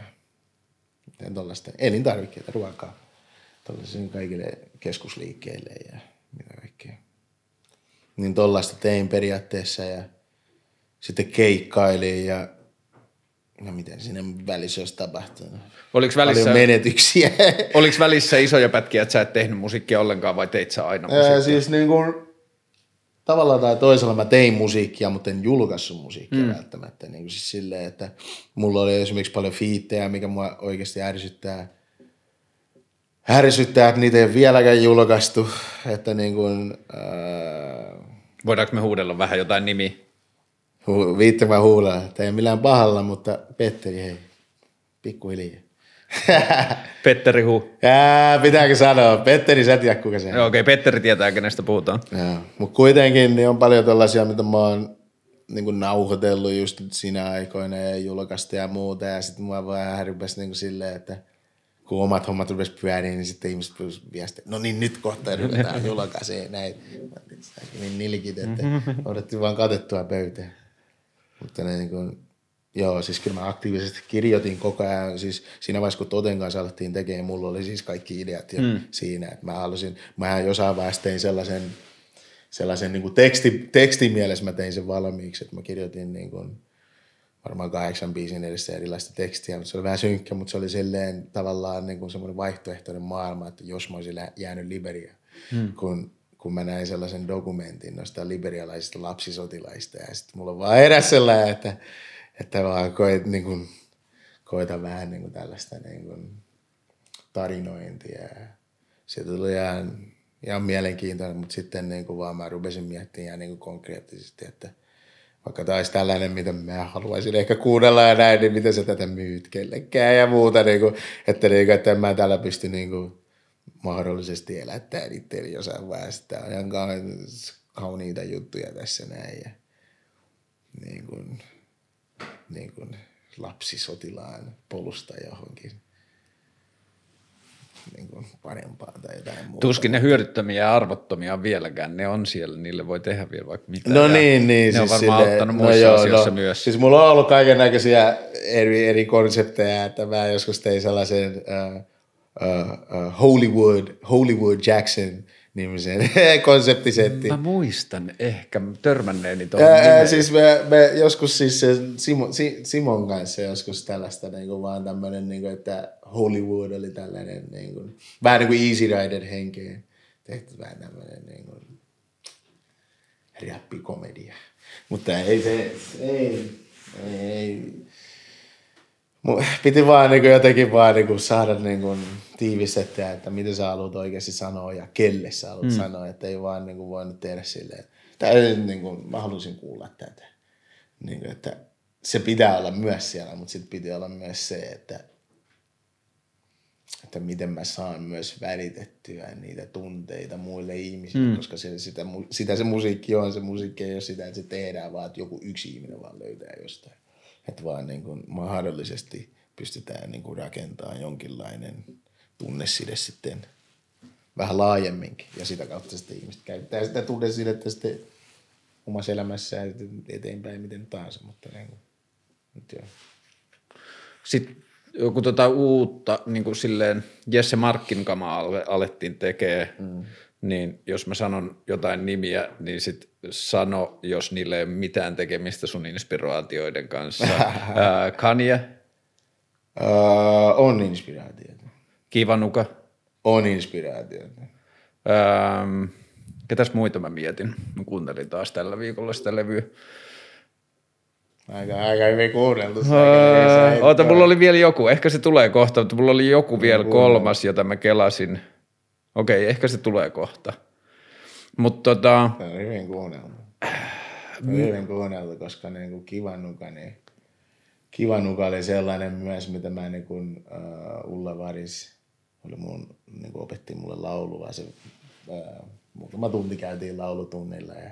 tuollaista elintarvikkeita, ruokaa tällaisille kaikille keskusliikkeille ja mitä kaikkea. Niin tollaista tein periaatteessa ja sitten keikkailin ja no miten sinne välissä olisi tapahtunut. Oliko välissä, Paljon menetyksiä. Oliko välissä isoja pätkiä, että sä et tehnyt musiikkia ollenkaan vai teit sä aina musiikkia? Ää, siis niin kuin, tavallaan tai toisella mä tein musiikkia, mutta en julkaissut musiikkia mm. välttämättä. Niin kuin siis silleen, että mulla oli esimerkiksi paljon fiittejä, mikä mua oikeasti ärsyttää – härsyttää, että niitä ei ole vieläkään julkaistu. Että niin kuin, ää... Voidaanko me huudella vähän jotain nimi? Hu- viittämään huulella. Tämä ei millään pahalla, mutta Petteri, hei, pikkuhiljaa. Petteri Hu. Jää, pitääkö sanoa? Petteri, sä tiedät kuka se on. Okei, okay, Petteri tietää, kenestä puhutaan. Joo. Mutta kuitenkin niin on paljon tällaisia, mitä mä oon niin kuin nauhoitellut just nyt siinä aikoina ja julkaista ja muuta. Ja sitten mua vähän rupesi niin kuin silleen, että kun omat hommat rupesi pyöriin, niin sitten ihmiset rupesi viestiä, no niin nyt kohta ruvetaan julkaisee olin niin nilkit, että odotti vaan katettua pöytään. Mutta ne niin kuin, joo, siis kyllä mä aktiivisesti kirjoitin koko ajan. Siis siinä vaiheessa, kun Toten kanssa alettiin tekemään, mulla oli siis kaikki ideat jo mm. siinä. Että mä halusin, mä jossain vaiheessa tein sellaisen, sellaisen niin kuin teksti, tekstin mielessä mä tein sen valmiiksi, että mä kirjoitin niin kuin, varmaan kahdeksan biisin edessä erilaista tekstiä, mutta se oli vähän synkkä, mutta se oli silleen tavallaan niin kuin semmoinen vaihtoehtoinen maailma, että jos mä olisin jäänyt Liberia, hmm. kun, kun mä näin sellaisen dokumentin noista liberialaisista lapsisotilaista ja sitten mulla on vaan eräs sellainen, että, että vaan koet, niin kuin, koita vähän niin kuin tällaista niin kuin tarinointia. Se tuli ihan, ihan mielenkiintoinen, mutta sitten niin kuin vaan mä rupesin miettimään ihan niin kuin konkreettisesti, että vaikka tämä olisi tällainen, mitä mä haluaisin ehkä kuunnella ja näin, niin miten sä tätä myyt kellekään ja muuta, niin kuin, että, niin kuin, että en mä täällä pysty niin kuin, mahdollisesti elättämään itseäni jossain vaiheessa. Tämä on ihan kauniita juttuja tässä näin ja niin kuin, niin kuin lapsisotilaan polusta johonkin niin kuin parempaa tai jotain muuta. Tuskin ne hyödyttömiä ja arvottomia on vieläkään. Ne on siellä, niille voi tehdä vielä vaikka mitä. No niin, niin. Ne on siis varmaan silleen- auttanut muissa asioissa myös. Siis mulla on ollut kaiken näköisiä eri, eri konsepteja, että mä joskus tein sellaisen uh, uh, uh, Hollywood, Hollywood Jackson nimisen konseptisetti. Mä muistan ehkä törmänneeni tuohon Ää, siis me, me joskus siis se Simo, si, Simon kanssa joskus tällaista niin kuin vaan tämmöinen, niin kuin, että Hollywood oli tällainen niin kuin, vähän niin kuin Easy Rider henkeen tehty vähän tämmöinen niin kuin, räppikomedia. Mutta ei se, ei, ei. Mu- Piti vaan niin kuin, jotenkin vaan niin kuin, saada niin kuin, tiivistettyä, että mitä sä haluat oikeasti sanoa ja kelle sä haluat mm. sanoa, että ei vaan niin kuin, voinut tehdä silleen. Tai niin kuin, mä halusin kuulla tätä. Niin kuin, että se pitää olla myös siellä, mutta sitten piti olla myös se, että, että miten mä saan myös välitettyä niitä tunteita muille ihmisille, mm. koska se, sitä, sitä se musiikki on. Se musiikki ei ole sitä, että se tehdään, vaan että joku yksi ihminen vaan löytää jostain. Että vaan niin kuin mahdollisesti pystytään niin kuin rakentamaan jonkinlainen tunneside sitten vähän laajemminkin. Ja sitä kautta sitten ihmiset käyttää sitä tunnesidettä sitten omassa elämässään eteenpäin miten tahansa. Mutta niin kuin, nyt joo. Sitten kun tota uutta niin kuin silleen Jesse Markkin kamaa ale- alettiin tekee, mm. niin jos mä sanon jotain nimiä, niin sit sano, jos niille ei ole mitään tekemistä sun inspiraatioiden kanssa. Kanye, Öö, on inspiraatiota. Kivanuka, On inspiraatiota. Ähm, ketäs muita mä mietin? Mä kuuntelin taas tällä viikolla sitä levyä. Aika, aika hyvin kuunneltu. Öö, oota, mulla oli vielä joku. Ehkä se tulee kohta, mutta mulla oli joku vielä kolmas, jota mä kelasin. Okei, ehkä se tulee kohta. Mutta tota, Se on hyvin kuunneltu. Se on hyvin kuunneltu, koska niin kuin kivanuka, niin kivanuka oli sellainen myös, mitä mä niin kuin, uh, Ulla Varis oli mun, niin kuin opetti mulle laulua. Se, uh, muutama tunti käytiin laulutunnilla ja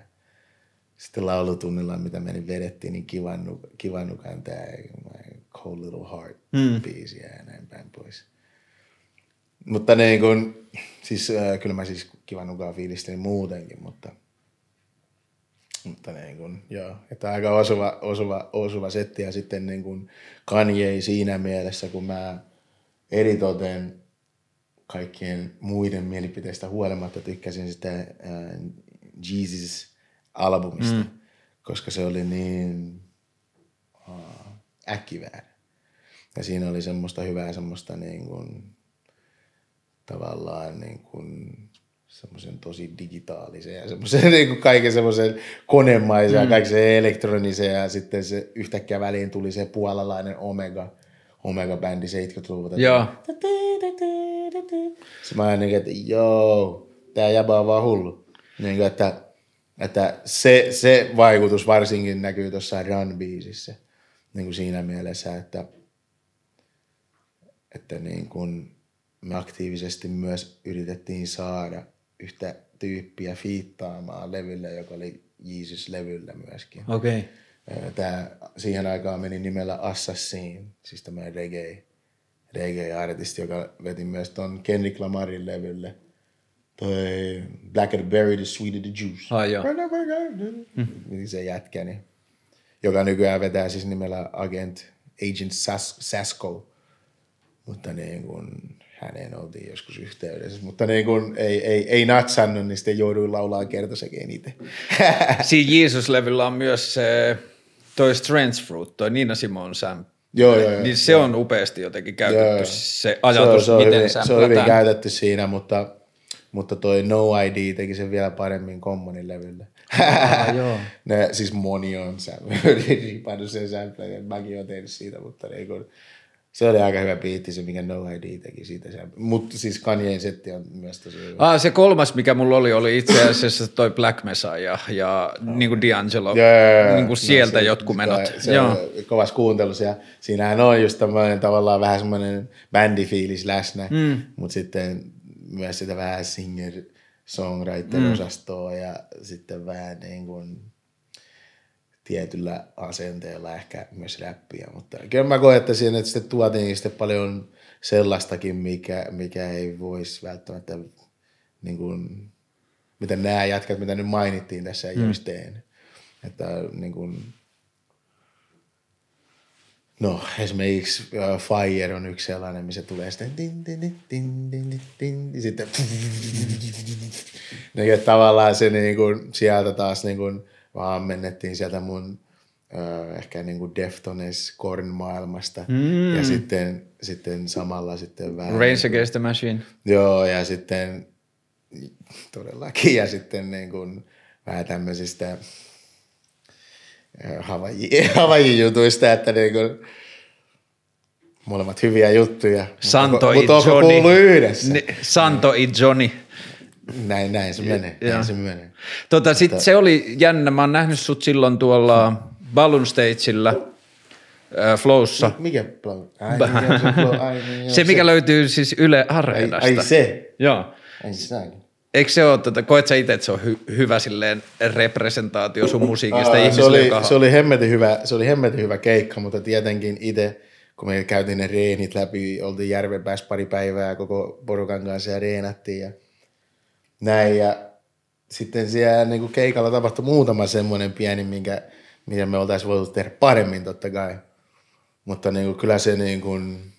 sitten laulutunnilla, mitä meni vedettiin, niin kivanuka, kivanukan tämä Cold Little Heart mm. ja näin päin pois. Mutta niin kuin, siis äh, kyllä mä siis kivanukaa fiilistelin muutenkin, mutta, mutta niin kuin, joo, että aika osuva, osuva, osuva setti ja sitten niin kuin Kanye siinä mielessä, kun mä eritoten kaikkien muiden mielipiteistä huolimatta tykkäsin sitä äh, Jesus-albumista, mm. koska se oli niin uh, äkkiväärä. Ja siinä oli semmoista hyvää semmoista niin kuin, tavallaan niin kuin semmoisen tosi digitaalisen ja semmoisen niin kuin kaiken semmoisen konemaisen mm. ja kaiken se elektronisen ja sitten se yhtäkkiä väliin tuli se puolalainen Omega, Omega-bändi 70-luvulta. Joo. Se mä niin, että joo, tää jäbä on vaan hullu. Niin kuin, että Että se, se vaikutus varsinkin näkyy tuossa Run-biisissä. Niin kuin siinä mielessä, että, että niin kuin me aktiivisesti myös yritettiin saada yhtä tyyppiä fiittaamaan levylle, joka oli Jesus-levyllä myöskin. Okei. Okay. Tämä siihen aikaan meni nimellä Assassin, siis tämä reggae, reggae-artisti, joka veti myös ton Kendrick Lamarin levylle. Toi Black and Berry, The Sweet the Juice. Ai joo. Mm. Se jätkä, niin, joka nykyään vetää siis nimellä Agent Agent Sas, Sasko. Mutta niin kun, häneen oltiin joskus yhteydessä, mutta niin kun ei, ei, ei natsannut, niin sitten jouduin laulaa kertosäkeen itse. Siinä Jesus-levyllä on myös se, toi Strange Fruit, toi Nina Simon Sam. Joo, joo, joo. Niin se on upeasti jotenkin käytetty Joo. se ajatus, se on, se on miten hyvin, se on hyvin käytetty siinä, mutta, mutta toi No ID teki sen vielä paremmin Commonin levylle. Ah, joo. ne, siis moni on samplen, mäkin oon tehnyt siitä, mutta niin kun, se oli aika hyvä biitti se, mikä No ID teki siitä. Mutta siis Kanyein setti on myös tosi hyvä. Ah, se kolmas, mikä mulla oli, oli itse asiassa toi Black Messiah ja, ja niin kuin D'Angelo, joo. niin kuin sieltä No, se- jotkut menot. Se, se Joo. kovas kuuntelussa ja siinähän on just tämmöinen tavallaan vähän semmoinen bändifiilis läsnä, mm. mutta sitten myös sitä vähän singer songwriter mm. ja sitten vähän niin kuin tietyllä asenteella ehkä myös räppiä, mutta kyllä mä koen, että siinä että sitten tuotiin sitten paljon sellaistakin, mikä, mikä ei voisi välttämättä niin kuin, mitä nämä jätkät, mitä nyt mainittiin tässä, ei mm. olisi tehnyt. Että niin kuin, no esimerkiksi uh, Fire on yksi sellainen, missä tulee sitten tin, tin, tin, tin, tin, tin, ja sitten niin, tavallaan se niin kuin, sieltä taas niin kuin, vaan mennettiin sieltä mun uh, ehkä niin kuin Deftones Korn maailmasta mm. ja sitten, sitten samalla sitten vähän Race Against the Machine. Joo, ja sitten todellakin, ja sitten niin kuin vähän tämmöisistä Havaji, Havaji-jutuista, että niin kuin molemmat hyviä juttuja. Santo mutta, i mutta Johnny. yhdessä? Ni, Santo i Johnny. Näin, näin se menee, näin se menee. Tota, sit se oli jännä. Mä oon nähnyt sut silloin tuolla Balloon Stageillä äh, Flowssa. Mikä flow? Ai, niin, se flow. Ai, niin, Se, mikä löytyy siis Yle ai, Areenasta. ai se. Joo. Ai sitäkin. Eikö se ole, tota, koet sä itse, että se on hy- hyvä silleen representaatio sun musiikista Aa, se, oli, joka... se, oli hemmetin hyvä, se oli hemmetin hyvä keikka, mutta tietenkin itse, kun me käytiin ne reenit läpi, oltiin järven päässä pari päivää koko porukan kanssa ja reenattiin ja näin. Ja sitten siellä niin kuin keikalla tapahtui muutama semmoinen pieni, minkä, mitä me oltaisiin voitu tehdä paremmin totta kai. Mutta niin kuin, kyllä se niin kuin,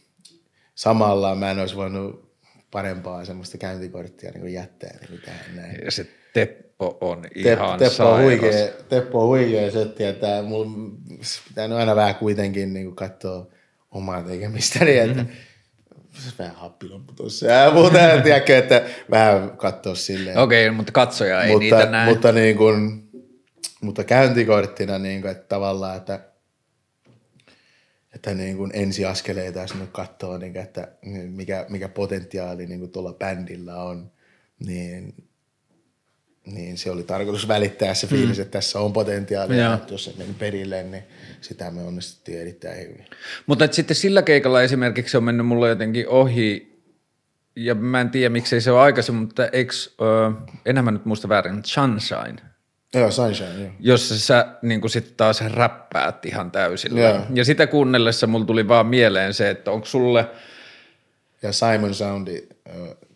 samalla mä en olisi voinut parempaa semmoista käyntikorttia niin kuin jättää niin kuin tähän näin. Ja se Teppo on Tep, ihan Teppo, on huikea, Teppo on huikea setti, että mun pitää aina vähän kuitenkin niin katsoa omaa tekemistäni, että Mm-hmm. mm. Vähän happiloppu tuossa ja muuta, tiedätkö, että vähän katsoa silleen. Okei, mutta katsoja ei mutta, niitä näe. mutta, niin kuin, mutta käyntikorttina niin kuin, että tavallaan, että, että niin kuin ensiaskeleita, jos nyt katsoo, niin kuin, että mikä, mikä potentiaali niin kuin tuolla bändillä on, niin niin se oli tarkoitus välittää se fiilis, mm. että tässä on potentiaalia, Joo. että jos se meni perille, niin sitä me onnistuttiin erittäin hyvin. Mutta sitten sillä keikalla esimerkiksi se on mennyt mulle jotenkin ohi, ja mä en tiedä miksei se ole aikaisemmin, mutta eikö, ö, enhän mä nyt muista väärin, Sunshine, Joo, Sunshine, joo. jossa sä niin kuin sit taas räppäät ihan täysillä. Joo. Ja sitä kuunnellessa mulla tuli vaan mieleen se, että onko sulle, Ja Simon Soundi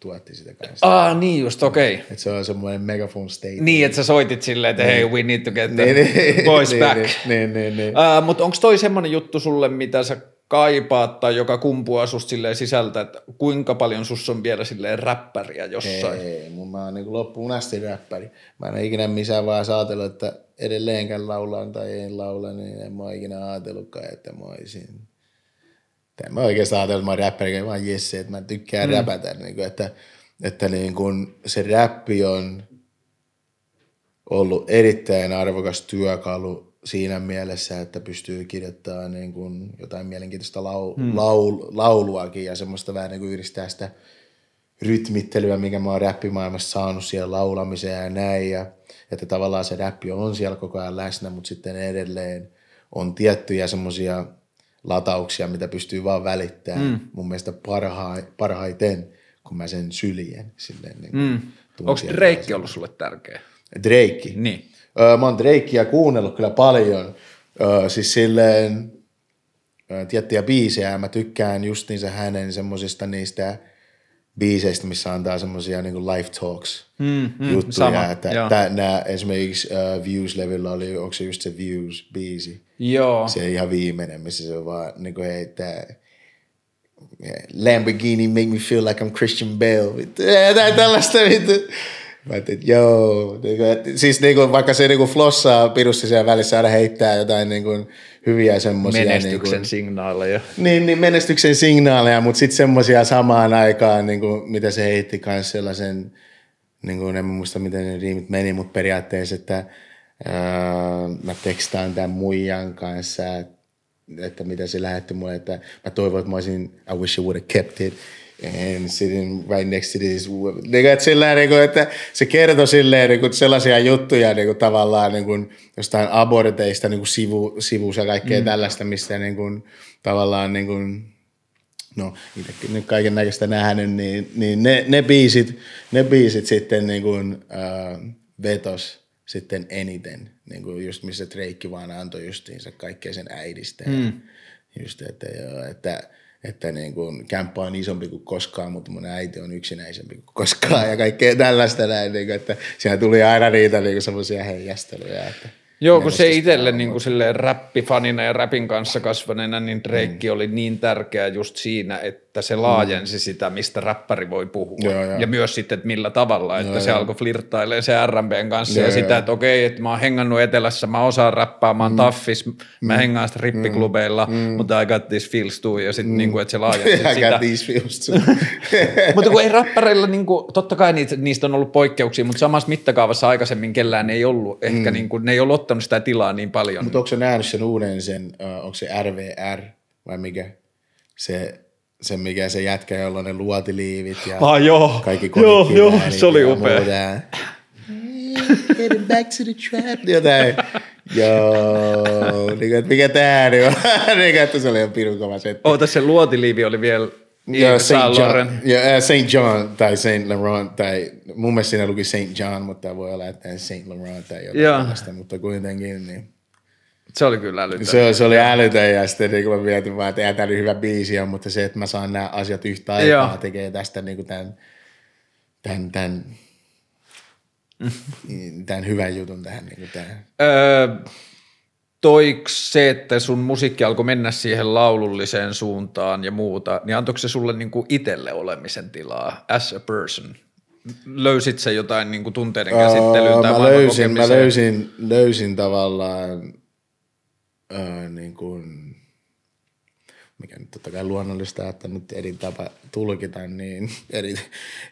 tuotti sitä kanssa. aa niin just, okei. Okay. Että se on semmoinen megaphone state. Niin, että sä soitit silleen, että hei, we need to get the niin, niin, boys niin, back. Niin, niin, niin, niin. Uh, mutta onko toi semmoinen juttu sulle, mitä sä kaipaat tai joka kumpuaa susta silleen sisältä, että kuinka paljon sus on vielä silleen räppäriä jossain? Ei, mun mä oon niin loppuun asti räppäri. Mä en ole ikinä missään vaiheessa ajatellut, että edelleenkään laulan tai en laula, niin en mä ole ikinä ajatellutkaan, että mä olisin... Mä oikeastaan ajatellut, että mä oon räppäri, vaan Jesse, että mä tykkään mm. räpätä. Niin kuin, että että niin kuin se räppi on ollut erittäin arvokas työkalu siinä mielessä, että pystyy kirjoittamaan niin kuin jotain mielenkiintoista lau, mm. laul, lauluakin ja semmoista vähän niin kuin yhdistää sitä rytmittelyä, mikä mä oon räppimaailmassa saanut siellä laulamiseen ja näin. Ja, että tavallaan se räppi on siellä koko ajan läsnä, mutta sitten edelleen on tiettyjä semmoisia latauksia, mitä pystyy vaan välittämään mm. mun mielestä parha, parhaiten, kun mä sen syljen. Silleen, niin mm. Onko Drake ollut sulle tärkeä? Drake? Niin. Öö, mä oon Drakea kuunnellut kyllä paljon. Öö, siis silleen tiettyjä biisejä. Mä tykkään justiinsa hänen semmosista niistä biiseistä, missä antaa semmoisia niin life talks mm, mm, juttuja. Sama, että tää, nää, esimerkiksi uh, Views-levyllä oli, onko se just se Views-biisi? Joo. Se ihan viimeinen, missä se vaan niin kuin heittää Lamborghini make me feel like I'm Christian Bale. Tällaista vittu. Mä ajattelin, että joo. Niinku, siis niinku, vaikka se niinku flossaa pirusti siellä välissä aina heittää jotain niinku, hyviä semmoisia. Menestyksen niinku, signaaleja. Niin, niin, menestyksen signaaleja, mutta sitten semmoisia samaan aikaan, niinku, mitä se heitti kanssa sellaisen, niinku, en muista miten ne riimit meni, mutta periaatteessa, että ää, mä tekstaan tämän muijan kanssa, että mitä se lähetti mulle, että mä toivon, että mä olisin, I wish I would have kept it and sitting right next to this. Niin että, sillä, niin kuin, että se kertoi silleen niin kuin, sellaisia juttuja niin kuin, tavallaan niin kuin, jostain aborteista niin kuin sivu, sivussa ja kaikkea mm. tällaista, mistä niin kuin, tavallaan niin kuin, no itsekin nyt kaiken näköistä nähnyt, niin, niin ne, ne, biisit, ne biisit sitten niin kuin, äh, vetos sitten eniten, niin kuin just missä Drake vaan antoi justiinsa kaikkea sen äidistä. Mm. Just, että, joo, että että niin kuin, kämppä on isompi kuin koskaan, mutta mun äiti on yksinäisempi kuin koskaan ja kaikkea tällaista näin, niin kuin, että siellä tuli aina niitä niin semmoisia heijasteluja. Että Joo, kun se itselle niin kuin silleen räppifanina ja räpin kanssa kasvaneena, niin Drake mm. oli niin tärkeä just siinä, että se laajensi mm. sitä, mistä räppäri voi puhua. Joo, joo. Ja myös sitten, että millä tavalla, että joo, se joo. alkoi flirttailemaan se R&Bn kanssa joo, ja sitä, että okei, että mä oon hengannut etelässä, mä osaan räppää, mä oon mm. taffis, mä mm. hengaan sitä rippiklubeilla, mm. mutta I got this feels too, ja sitten mm. niin kuin, että se laajensi sitä. I got these feels too. mutta kun ei räppäreillä, niin kuin, totta kai niitä, niistä on ollut poikkeuksia, mutta samassa mittakaavassa aikaisemmin kellään ei ollut, ehkä mm. niin kuin, ne ei ollut ottanut sitä tilaa niin paljon. Mutta onko se nähnyt sen uuden, sen, onko se RVR vai mikä? Se, se mikä se jätkä, jolla on ne luotiliivit ja ah, joo. kaikki Joo, joo, se oli upea. Getting back to the trap. Jotain. Joo, niin että mikä tää nyt on. niin että se oli ihan pirun kova setti. Oota, se luotiliivi oli vielä yeah, St. John, yeah, uh, St. John tai St. Laurent tai mun mielestä siinä luki St. John, mutta voi olla, että St. Laurent tai jotain yeah. tällaista, mutta kuitenkin niin. Se oli kyllä älytön. Se, se oli älytön ja sitten niin mä mietin vaan, että tämä hyvä biisi on, mutta se, että mä saan nämä asiat yhtä aikaa, Joo. tekee tästä niin kuin tämän, tämän, tämän, tämän hyvän jutun tähän. Niin kuin tähän. Öö, toiko se, että sun musiikki alkoi mennä siihen laululliseen suuntaan ja muuta, niin antoiko se sulle niin kuin itselle olemisen tilaa as a person? Löysit se jotain niin kuin tunteiden käsittelyä uh, tai mä löysin, mä löysin, löysin tavallaan uh, niin kuin, mikä nyt totta kai luonnollista, että nyt eri tapa tulkita, niin eri,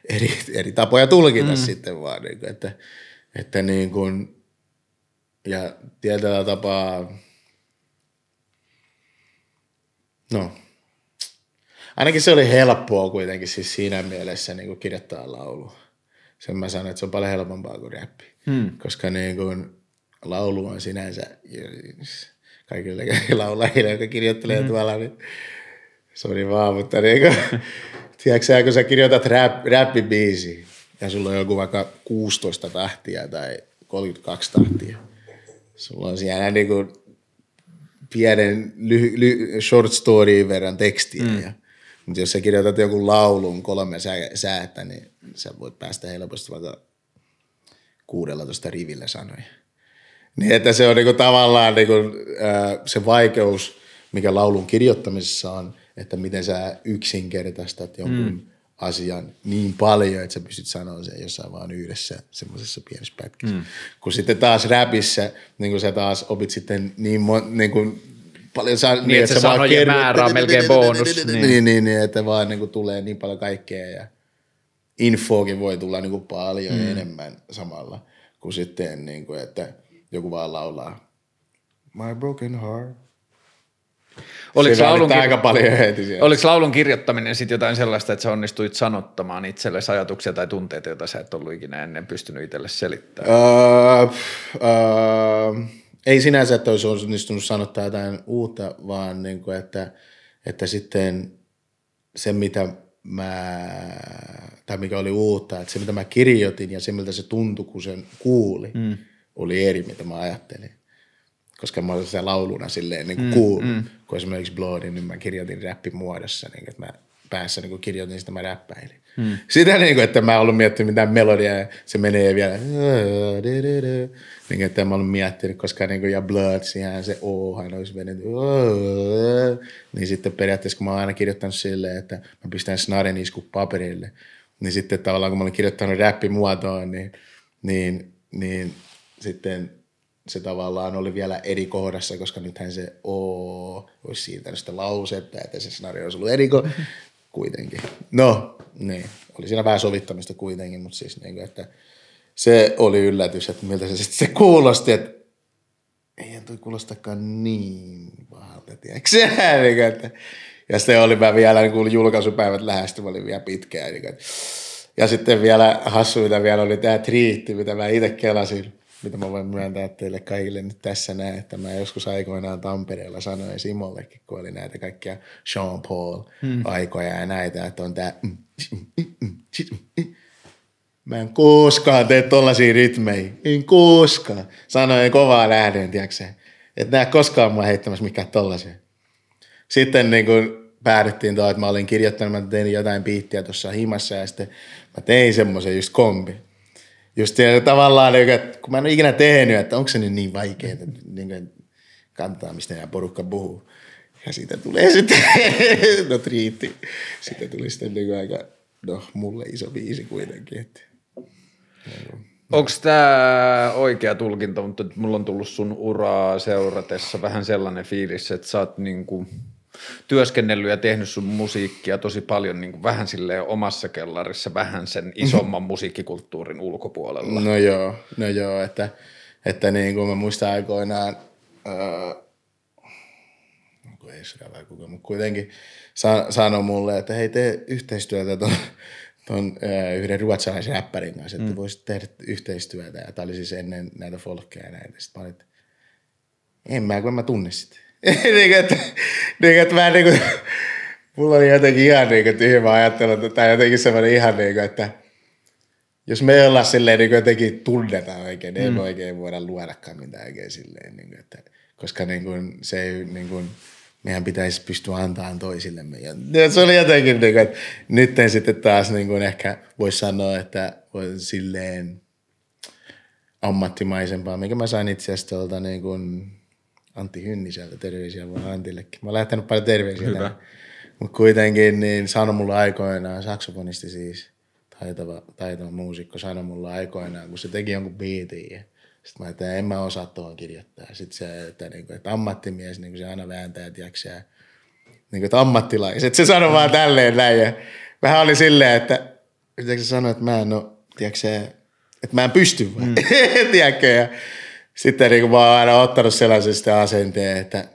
eri, eri tapoja tulkita mm. sitten vaan, niin kuin, että, että niin kuin, ja tietyllä tapaa, no, ainakin se oli helppoa kuitenkin siis siinä mielessä niin kuin kirjoittaa laulu. Sen mä sanon, että se on paljon helpompaa kuin räppi. Hmm. Koska niin kuin, laulu on sinänsä kaikille laulajille, jotka kirjoittelee hmm. tuolla, niin sori vaan, mutta niin kuin, tiedätkö kun sä kirjoitat rap, rappibiisi ja sulla on joku vaikka 16 tahtia tai 32 tahtia, Sulla on siellä niin kuin pienen ly, ly, short story verran tekstiä. Mm. Ja, mutta jos sä kirjoitat joku laulun kolme sä, säätä, niin sä voit päästä helposti vaikka 16 rivillä sanoja. Niin että se on niinku tavallaan niinku, äh, se vaikeus, mikä laulun kirjoittamisessa on, että miten sä yksinkertaistat jonkun mm asian niin paljon, että sä pystyt sanoa sen jossain vaan yhdessä semmoisessa pienessä pätkässä. Mm. Kun sitten taas räpissä, niin kun sä taas opit sitten niin, mon, niin kuin paljon saa, niin, niin että, että se sanojen määrä on melkein bonus. Niin, niin, niin, niin että vaan niin kuin tulee niin paljon kaikkea ja infoakin voi tulla niin kuin paljon mm. enemmän samalla kuin sitten, niin kuin, että joku vaan laulaa My broken heart Oliko Se laulun, aika paljon heti siellä. oliko laulun kirjoittaminen sitten jotain sellaista, että sä onnistuit sanottamaan itsellesi ajatuksia tai tunteita, joita sä et ollut ikinä ennen pystynyt itselle selittämään? Öö, öö, ei sinänsä, että olisi onnistunut sanottaa jotain uutta, vaan niin kuin, että, että sitten se, mitä mä, tai mikä oli uutta, että se, mitä mä kirjoitin ja se, miltä se tuntui, kun sen kuuli, mm. oli eri, mitä mä ajattelin. Koska mä olin sitä lauluna silleen niin kuin mm, kuullut. Mm. Kun esimerkiksi Bloodin, niin mä kirjoitin räppimuodossa, niin että mä päässä niin kuin kirjoitin sitä, mä räppäilin. Hmm. Sitä niin kuin, että mä en ollut miettinyt mitään melodiaa ja se menee vielä. Niin että mä ollut miettinyt, koska niin kuin, ja Blood, siihen se Ohan olisi mennyt. Niin sitten periaatteessa, kun mä oon aina kirjoittanut silleen, että mä pistän snaren isku paperille, niin sitten tavallaan kun mä olin kirjoittanut räppimuotoon, niin, niin, niin sitten se tavallaan oli vielä eri kohdassa, koska nythän se O olisi siirtänyt sitä lausetta, että se scenario olisi ollut eri ko- kuitenkin. No, niin. Oli siinä vähän sovittamista kuitenkin, mutta siis niin kuin, että se oli yllätys, että miltä se sitten se kuulosti, että eihän toi kuulostakaan niin pahalta, tiedätkö niin että, ja sitten oli mä vielä, niin kun julkaisupäivät lähestyi, mä olin vielä pitkään. Niin kuin, ja sitten vielä hassuita vielä oli tämä triitti, mitä mä itse kelasin mitä mä voin myöntää teille kaikille nyt tässä näin, että mä joskus aikoinaan Tampereella sanoin Simollekin, kun oli näitä kaikkia Sean Paul aikoja ja näitä, että on tää Mä en koskaan tee tollasia rytmejä. En koskaan. Sanoin kovaa lähden, tiedätkö Että nää koskaan mua heittämässä mikään tollasia. Sitten niin kun päädyttiin tuohon, että mä olin kirjoittanut, mä tein jotain biittiä tuossa himassa ja sitten mä tein semmoisen just kombi just siellä tavallaan, niin että kun mä en ole ikinä tehnyt, että onko se nyt niin vaikeaa, niin kuin kantaa, mistä nämä porukka puhuu. Ja siitä tulee sitten, no triitti, siitä tuli sitten niin aika, no mulle iso biisi kuitenkin. Että, Onko tämä oikea tulkinta, mutta mulla on tullut sun uraa seuratessa vähän sellainen fiilis, että sä oot niin kuin työskennellyt ja tehnyt sun musiikkia tosi paljon niin kuin vähän sille omassa kellarissa, vähän sen isomman musiikkikulttuurin ulkopuolella. No joo, no joo, että, että niin kuin mä muistan aikoinaan, ää, ei vai kuka, mutta kuitenkin sa- sanoi mulle, että hei tee yhteistyötä ton, ton ää, yhden ruotsalaisen räppärin kanssa, että mm. voisit tehdä yhteistyötä. Ja tämä oli siis ennen näitä folkkeja ja näitä. Sitten mä olin, että en mä, kun mä tunne sitä. niin, että, niin, että mä niin kuin, mulla oli jotenkin ihan niin kuin tyhmä ajattelu, tai jotenkin semmoinen ihan niin kuin, että jos me ollaan silleen niin kuin jotenkin tunnetaan oikein, niin mm. ei oikein voida luodakaan mitään oikein silleen, niin kuin, että, koska niin kuin, se ei niin kuin, meidän pitäisi pystyä antamaan toisillemme. Ja se oli jotenkin, niin kuin, että nyt sitten taas niin kuin ehkä voisi sanoa, että voi silleen ammattimaisempaa, mikä mä sain itse asiassa tuolta niin kuin Antti Hynniseltä, terveisiä vaan Antillekin. Mä oon lähtenyt paljon terveisiä Hyvä. Mutta kuitenkin niin sanoi mulle aikoinaan, saksofonisti siis, taitava, taitava muusikko, sanoi mulle aikoinaan, kun se teki jonkun biitin. Sitten mä että en mä osaa tuohon kirjoittaa. Sitten se, että, niin kuin, että ammattimies, niin kuin se aina vääntää, tiedätkö, niin kuin, että ammattilaiset. Se sanoi vaan tälleen näin. Ja vähän oli silleen, että yritätkö sanoa, että mä en ole, tiedätkö, että mä en pysty vai? Mm. tiedätkö, ja sitten niin kuin mä oon aina ottanut sellaisesta asenteen, että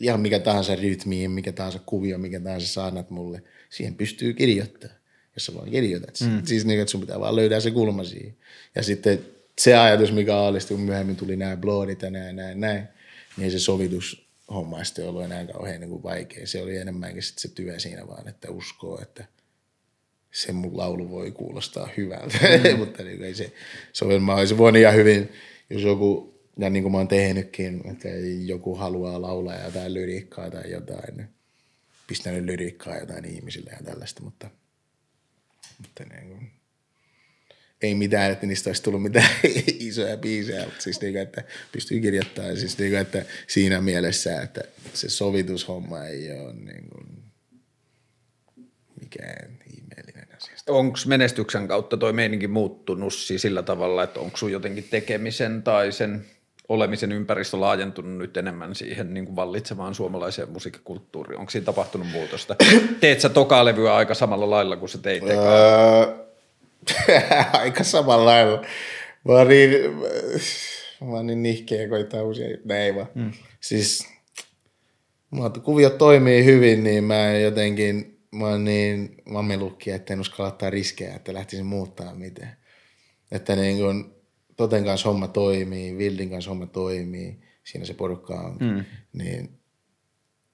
ihan mikä tahansa rytmi, mikä tahansa kuvio, mikä tahansa sanat mulle, siihen pystyy kirjoittamaan, jos sä vaan kirjoitat. Mm. Siis niin, että sun pitää vaan löydää se kulma siihen. Ja sitten se ajatus, mikä oli, kun myöhemmin tuli nämä bloodit ja näin, näin, näin, niin se sovitus homma ei sitten ollut enää kauhean niin kuin vaikea. Se oli enemmänkin sit se työ siinä vaan, että uskoo, että se mun laulu voi kuulostaa hyvältä. Mm. Mutta niin ei se sovi. Mä olisin voinut ihan hyvin jos joku, ja niin kuin mä oon tehnytkin, että joku haluaa laulaa jotain lyriikkaa tai jotain, niin pistänyt lyriikkaa jotain ihmisille ja tällaista, mutta, mutta niin kuin, ei mitään, että niistä olisi tullut mitään isoja biisejä, mutta siis niin että pystyy kirjoittamaan siis niin että siinä mielessä, että se sovitushomma ei ole niin kuin mikään. Onko menestyksen kautta toi meininki muuttunut siis sillä tavalla, että onko sun jotenkin tekemisen tai sen olemisen ympäristö laajentunut nyt enemmän siihen niin kuin vallitsevaan suomalaiseen musiikkikulttuuriin? Onko siinä tapahtunut muutosta? Teet sä tokaa levyä aika samalla lailla kuin sä teit öö, aika samalla lailla. Mä oon niin, mä oon niin nihkeä koittaa uusia, ei vaan. Hmm. Siis mutta kuviot toimii hyvin, niin mä jotenkin, mä oon niin mamelukki, että en uskalla ottaa riskejä, että lähtisin muuttaa mitään. Että niin kun Toten kanssa homma toimii, Vildin kanssa homma toimii, siinä se porukka on, mm. niin,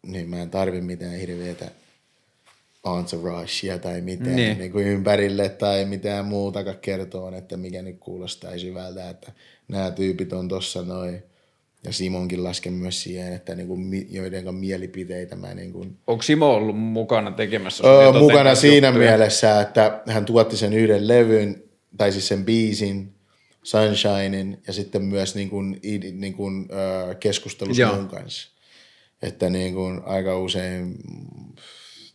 niin mä en tarvi mitään hirveätä entouragea tai mitään niin. Niin kuin ympärille tai mitään muuta kertoo, että mikä nyt kuulostaisi hyvältä, että nämä tyypit on tossa noin. Ja Simonkin lasken myös siihen, että niinku joidenkaan mielipiteitä mä niinku... Onko Simo ollut mukana tekemässä? Öö, mukana siinä juttuja? mielessä, että hän tuotti sen yhden levyn, tai siis sen biisin, Sunshinein, ja sitten myös niinku, niinku, öö, keskustelussa mun kanssa. Että niinku, aika usein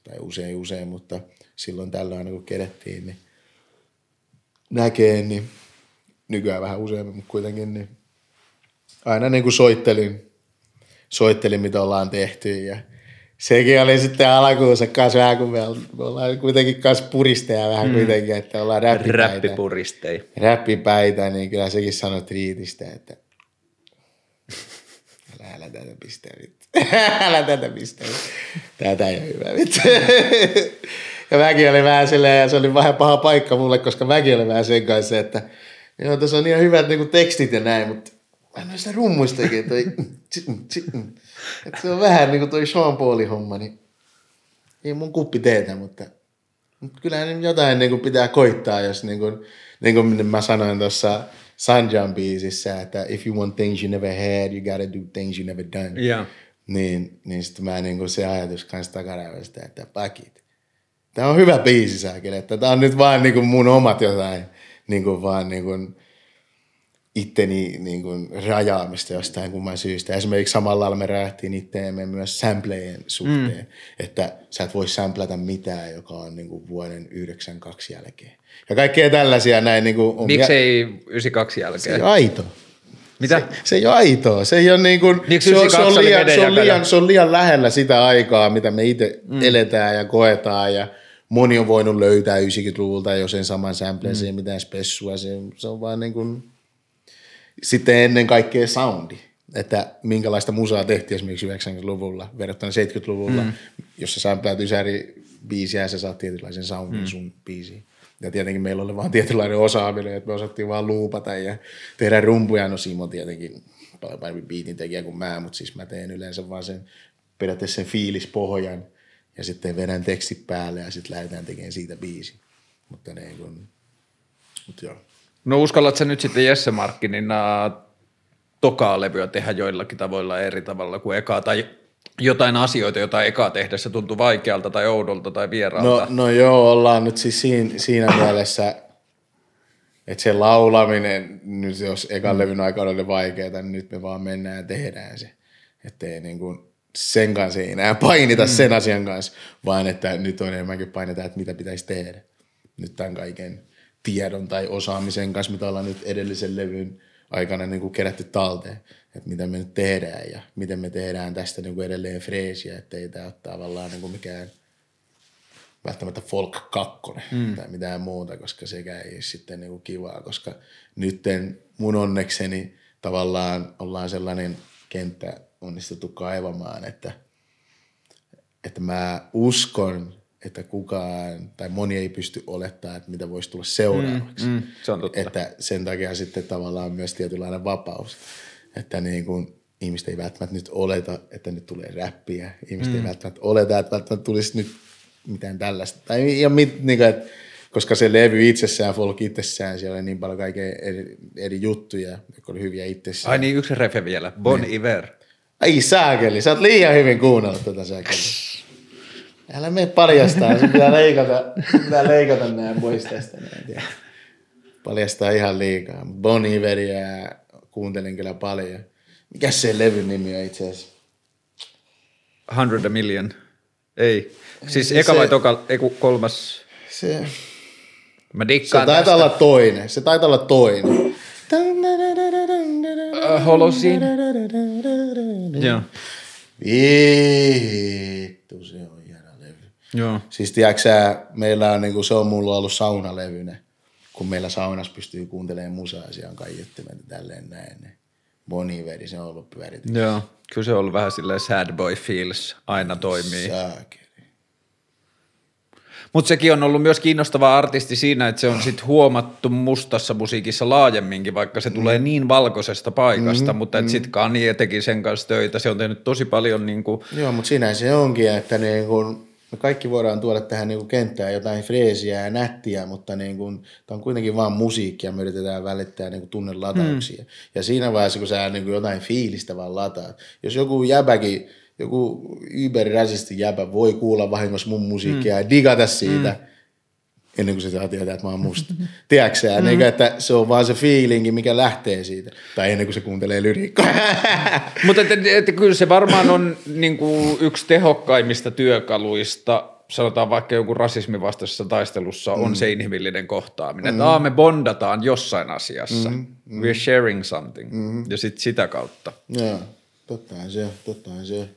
tai usein usein, mutta silloin tällöin aina kun kedettiin, niin näkee, niin nykyään vähän useammin, mutta kuitenkin, niin aina niin kuin soittelin, soittelin, mitä ollaan tehty ja sekin oli sitten alkuunsa kanssa vähän, kun me ollaan kuitenkin kanssa puristeja vähän mm. kuitenkin, että ollaan räppipäitä. Räppipuristeja. Räppipäitä, niin kyllä sekin sanoi triitistä, että älä, älä tätä vittu. älä tätä pistää. Tätä ei ole hyvä vittu. ja mäkin oli vähän silleen, ja se oli vähän paha paikka mulle, koska mäkin oli vähän sen kanssa, että joo, tässä on ihan hyvät niin tekstit ja näin, mutta mä en ole sitä rummuistakin, toi, että se on vähän niin kuin toi Sean Paulin homma, niin ei mun kuppi teetä, mutta, mutta kyllähän jotain niin kuin pitää koittaa, jos niin kuin, niin kuin mä sanoin tuossa Sanjan biisissä, että if you want things you never had, you gotta do things you never done. Yeah. Niin, niin sitten mä niin kuin se ajatus kanssa takaraivosta, että pakit. Tämä on hyvä biisi saakeli, että tämä on nyt vaan niin kuin mun omat jotain, niin kuin vaan niin kuin, itteni niin kuin, rajaamista jostain kumman syystä. Esimerkiksi samalla lailla me räjähtiin itteemme myös samplejen suhteen, mm. että sä et voi samplata mitään, joka on niin kuin, vuoden 92 jälkeen. Ja kaikkea tällaisia näin. Niin kuin, Miksi ei 92 jälkeen? Se ei aito. Mitä? Se, se ei ole aitoa. Se ei ole niin kuin, Miksi se, on, se, on liian, se, on liian, se on liian lähellä sitä aikaa, mitä me itse mm. eletään ja koetaan ja moni on voinut löytää 90-luvulta jo sen saman samplen, mm. se ei mitään spessua, se, se on vaan niin kuin, sitten ennen kaikkea soundi, että minkälaista musaa tehtiin esimerkiksi 90-luvulla verrattuna 70-luvulla, mm. jos sä sampläät ysäri biisiä ja sä saat tietynlaisen soundin mm. sun biisiin. Ja tietenkin meillä oli vaan tietynlainen osaaminen, että me osattiin vaan luupata ja tehdä rumpuja. No Simo tietenkin paljon parempi biitin tekijä kuin mä, mutta siis mä teen yleensä vaan sen periaatteessa sen fiilispohjan ja sitten vedän tekstit päälle ja sitten lähdetään tekemään siitä biisi. Mutta ne kun, mutta joo. No uskallatko nyt sitten Jesse Markkinin tokaa levyä tehdä joillakin tavoilla eri tavalla kuin ekaa, tai jotain asioita, joita ekaa tehdessä tuntui vaikealta tai oudolta tai vieraalta? No, no joo, ollaan nyt siis siinä, siinä mielessä, että se laulaminen, nyt jos ekan mm. levyn aikana oli vaikeaa, niin nyt me vaan mennään ja tehdään se. Että ei niin kuin, sen kanssa ei enää painita mm. sen asian kanssa, vaan että nyt on enemmänkin painetaan, että mitä pitäisi tehdä. Nyt tämän kaiken tiedon tai osaamisen kanssa, mitä ollaan nyt edellisen levyn aikana niin kuin kerätty talteen, että mitä me nyt tehdään ja miten me tehdään tästä niin kuin edelleen freesiä, että ei tämä ole tavallaan niin kuin mikään välttämättä folk kakkonen mm. tai mitään muuta, koska sekä ei sitten niin kuin kivaa, koska nytten mun onnekseni tavallaan ollaan sellainen kenttä onnistuttu kaivamaan, että, että mä uskon, että kukaan tai moni ei pysty olettamaan, että mitä voisi tulla seuraavaksi. Mm, mm, se on totta. Että sen takia sitten tavallaan myös tietynlainen vapaus. Että niin kuin ihmiset ei välttämättä nyt oleta, että nyt tulee räppiä. Ihmiset mm. ei välttämättä oleta, että välttämättä tulisi nyt mitään tällaista. Tai, ja mit, niin kuin, että, koska se levy itsessään, folk itsessään, siellä oli niin paljon kaikkea eri, eri juttuja, jotka oli hyviä itsessään. Ai niin, yksi refe vielä. Bon niin. Iver. Ai saakeli, sä oot liian hyvin kuunnellut tätä saakeli. Älä mene paljastaa, sun pitää leikata, pitää leikata nämä pois tästä. Paljastaa ihan liikaa. Bon Iveria kuuntelin kyllä paljon. Mikä se levyn nimi on itse asiassa? Hundred a Million. Ei. Siis eka se, vai toka, ei kolmas. Se, Mä dikkaan Se taitaa tästä. olla toinen. Se taitaa olla toinen. Uh, Holosin. Joo. Vittu, se on Joo. Siis tiedätkö meillä on, niin kuin, se on mulla ollut saunalevyne, kun meillä saunassa pystyy kuuntelemaan musaa, siellä on kaiuttimet ja tälleen näin. Niin Boniveri, se on ollut pyöritys. Joo, kyllä se on ollut vähän silleen sad boy feels, aina toimii. Saakeli. Mutta sekin on ollut myös kiinnostava artisti siinä, että se on sit huomattu mustassa musiikissa laajemminkin, vaikka se tulee niin valkoisesta paikasta, mm, mutta mm. sitten Kanye teki sen kanssa töitä, se on tehnyt tosi paljon niin kuin, Joo, mutta siinä se onkin, että niin kun, me kaikki voidaan tuoda tähän niin kun kenttään jotain freesiä ja nättiä, mutta niin kun, tämä on kuitenkin vaan musiikkia, me yritetään välittää niin tunnelatauksia. Mm. Ja siinä vaiheessa, kun sä niin kun jotain fiilistä vaan lataat, jos joku jäbäkin, joku yberrasisti jäbä voi kuulla vahingossa mun musiikkia mm. ja digata siitä, mm ennen kuin se saa tietää, että mä oon musta. Tiedätkö mm. niin, että se on vaan se feelingi, mikä lähtee siitä. Tai ennen kuin se kuuntelee lyriikkaa. Mutta että, että kyllä se varmaan on niin kuin yksi tehokkaimmista työkaluista, sanotaan vaikka joku rasismin vastaisessa taistelussa, mm. on se inhimillinen kohtaaminen. Mm. Että me bondataan jossain asiassa. Mm. Mm. We're sharing something. Mm. Ja sitten sitä kautta. Joo, tottahan se, tottahan se.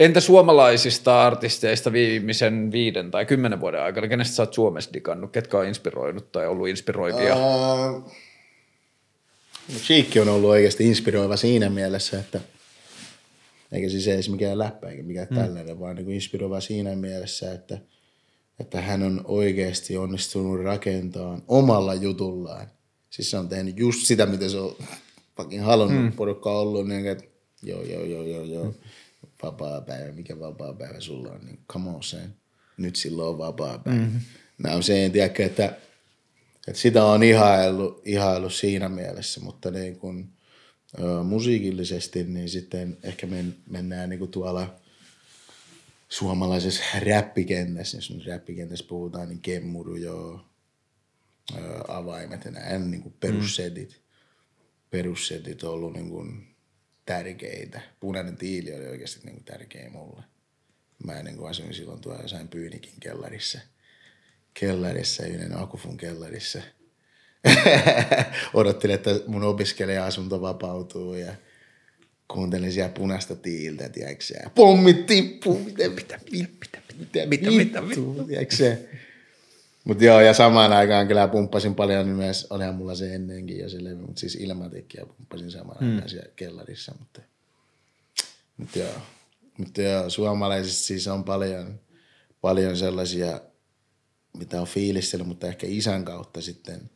Entä suomalaisista artisteista viimeisen viiden tai kymmenen vuoden aikana, kenestä sä oot Suomessa digannut, ketkä on inspiroinut tai ollut inspiroivia? Uh, Chiikki on ollut oikeasti inspiroiva siinä mielessä, että eikä siis edes mikään läppä eikä mikään mm. tällainen, vaan niin kuin inspiroiva siinä mielessä, että, että hän on oikeasti onnistunut rakentamaan omalla jutullaan. Siis se on tehnyt just sitä, mitä se on fucking halunnut. Mm. Porukka on ollut niin, että joo, joo, joo, joo, joo. Mm vapaa päivä, mikä vapaa päivä sulla on, niin come on sen. Nyt silloin on vapaa päivä. Mm-hmm. Nämä on se, tiedäkö, että, että sitä on ihaillut, ihaillut siinä mielessä, mutta niin kun, ö, musiikillisesti, niin sitten ehkä men, mennään niin tuolla suomalaisessa räppikentässä, jos räppikentässä puhutaan, niin kemmuru jo, ö, avaimet ja nämä niin kuin perussetit. Mm. Perussetit on ollut niin kuin, tärkeitä. Punainen tiili oli oikeasti niin kuin tärkeä mulle. Mä niin kuin asuin silloin tuolla jossain Pyynikin kellarissa. Kellarissa, yhden Akufun kellarissa. Odottelin, että mun opiskelija-asunto vapautuu ja kuuntelin siellä punaista tiiltä, tiedätkö Pommit tippuu, mitä, mitä, mitä, mitä, mitä, mitä, mitä, mitä, mutta joo, ja samaan aikaan kyllä pumppasin paljon niin myös, olihan mulla se ennenkin jo se levy, mutta siis ilmatikkiä pumppasin samaan mm. aikaan siellä kellarissa. Mutta, mutta joo, mutta joo, suomalaisista siis on paljon, paljon sellaisia, mitä on fiilistellyt, mutta ehkä isän kautta sitten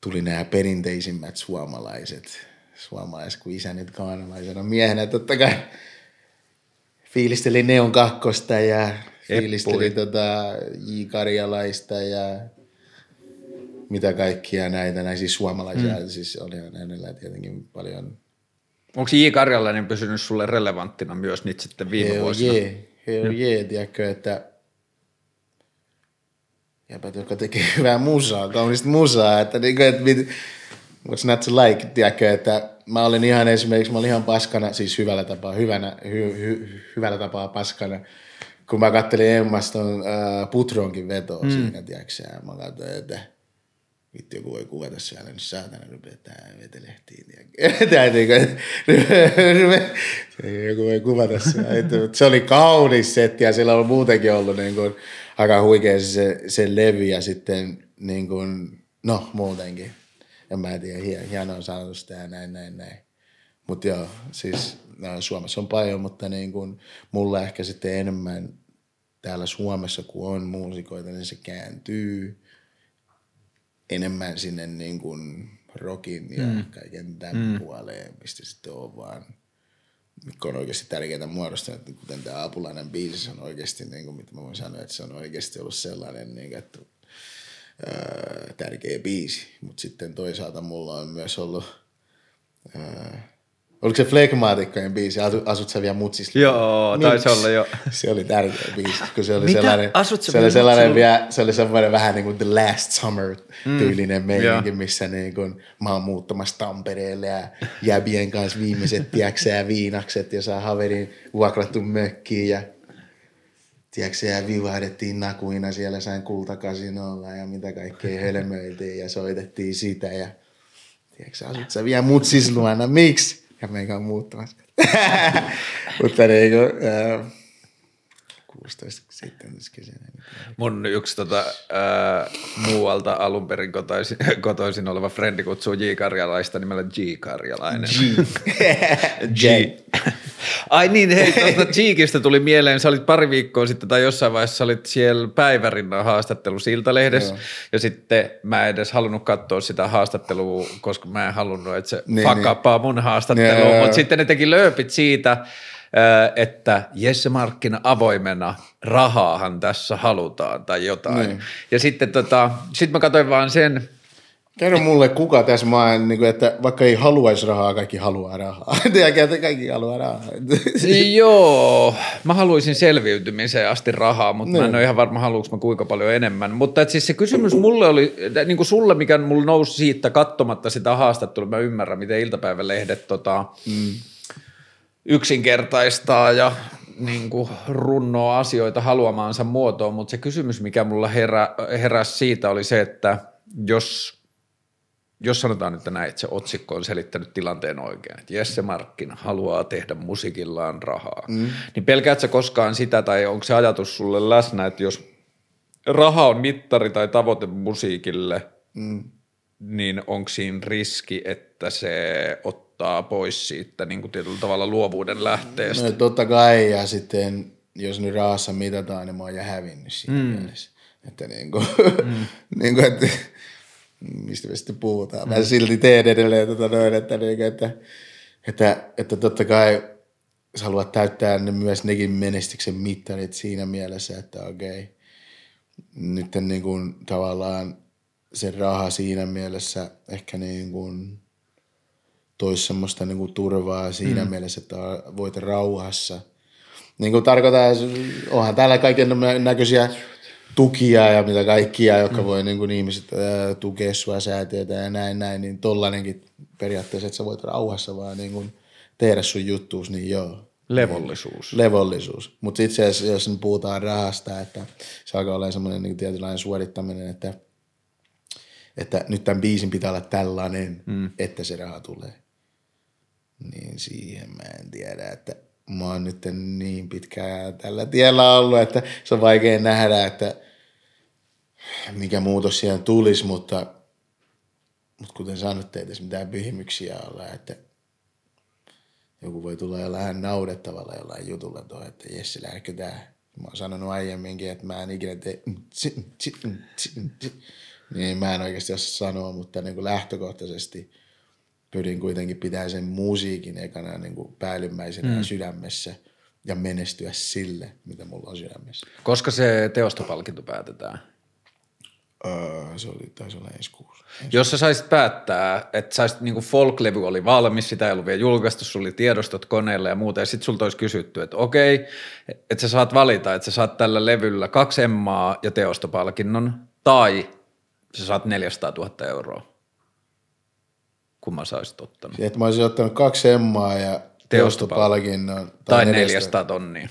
tuli nämä perinteisimmät suomalaiset. Suomalaiset, kun isä nyt kaanalaisena miehenä totta kai fiilisteli Neon kakkosta ja fiilisteli tota J. Karjalaista ja mitä kaikkia näitä, näin siis suomalaisia, mm. siis oli hänellä tietenkin paljon. Onko J. Karjalainen pysynyt sulle relevanttina myös nyt sitten viime Hell vuosina? Jee, hell jee, tiedätkö, että jäpät, jotka tekee hyvää musaa, kaunista musaa, että, niin kuin, että mit, what's not to like, tiedätkö, että mä olin ihan esimerkiksi, mä olin ihan paskana, siis hyvällä tapaa, hyvänä, hy, hy, hyvällä tapaa paskana, kun mä kattelin Emmaston äh, Putronkin vetoa mm. siinä, tiedätkö mä katsoin, että vittu joku voi kuvata siellä, niin saatana rupeaa vetelehtiin. joku voi kuvata siellä. Se oli kaunis setti ja sillä on muutenkin ollut niin kuin, aika huikea se, se levy ja sitten niin kuin, no muutenkin. En mä tiedä, hienoa sanotusta ja näin, näin, näin. Mutta joo, siis no, Suomessa on paljon, mutta niin kuin, mulla ehkä sitten enemmän täällä Suomessa, kun on muusikoita, niin se kääntyy enemmän sinne niin kuin rockin ja mm. kaiken tämän mm. puoleen, mistä sitten on vaan mikä on oikeasti tärkeää muodostaa, kuten tämä apulainen biisi, on oikeasti, niin kuin, mitä mä voin sanoa, että se on oikeasti ollut sellainen, niin kuin, että ää, tärkeä biisi, mutta sitten toisaalta mulla on myös ollut ää, Oliko se Flegmaatikkojen biisi, asut sä vielä mutsissa? Joo, taisi olla jo. Se oli tärkeä biisi, kun se oli Mitä? sellainen, asut se oli sellainen vielä, se oli semmoinen vähän niin kuin The Last Summer mm. tyylinen mm. meininki, missä niin kuin mä oon muuttamassa Tampereelle ja jäbien kanssa viimeiset, ja viinakset ja saa haverin vuokrattu mökkiin ja tiedätkö, ja vivahdettiin nakuina siellä sain kultakasinolla ja mitä kaikkea hölmöiltiin ja soitettiin sitä ja tiedätkö, asut sä vielä mutsis luona, miksi? Ja meikä on muuttamassa. Mutta niin äh, 17 kesänä. Mun yksi tota, ää, muualta alun perin kotoisin, kotoisin oleva frendi kutsuu J. Karjalaista nimellä G. Karjalainen. G. G. Ai niin, hei, tuosta Cheekistä tuli mieleen, sä olit pari viikkoa sitten tai jossain vaiheessa olit siellä päivärinnan haastattelussa Iltalehdessä Joo. ja sitten mä en edes halunnut katsoa sitä haastattelua, koska mä en halunnut, että se Niin, fakappaa mun haastattelua, joo. mutta sitten ne teki lööpit siitä, että Jesse Markkina avoimena, rahaahan tässä halutaan tai jotain. Niin. Ja sitten tota, sit mä katsoin vaan sen, Kerro mulle, kuka tässä maan, niin kuin, että vaikka ei haluaisi rahaa, kaikki haluaa rahaa. Tiedätkö, että kaikki haluaa rahaa. Joo, mä haluaisin selviytymiseen asti rahaa, mutta mä en Niin. ole ihan varma, haluanko mä kuinka paljon enemmän. Mutta et siis se kysymys mulle oli, niin kuin sulle, mikä mulla nousi siitä katsomatta sitä haastattelua, mä ymmärrän, miten iltapäivälehdet tota, mm. Yksinkertaistaa ja niin kuin runnoa asioita haluamaansa muotoon, mutta se kysymys, mikä mulla herä, heräsi siitä oli se, että jos jos sanotaan nyt näin, että se otsikko on selittänyt tilanteen oikein, että Jesse Markkin haluaa tehdä musiikillaan rahaa, mm. niin pelkäät sä koskaan sitä tai onko se ajatus sulle läsnä, että jos raha on mittari tai tavoite musiikille, mm. Niin onko siinä riski, että se ottaa pois siitä niin kuin tietyllä tavalla luovuuden lähteestä? No totta kai, ja sitten jos nyt rahassa mitataan, niin mä oon jo hävinnyt siinä mm. mielessä. Että niin kuin, mm. niin kuin, että mistä me sitten puhutaan. Mä silti teen edelleen tota noin, että, niin kuin, että, että, että totta kai sä haluat täyttää ne myös nekin menestyksen mittarit siinä mielessä, että okei, nyt niin kuin tavallaan se raha siinä mielessä ehkä niin kuin toisi semmoista niin kuin turvaa siinä mm. mielessä, että voit rauhassa. Niin kuin tarkoitan, onhan täällä kaiken näköisiä tukia ja mitä kaikkia, jotka mm. voi niin kuin ihmiset ää, tukea sua säätiötä ja näin, näin, niin tollanenkin periaatteessa, että sä voit rauhassa vaan niin kuin tehdä sun juttuus, niin joo. Levollisuus. Levollisuus. Mutta itse asiassa, jos nyt puhutaan rahasta, että se alkaa olla semmoinen niin tietynlainen suorittaminen, että, että nyt tämän biisin pitää olla tällainen, mm. että se raha tulee. Niin siihen mä en tiedä, että mä oon nyt niin pitkään tällä tiellä ollut, että se on vaikea nähdä, että mikä muutos siihen tulisi, mutta, mutta kuten sanotte, ei tässä mitään pyhimyksiä olla, että joku voi tulla jollain naurettavalla jollain jutulla tuo, että Jesse lähdekö tää. Mä oon sanonut aiemminkin, että mä en ikinä tee, niin mä en oikeasti osaa sanoa, mutta niin kuin lähtökohtaisesti pyrin kuitenkin pitää sen musiikin ekana niin kuin päällimmäisenä mm. sydämessä ja menestyä sille, mitä mulla on sydämessä. Koska se teostopalkinto päätetään? Öö, se oli, taisi olla ensi kuussa. Jos sä saisit päättää, että saisit niin folk-levy oli valmis, sitä ei ollut vielä julkaistu, sulla oli tiedostot koneella ja muuta, ja sitten sulta olisi kysytty, että okei, että sä saat valita, että sä saat tällä levyllä kaksi emmaa ja teostopalkinnon, tai sä saat 400 000 euroa. Kumman sä olisit ottanut? Että mä olisin ottanut kaksi emmaa ja teostopalkinnon. Tai 400 tonnia.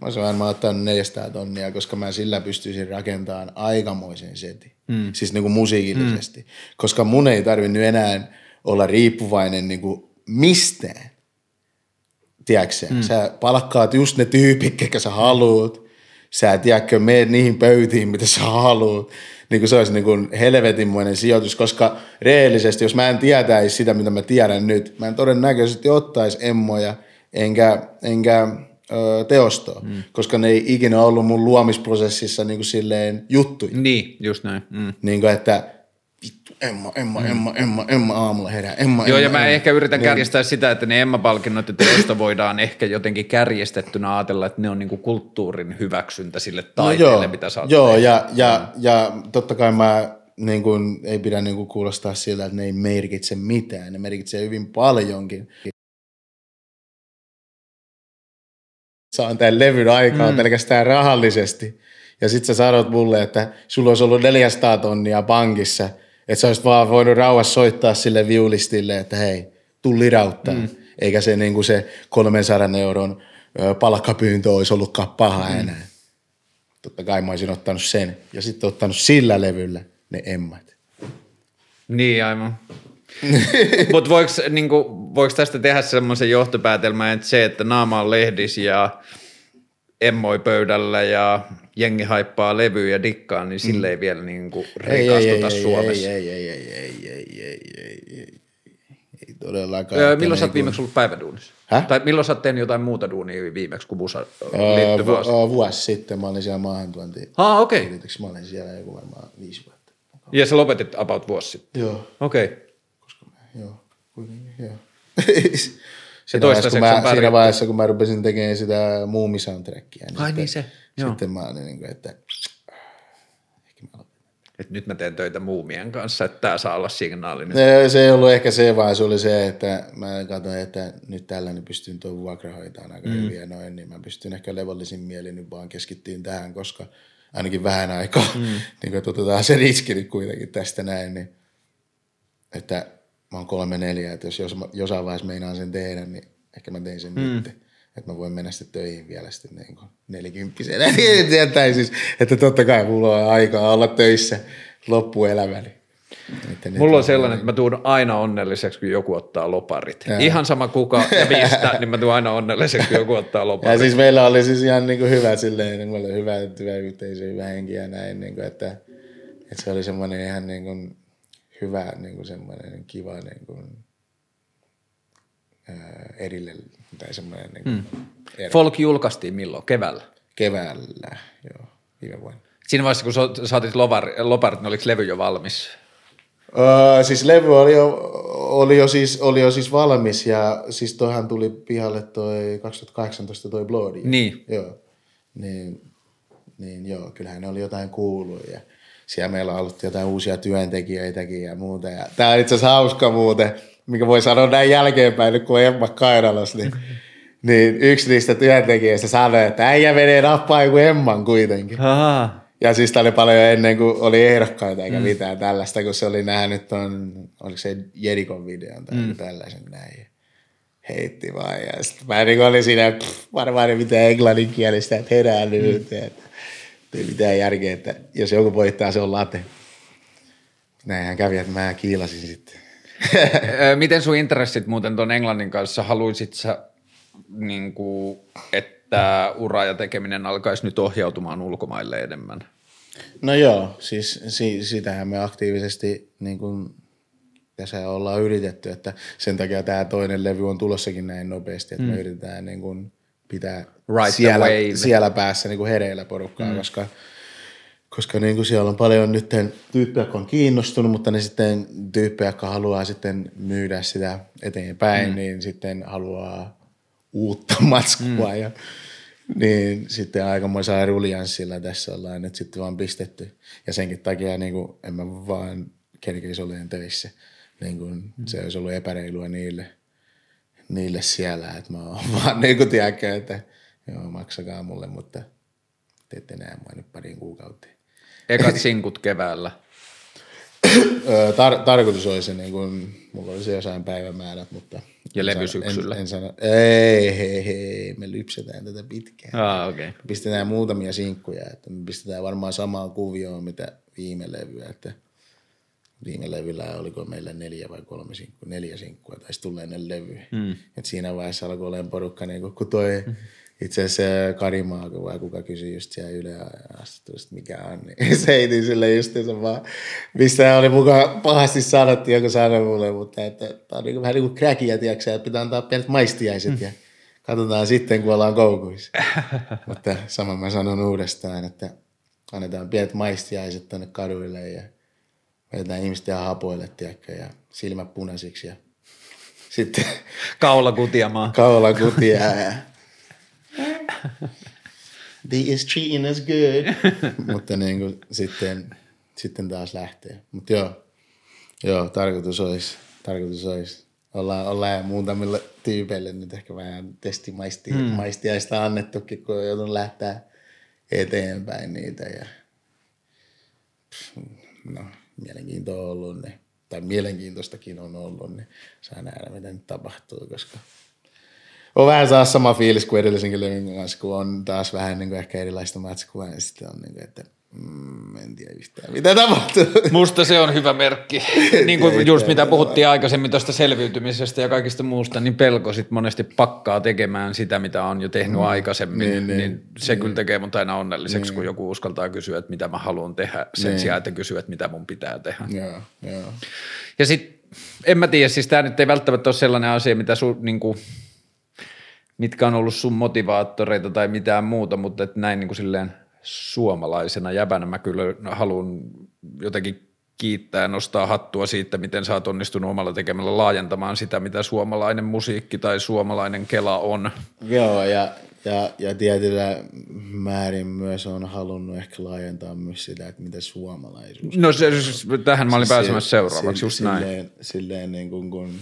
Mä olisin varmaan ottanut 400 tonnia, koska mä sillä pystyisin rakentamaan aikamoisen setin. Mm. Siis niin kuin musiikillisesti. Mm. Koska mun ei tarvinnut enää olla riippuvainen niin kuin mistään. Tiedätkö mm. Sä palkkaat just ne tyypit, ketkä sä haluut. Sä tiedätkö, meet niihin pöytiin, mitä sä haluut. Niin kuin se olisi niin kuin helvetinmoinen sijoitus, koska reellisesti, jos mä en tietäisi sitä, mitä mä tiedän nyt, mä en todennäköisesti ottaisi emmoja, enkä, enkä ö, teostoa, mm. koska ne ei ikinä ollut mun luomisprosessissa niin kuin silleen juttuja. Niin, just näin. Mm. Niin kuin, että vittu, Emma, Emma, Emma, Emma, Emma aamulla herää, Emma, Joo, Emma, ja mä Emma. ehkä yritän kärjestää sitä, että ne Emma-palkinnot ja teosto voidaan ehkä jotenkin kärjestettynä ajatella, että ne on niinku kulttuurin hyväksyntä sille taiteelle, No joo, mitä sä oot Joo, ja, ja, ja totta kai mä niin kun, ei pidä niin kun kuulostaa siltä, että ne ei merkitse mitään. Ne merkitsee hyvin paljonkin. Saan tämän levyn aikaa mm. pelkästään rahallisesti. Ja sit sä sanot mulle, että sulla olisi ollut 400 tonnia pankissa, että sä olisit vaan voinut rauhassa soittaa sille viulistille, että hei, tuu lirauttaa. Mm. Eikä se, niin kuin se 300 euron palkkapyyntö olisi ollutkaan paha mm. enää. Totta kai mä olisin ottanut sen. Ja sitten ottanut sillä levyllä ne emmat. Niin, aivan. Mutta voiko, niinku, voiko tästä tehdä semmoisen johtopäätelmän, että se, että naama on lehdis ja emmoi pöydällä ja jengi haippaa levyä ja dikkaa, niin sille ei vielä niin kuin Ei, ei, rikastuta ei, Suomessa. Ei, ei, ei, ei, ei, ei, ei, ei, ei, ei todellakaan. Öö, milloin sä oot niinku- viimeksi ollut päiväduunissa? Häh? Tai milloin sä oot tehnyt jotain muuta duunia viimeksi kuin musa Öö, liittyvä vu- asia? öö, vuosi sitten mä olin siellä maahantuonti. Ah, okei. Okay. Mä olin siellä joku varmaan viisi vuotta. Ja sä lopetit about vuosi sitten. Joo, Okei. Okay. koska mä, joo, kuitenkin, joo. Siinä, toistaiseksi vaiheessa, on kun mä, pärjätty. siinä vaiheessa, kun mä rupesin tekemään sitä muumisoundtrackia, niin, Ai sitten, niin se, joo. sitten mä olin niin kuin, että ehkä mä lopetan. Et nyt mä teen töitä muumien kanssa, että tää saa olla signaali nyt. Ne, se ei ollut ehkä se, vaan se oli se, että mä katsoin, että nyt tällainen pystyn tuon vuokra hoitamaan aika mm. hyvin ja noin, niin mä pystyn ehkä levollisin mielin nyt vaan keskittyyn tähän, koska ainakin vähän aikaa, mm. niin kuin, että otetaan se riski nyt kuitenkin tästä näin, niin että mä oon kolme neljä, että jos, jossain vaiheessa meinaan sen tehdä, niin ehkä mä tein sen mm. nyt, että mä voin mennä sitten töihin vielä sitten niin kuin nelikymppisenä, niin tietää siis, että totta kai mulla on aikaa olla töissä loppuelämäni. Että Mulla on sellainen, että mä tuun aina onnelliseksi, kun joku ottaa loparit. Jaa. Ihan sama kuka ja mistä, niin mä tuun aina onnelliseksi, kun joku ottaa Ja loparit. siis meillä oli siis ihan niin kuin hyvä silleen, niin meillä oli hyvä työyhteisö, hyvä henki ja näin, niin kuin, että, että, se oli semmoinen ihan niin kuin hyvä, niin kuin semmoinen kiva niin kuin, ää, erille, tai semmoinen niin kuin ero. Folk julkaistiin milloin? Keväällä. keväällä, joo, viime vuonna. Siinä vaiheessa, kun sä otit loparit, loparit, niin oliko levy jo valmis? Öö, siis levy oli jo, oli, jo siis, oli jo siis valmis ja siis toihan tuli pihalle toi 2018 toi Bloody. Niin. Joo. Niin, niin joo, kyllähän ne oli jotain kuullut ja siellä meillä on ollut jotain uusia työntekijöitäkin ja muuta. Ja tää on itse asiassa hauska muuten, mikä voi sanoa näin jälkeenpäin, nyt kun on Emma Kairalas, niin, niin yksi niistä työntekijöistä sanoi, että äijä menee nappaa joku Emman kuitenkin. Aha. Ja siis tämä oli paljon ennen kuin oli ehdokkaita eikä mm. mitään tällaista, kun se oli nähnyt ton, oliko se Jerikon videon tai mm. tällaisen näin. Heitti vaan ja sitten mä niin olin siinä, pff, varmaan mitään englanninkielistä, että herää nyt. Mm. Ei mitään järkeä, että jos joku voittaa, se on late. Näinhän kävi, että mä kiilasin sitten. Ö, Miten sun intressit muuten tuon Englannin kanssa, haluisit sä, niin kuin, että ura ja tekeminen alkaisi nyt ohjautumaan ulkomaille enemmän? No joo, siis si, sitähän me aktiivisesti niin kuin, tässä ollaan yritetty, että sen takia tämä toinen levy on tulossakin näin nopeasti, että mm. me yritetään niin kuin, pitää the siellä, siellä päässä niin kuin hereillä porukkaa, mm. koska, koska niin kuin siellä on paljon nyt tyyppejä, jotka on kiinnostunut, mutta ne sitten tyyppejä, jotka haluaa sitten myydä sitä eteenpäin, mm. niin sitten haluaa uutta matskua mm. ja niin sitten aikamoisella ruljanssilla tässä ollaan nyt sitten vaan pistetty. Ja senkin takia niin kuin, en mä vaan kerkeisi olemaan töissä. Niin kuin, mm. Se olisi ollut epäreilua niille, niille siellä, että mä oon vaan niin kuin tiedäkö, että joo, maksakaa mulle, mutta te ette näe mua nyt pariin kuukauteen. Ekat sinkut keväällä. Tar- tarkoitus olisi, niin kuin, mulla olisi jossain päivämäärät, mutta... Ja levy syksyllä. En, en sano, ei, hei, hei, me lypsetään tätä pitkään. Ah, okei. Okay. Pistetään muutamia sinkkuja, että me pistetään varmaan samaan kuvioon, mitä viime levyä, että viime levyllä oliko meillä neljä vai kolme sinkkua, neljä sinkkua, tai sitten tulee ennen levyä. Mm. Et siinä vaiheessa alkoi olemaan porukka, niin kun toi mm. itse asiassa Karimaa, vai kuka kysyi just siellä Yle haastattelusta, mikä on, niin se heitin sille justiinsa vaan, mistä oli mukaan pahasti sanottu, joku sanoi mulle, mutta että tää on niin vähän niin kuin kräkiä, tiedätkö, että pitää antaa pienet maistiaiset ja katsotaan sitten, kun ollaan koukuissa. mutta saman mä sanon uudestaan, että annetaan pienet maistiaiset tonne kaduille ja vedetään ihmiset ihan hapoille, tiedätkö, ja silmät punaisiksi ja sitten Kaula kutiamaan. kaula kutia ja They is treating us good. Mutta niin kuin, sitten, sitten taas lähtee. Mutta joo, joo, tarkoitus olisi, tarkoitus olisi. Ollaan, ollaan muutamille tyypeille nyt ehkä vähän testimaistia mm. annettukin, kun on joutunut lähteä eteenpäin niitä. Ja, no, mielenkiintoa on ollut, niin, tai mielenkiintoistakin on ollut, niin saa nähdä, mitä nyt tapahtuu, koska on vähän taas sama fiilis kuin edellisenkin levyn kanssa, kun on taas vähän niin kuin ehkä erilaista matskua, ja sitten on niin kuin, että mm, en tiedä yhtään mitä tapahtuu. Musta se on hyvä merkki. niin kuin just mitä puhuttiin aikaisemmin tuosta selviytymisestä ja kaikista muusta, niin pelko sit monesti pakkaa tekemään sitä, mitä on jo tehnyt mm. aikaisemmin. Niin, niin, niin se niin. kyllä tekee mut aina onnelliseksi, niin. kun joku uskaltaa kysyä, että mitä mä haluan tehdä, sen niin. sijaan, että kysyä, että mitä mun pitää tehdä. Joo, joo. Ja sitten, en mä tiedä, siis tämä nyt ei välttämättä ole sellainen asia, mitä su, niin kuin, mitkä on ollut sun motivaattoreita tai mitään muuta, mutta että näin niin kuin silleen suomalaisena jäbänä mä kyllä haluan jotenkin kiittää ja nostaa hattua siitä, miten sä oot onnistunut omalla tekemällä laajentamaan sitä, mitä suomalainen musiikki tai suomalainen kela on. Joo, ja, ja, ja tietyllä määrin myös on halunnut ehkä laajentaa myös sitä, että mitä suomalaisuus No se, tähän mä olin siis pääsemässä seuraavaksi, just silleen, näin. Silleen niin kuin, kun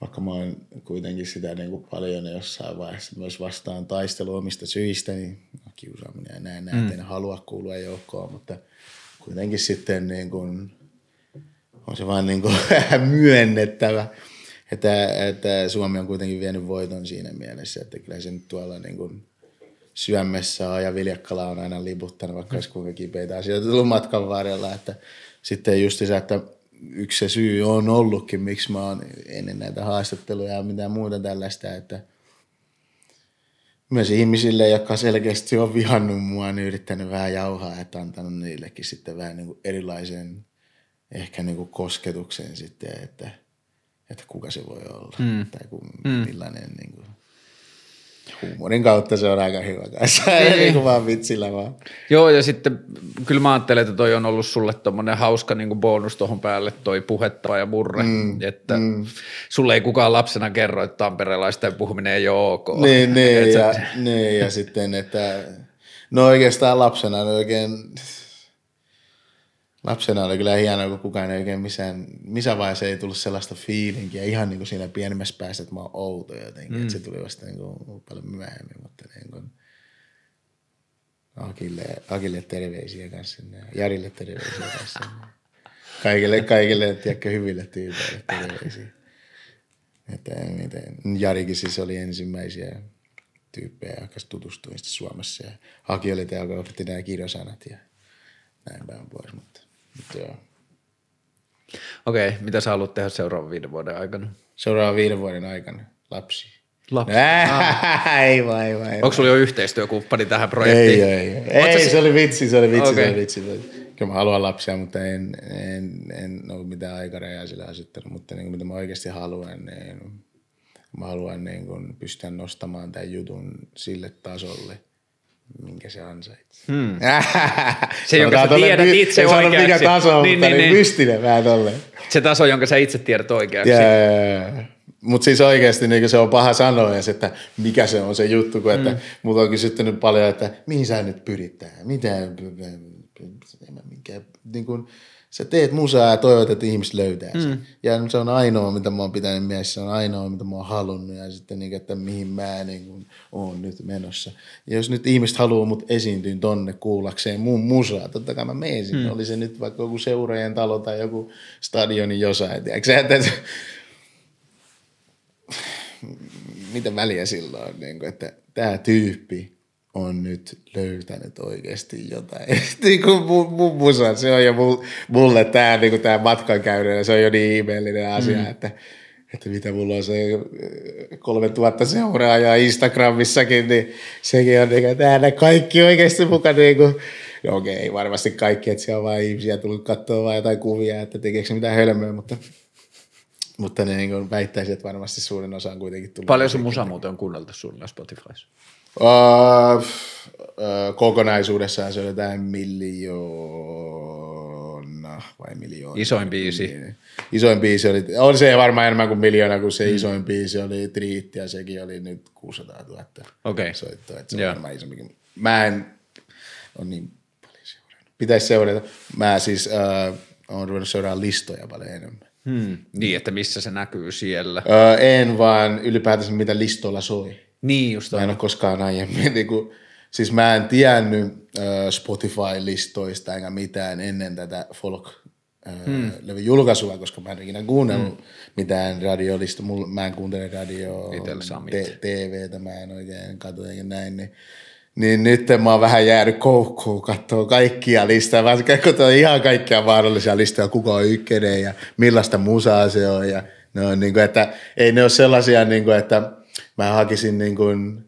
vaikka mä oon kuitenkin sitä niin kuin paljon jossain vaiheessa myös vastaan taistelu omista syistä, niin kiusaaminen ja näin, näin mm. en halua kuulua joukkoon, mutta kuitenkin sitten niin kuin, on se vaan niin kuin myönnettävä, että, että Suomi on kuitenkin vienyt voiton siinä mielessä, että kyllä se nyt tuolla niin kuin syömessä on ja Viljakkala on aina liputtanut, vaikka olisi kuinka kipeitä asioita tullut matkan varrella, että sitten just se, että yksi se syy on ollutkin, miksi mä oon ennen näitä haastatteluja ja mitä muuta tällaista, että myös ihmisille, jotka selkeästi on vihannut mua, niin yrittänyt vähän jauhaa, että antanut niillekin sitten vähän niin kuin erilaisen ehkä niin kuin kosketuksen sitten, että, että kuka se voi olla mm. tai ku, mm. millainen niin kuin, huumorin kautta se on aika hyvä kanssa, niin. niin kuin vaan vitsillä vaan. Joo, ja sitten kyllä mä ajattelen, että toi on ollut sulle tommonen hauska niin bonus tuohon päälle toi puhetta ja murre, mm, että mm. sulle ei kukaan lapsena kerro, että tamperelaisten puhuminen ei ole ok. Niin, niin, ja, niin ja sitten, että no oikeastaan lapsena oikein lapsena oli kyllä hienoa, kun kukaan ei oikein missään, missä vaiheessa ei tullut sellaista fiilinkiä, ihan niin kuin siinä pienemmässä päässä, että mä oon outo jotenkin, mm. että se tuli vasta niin kuin paljon myöhemmin, mutta niin kuin Akille, Akille terveisiä kanssa sinne, Jarille terveisiä kanssa sinne. Kaikille, kaikille, tiedätkö, hyville tyypeille terveisiä. Että miten, Jarikin siis oli ensimmäisiä tyyppejä, jotka tutustuin Suomessa ja Aki oli tämä, joka opetti nämä kirjosanat ja näin päin pois, mutta Joo. Okei, okay, mitä sä haluat tehdä seuraavan viiden vuoden aikana? Seuraavan viiden vuoden aikana? Lapsi. Lapsi? Ah. ei vai, ei vai. Onko sulla jo yhteistyökumppani tähän projektiin? Ei, ei, ei. ei se oli vitsi, se oli vitsi, okay. se oli vitsi. Kyllä mä haluan lapsia, mutta en, en, en ole mitään aikarajaa sillä asettanut, mutta niin, mitä mä oikeasti haluan, niin mä haluan niin kun pystyä nostamaan tämän jutun sille tasolle – minkä se ansaitsee. Hmm. se, jonka sä tiedät my- itse oikeaksi. mikä taso, niin, mutta niin, niin, mystinen vähän tolleen. Se taso, jonka sä itse tiedät oikeaksi. Yeah. Mutta siis oikeasti niin se on paha sanoa edes, että mikä se on se juttu, kun että mm. multa on kysytty nyt paljon, että mihin sä nyt pyrit tähän, mitä, mikä, niin kuin, sä teet musaa ja toivot, että ihmiset löytää sen. Mm. Ja se on ainoa, mitä mä oon pitänyt mielessä, se on ainoa, mitä mä oon halunnut ja sitten, niin, että mihin mä niin kuin, oon nyt menossa. Ja jos nyt ihmiset haluaa mut esiintyä tonne kuullakseen mun musaa, totta kai mä menen sinne. Mm. Oli se nyt vaikka joku seuraajien talo tai joku stadioni jossain. Tiedätkö, että, että, mitä väliä silloin, niin kuin, että tämä tyyppi on nyt löytänyt oikeasti jotain. niin kuin mun, mun musa, se on jo mulle tämä niin tämä matkan käydä, se on jo niin ihmeellinen asia, mm. että, että mitä mulla on se kolme tuhatta seuraajaa Instagramissakin, niin sekin on niin täällä kaikki oikeasti mukaan niin kuin, no okei, okay, varmasti kaikki, että siellä on vain ihmisiä tullut katsoa vain jotain kuvia, että tekeekö se mitään hölmöä, mutta mutta ne niin väittäisin, että varmasti suurin osa on kuitenkin tullut. Paljon sun musa muuten on kuunneltu suunnilleen Spotifyssa? Uh, uh, kokonaisuudessaan se oli jotain miljoona vai miljoona. Isoin biisi. Isoin biisi oli, on se varmaan enemmän kuin miljoona, kun se mm. isoin biisi oli Triitti ja sekin oli nyt 600 000 okay. soittoa. Että se on varmaan isompikin. Mä en ole niin paljon seurannut. Pitäisi seurata. Mä siis uh, olen ruvennut seuraamaan listoja paljon enemmän. Hmm. Niin, että missä se näkyy siellä? Uh, en vaan ylipäätänsä mitä listoilla soi. Niin just Mä en ole koskaan aiemmin, niin kuin, siis mä en tiennyt äh, Spotify-listoista enkä mitään ennen tätä folk hmm. julkaisua, koska mä en ikinä kuunnellut hmm. mitään radiolista. Mulla, mä en kuuntele radioa, te, TVtä, mä en oikein katso eikä näin. Niin niin nyt mä oon vähän jäänyt koukkuun katsoa kaikkia listoja, vaan katsoa ihan kaikkia mahdollisia listoja, kuka on ykkönen ja millaista musaa se on. Ja ne on niin kuin, että ei ne ole sellaisia, niin kuin, että mä hakisin niin kuin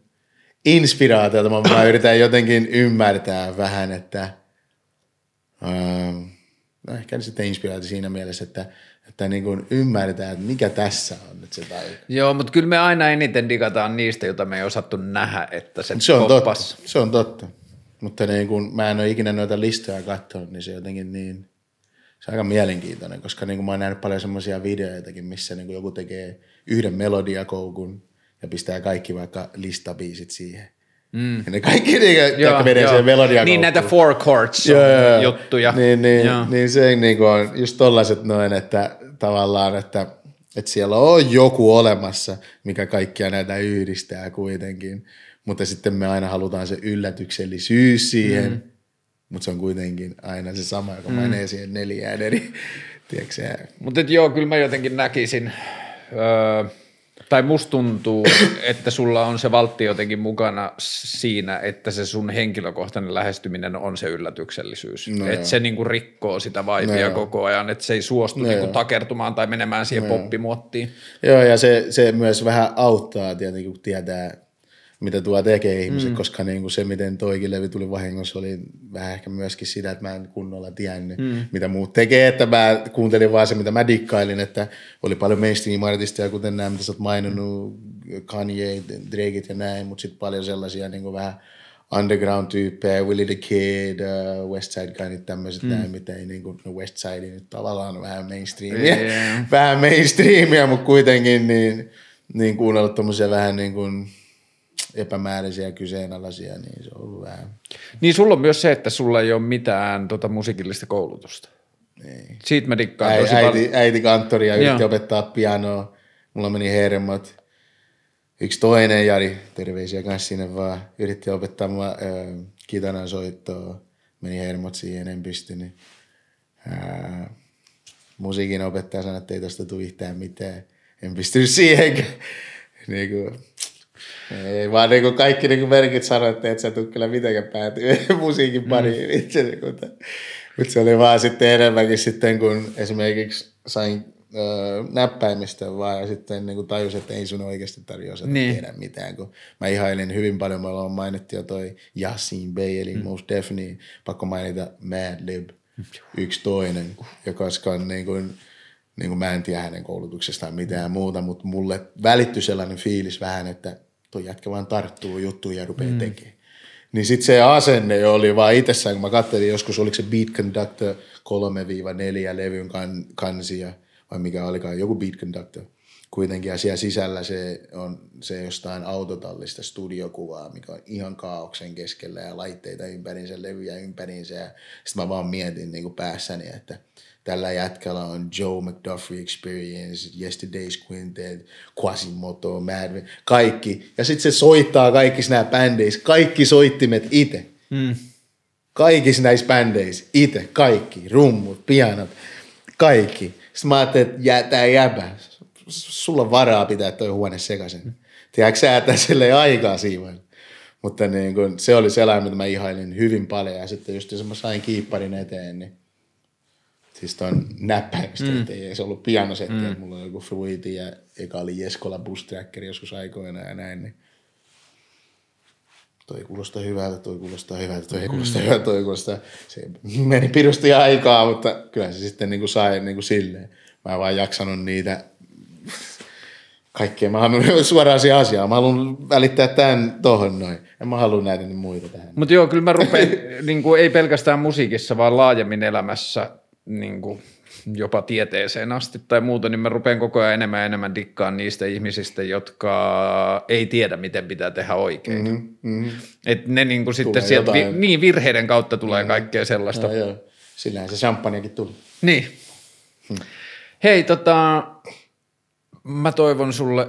inspiraatiota, mä, mä yritän jotenkin ymmärtää vähän, että ähm, no ehkä sitten inspiraatio siinä mielessä, että, että niin kuin ymmärretään, että mikä tässä on nyt se taika. Joo, mutta kyllä me aina eniten digataan niistä, joita me ei osattu nähdä, että se, Se on poppas. totta, se on totta. Mutta niin kun mä en ole ikinä noita listoja katsonut, niin se jotenkin niin, se on aika mielenkiintoinen, koska niin kuin mä oon nähnyt paljon semmoisia videoitakin, missä niin kuin joku tekee yhden melodiakoukun ja pistää kaikki vaikka listabiisit siihen. Mm. Ja ne kaikki niin, jotka menee siihen melodiakoukkuun. Niin näitä four chords Joo, joo, joo. juttuja. Niin, niin, Joo. niin se niin kuin on just tollaiset noin, että tavallaan, että, että siellä on joku olemassa, mikä kaikkia näitä yhdistää kuitenkin. Mutta sitten me aina halutaan se yllätyksellisyys siihen, mm. mutta se on kuitenkin aina se sama, joka mm. menee siihen neljään eri? Mutta joo, kyllä mä jotenkin näkisin, öö, tai musta tuntuu, että sulla on se valtti jotenkin mukana siinä, että se sun henkilökohtainen lähestyminen on se yllätyksellisyys. No että se niinku rikkoo sitä vaipia No koko ajan, että se ei suostu No niinku takertumaan tai menemään siihen poppimuottiin. Joo, ja se, se myös vähän auttaa tietenkin, kun tietää, mitä tuo tekee ihmiset, mm. koska niin kuin se, miten toikin levy tuli vahingossa, oli vähän ehkä myöskin sitä, että mä en kunnolla tiennyt, mm. mitä muut tekee, että mä kuuntelin vaan se, mitä mä dikkailin, että oli paljon mainstream-artisteja, kuten nämä, mitä sä oot maininnut, Kanye, Drakeit ja näin, mutta sitten paljon sellaisia niin kuin vähän underground-tyyppejä, Willie the Kid, uh, Westside Gunnit, tämmöiset mm. näin, mitä ei niin kuin, no Westside nyt tavallaan vähän mainstreamia, Yeah. vähän mainstreamia, mutta kuitenkin niin, niin kuunnellut tommosia vähän niin kuin epämääräisiä ja kyseenalaisia, niin se on ollut vähän, Niin sulla on myös se, että sulla ei ole mitään tota musiikillista koulutusta. ei. Siitä mä dikkaan Äi, tosi äiti, paljon. äiti kanttori ja yritti opettaa pianoa, mulla meni hermot. Yksi toinen Jari, terveisiä kanssa sinne vaan, yritti opettaa mua äh, kitaran soittoa, meni hermot siihen, en pysty, niin äh, musiikin opettaja sanoi, että ei tosta tule yhtään mitään, en pystynyt siihenkään. niin kuin, ei vaan niin kuin kaikki niin kuin merkit sanoi, että et sä tuu kyllä mitenkään päätyä musiikin pariin mm. itse. Mutta, mutta se oli vaan sitten enemmänkin sitten, kun esimerkiksi sain öö, näppäimistä vaan ja sitten niin kuin tajusin, että ei sun oikeasti tarvitse osata Niin. niin. tehdä mitään. Kun mä ihailin hyvin paljon, me ollaan mainittu jo toi Yasin Bey, eli mm. Most Def, niin pakko mainita Madlib, yksi toinen, joka on niin kuin, niin kuin mä en tiedä hänen koulutuksestaan mitään muuta, mutta mulle välittyi sellainen fiilis vähän, että tuo jätkä vaan tarttuu juttuun ja rupeaa mm. tekemään. Niin sitten se asenne oli vaan itsessään, kun mä katselin joskus, oliko se Beat Conductor 3-4 levyn kan, kansia, vai mikä olikaan, joku Beat Conductor kuitenkin, ja siellä sisällä se on se jostain autotallista studiokuvaa, mikä on ihan kaauksen keskellä ja laitteita ympäriinsä, levyjä ympäriinsä, sitten mä vaan mietin niin kuin päässäni, että tällä jätkällä on Joe McDuffie Experience, Yesterday's Quintet, Quasimoto, Mad, kaikki. Ja sitten se soittaa kaikissa nämä bändeissä, kaikki soittimet itse. Mm. Kaikissa näissä bändeissä, itse, kaikki, rummut, pianot, kaikki. Sitten mä ajattelin, että jää, tää jäbä, sulla on varaa pitää toi huone sekaisin. Tiedätkö sä, että sille aikaa siihen. Mutta niin kun, se oli sellainen, mitä mä ihailin hyvin paljon. Ja sitten just jos mä sain kiipparin eteen, niin siis ton näppäimistä, mm. ei se ollut pianosetti, mm. mulla oli joku Fruiti ja eka oli Jeskola Bus Tracker joskus aikoina ja näin, niin toi kuulostaa hyvältä, toi kuulostaa hyvältä, toi ei kuulostaa hyvältä, toi kuulostaa, se meni pirusti aikaa, mutta kyllä se sitten niin kuin sai niin kuin silleen. Mä en vaan jaksanut niitä kaikkea. Mä haluan suoraan siihen asiaan. Mä haluan välittää tämän tohon noin. En mä halua näitä niin muita tähän. Mutta joo, kyllä mä rupean, niin kuin, ei pelkästään musiikissa, vaan laajemmin elämässä niin kuin, jopa tieteeseen asti tai muuta, niin mä rupean koko ajan enemmän ja enemmän dikkaan niistä ihmisistä, jotka ei tiedä, miten pitää tehdä oikein. Mm-hmm. Mm-hmm. Et ne niin kuin sitten sieltä, vi, niin virheiden kautta tulee mm-hmm. kaikkea sellaista. Joo. Sillähän se champagnekin tuli. Niin. Hei, tota, mä toivon sulle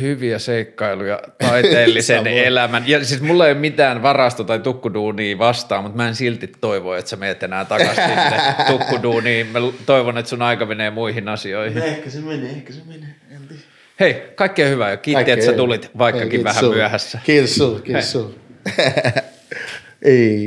hyviä seikkailuja taiteellisen elämän. Ja siis mulla ei ole mitään varasto- tai tukkuduunia vastaan, mutta mä en silti toivo, että sä meet enää takaisin sinne tukkuduuniin. Mä toivon, että sun aika menee muihin asioihin. Ehkä se menee, ehkä se menee. Hei, kaikkea hyvää ja kiitti, Kaikkea että sä tulit, vaikkakin Hei, vähän sulle. myöhässä. Kiitos sulle, kiitos sulle. Ei.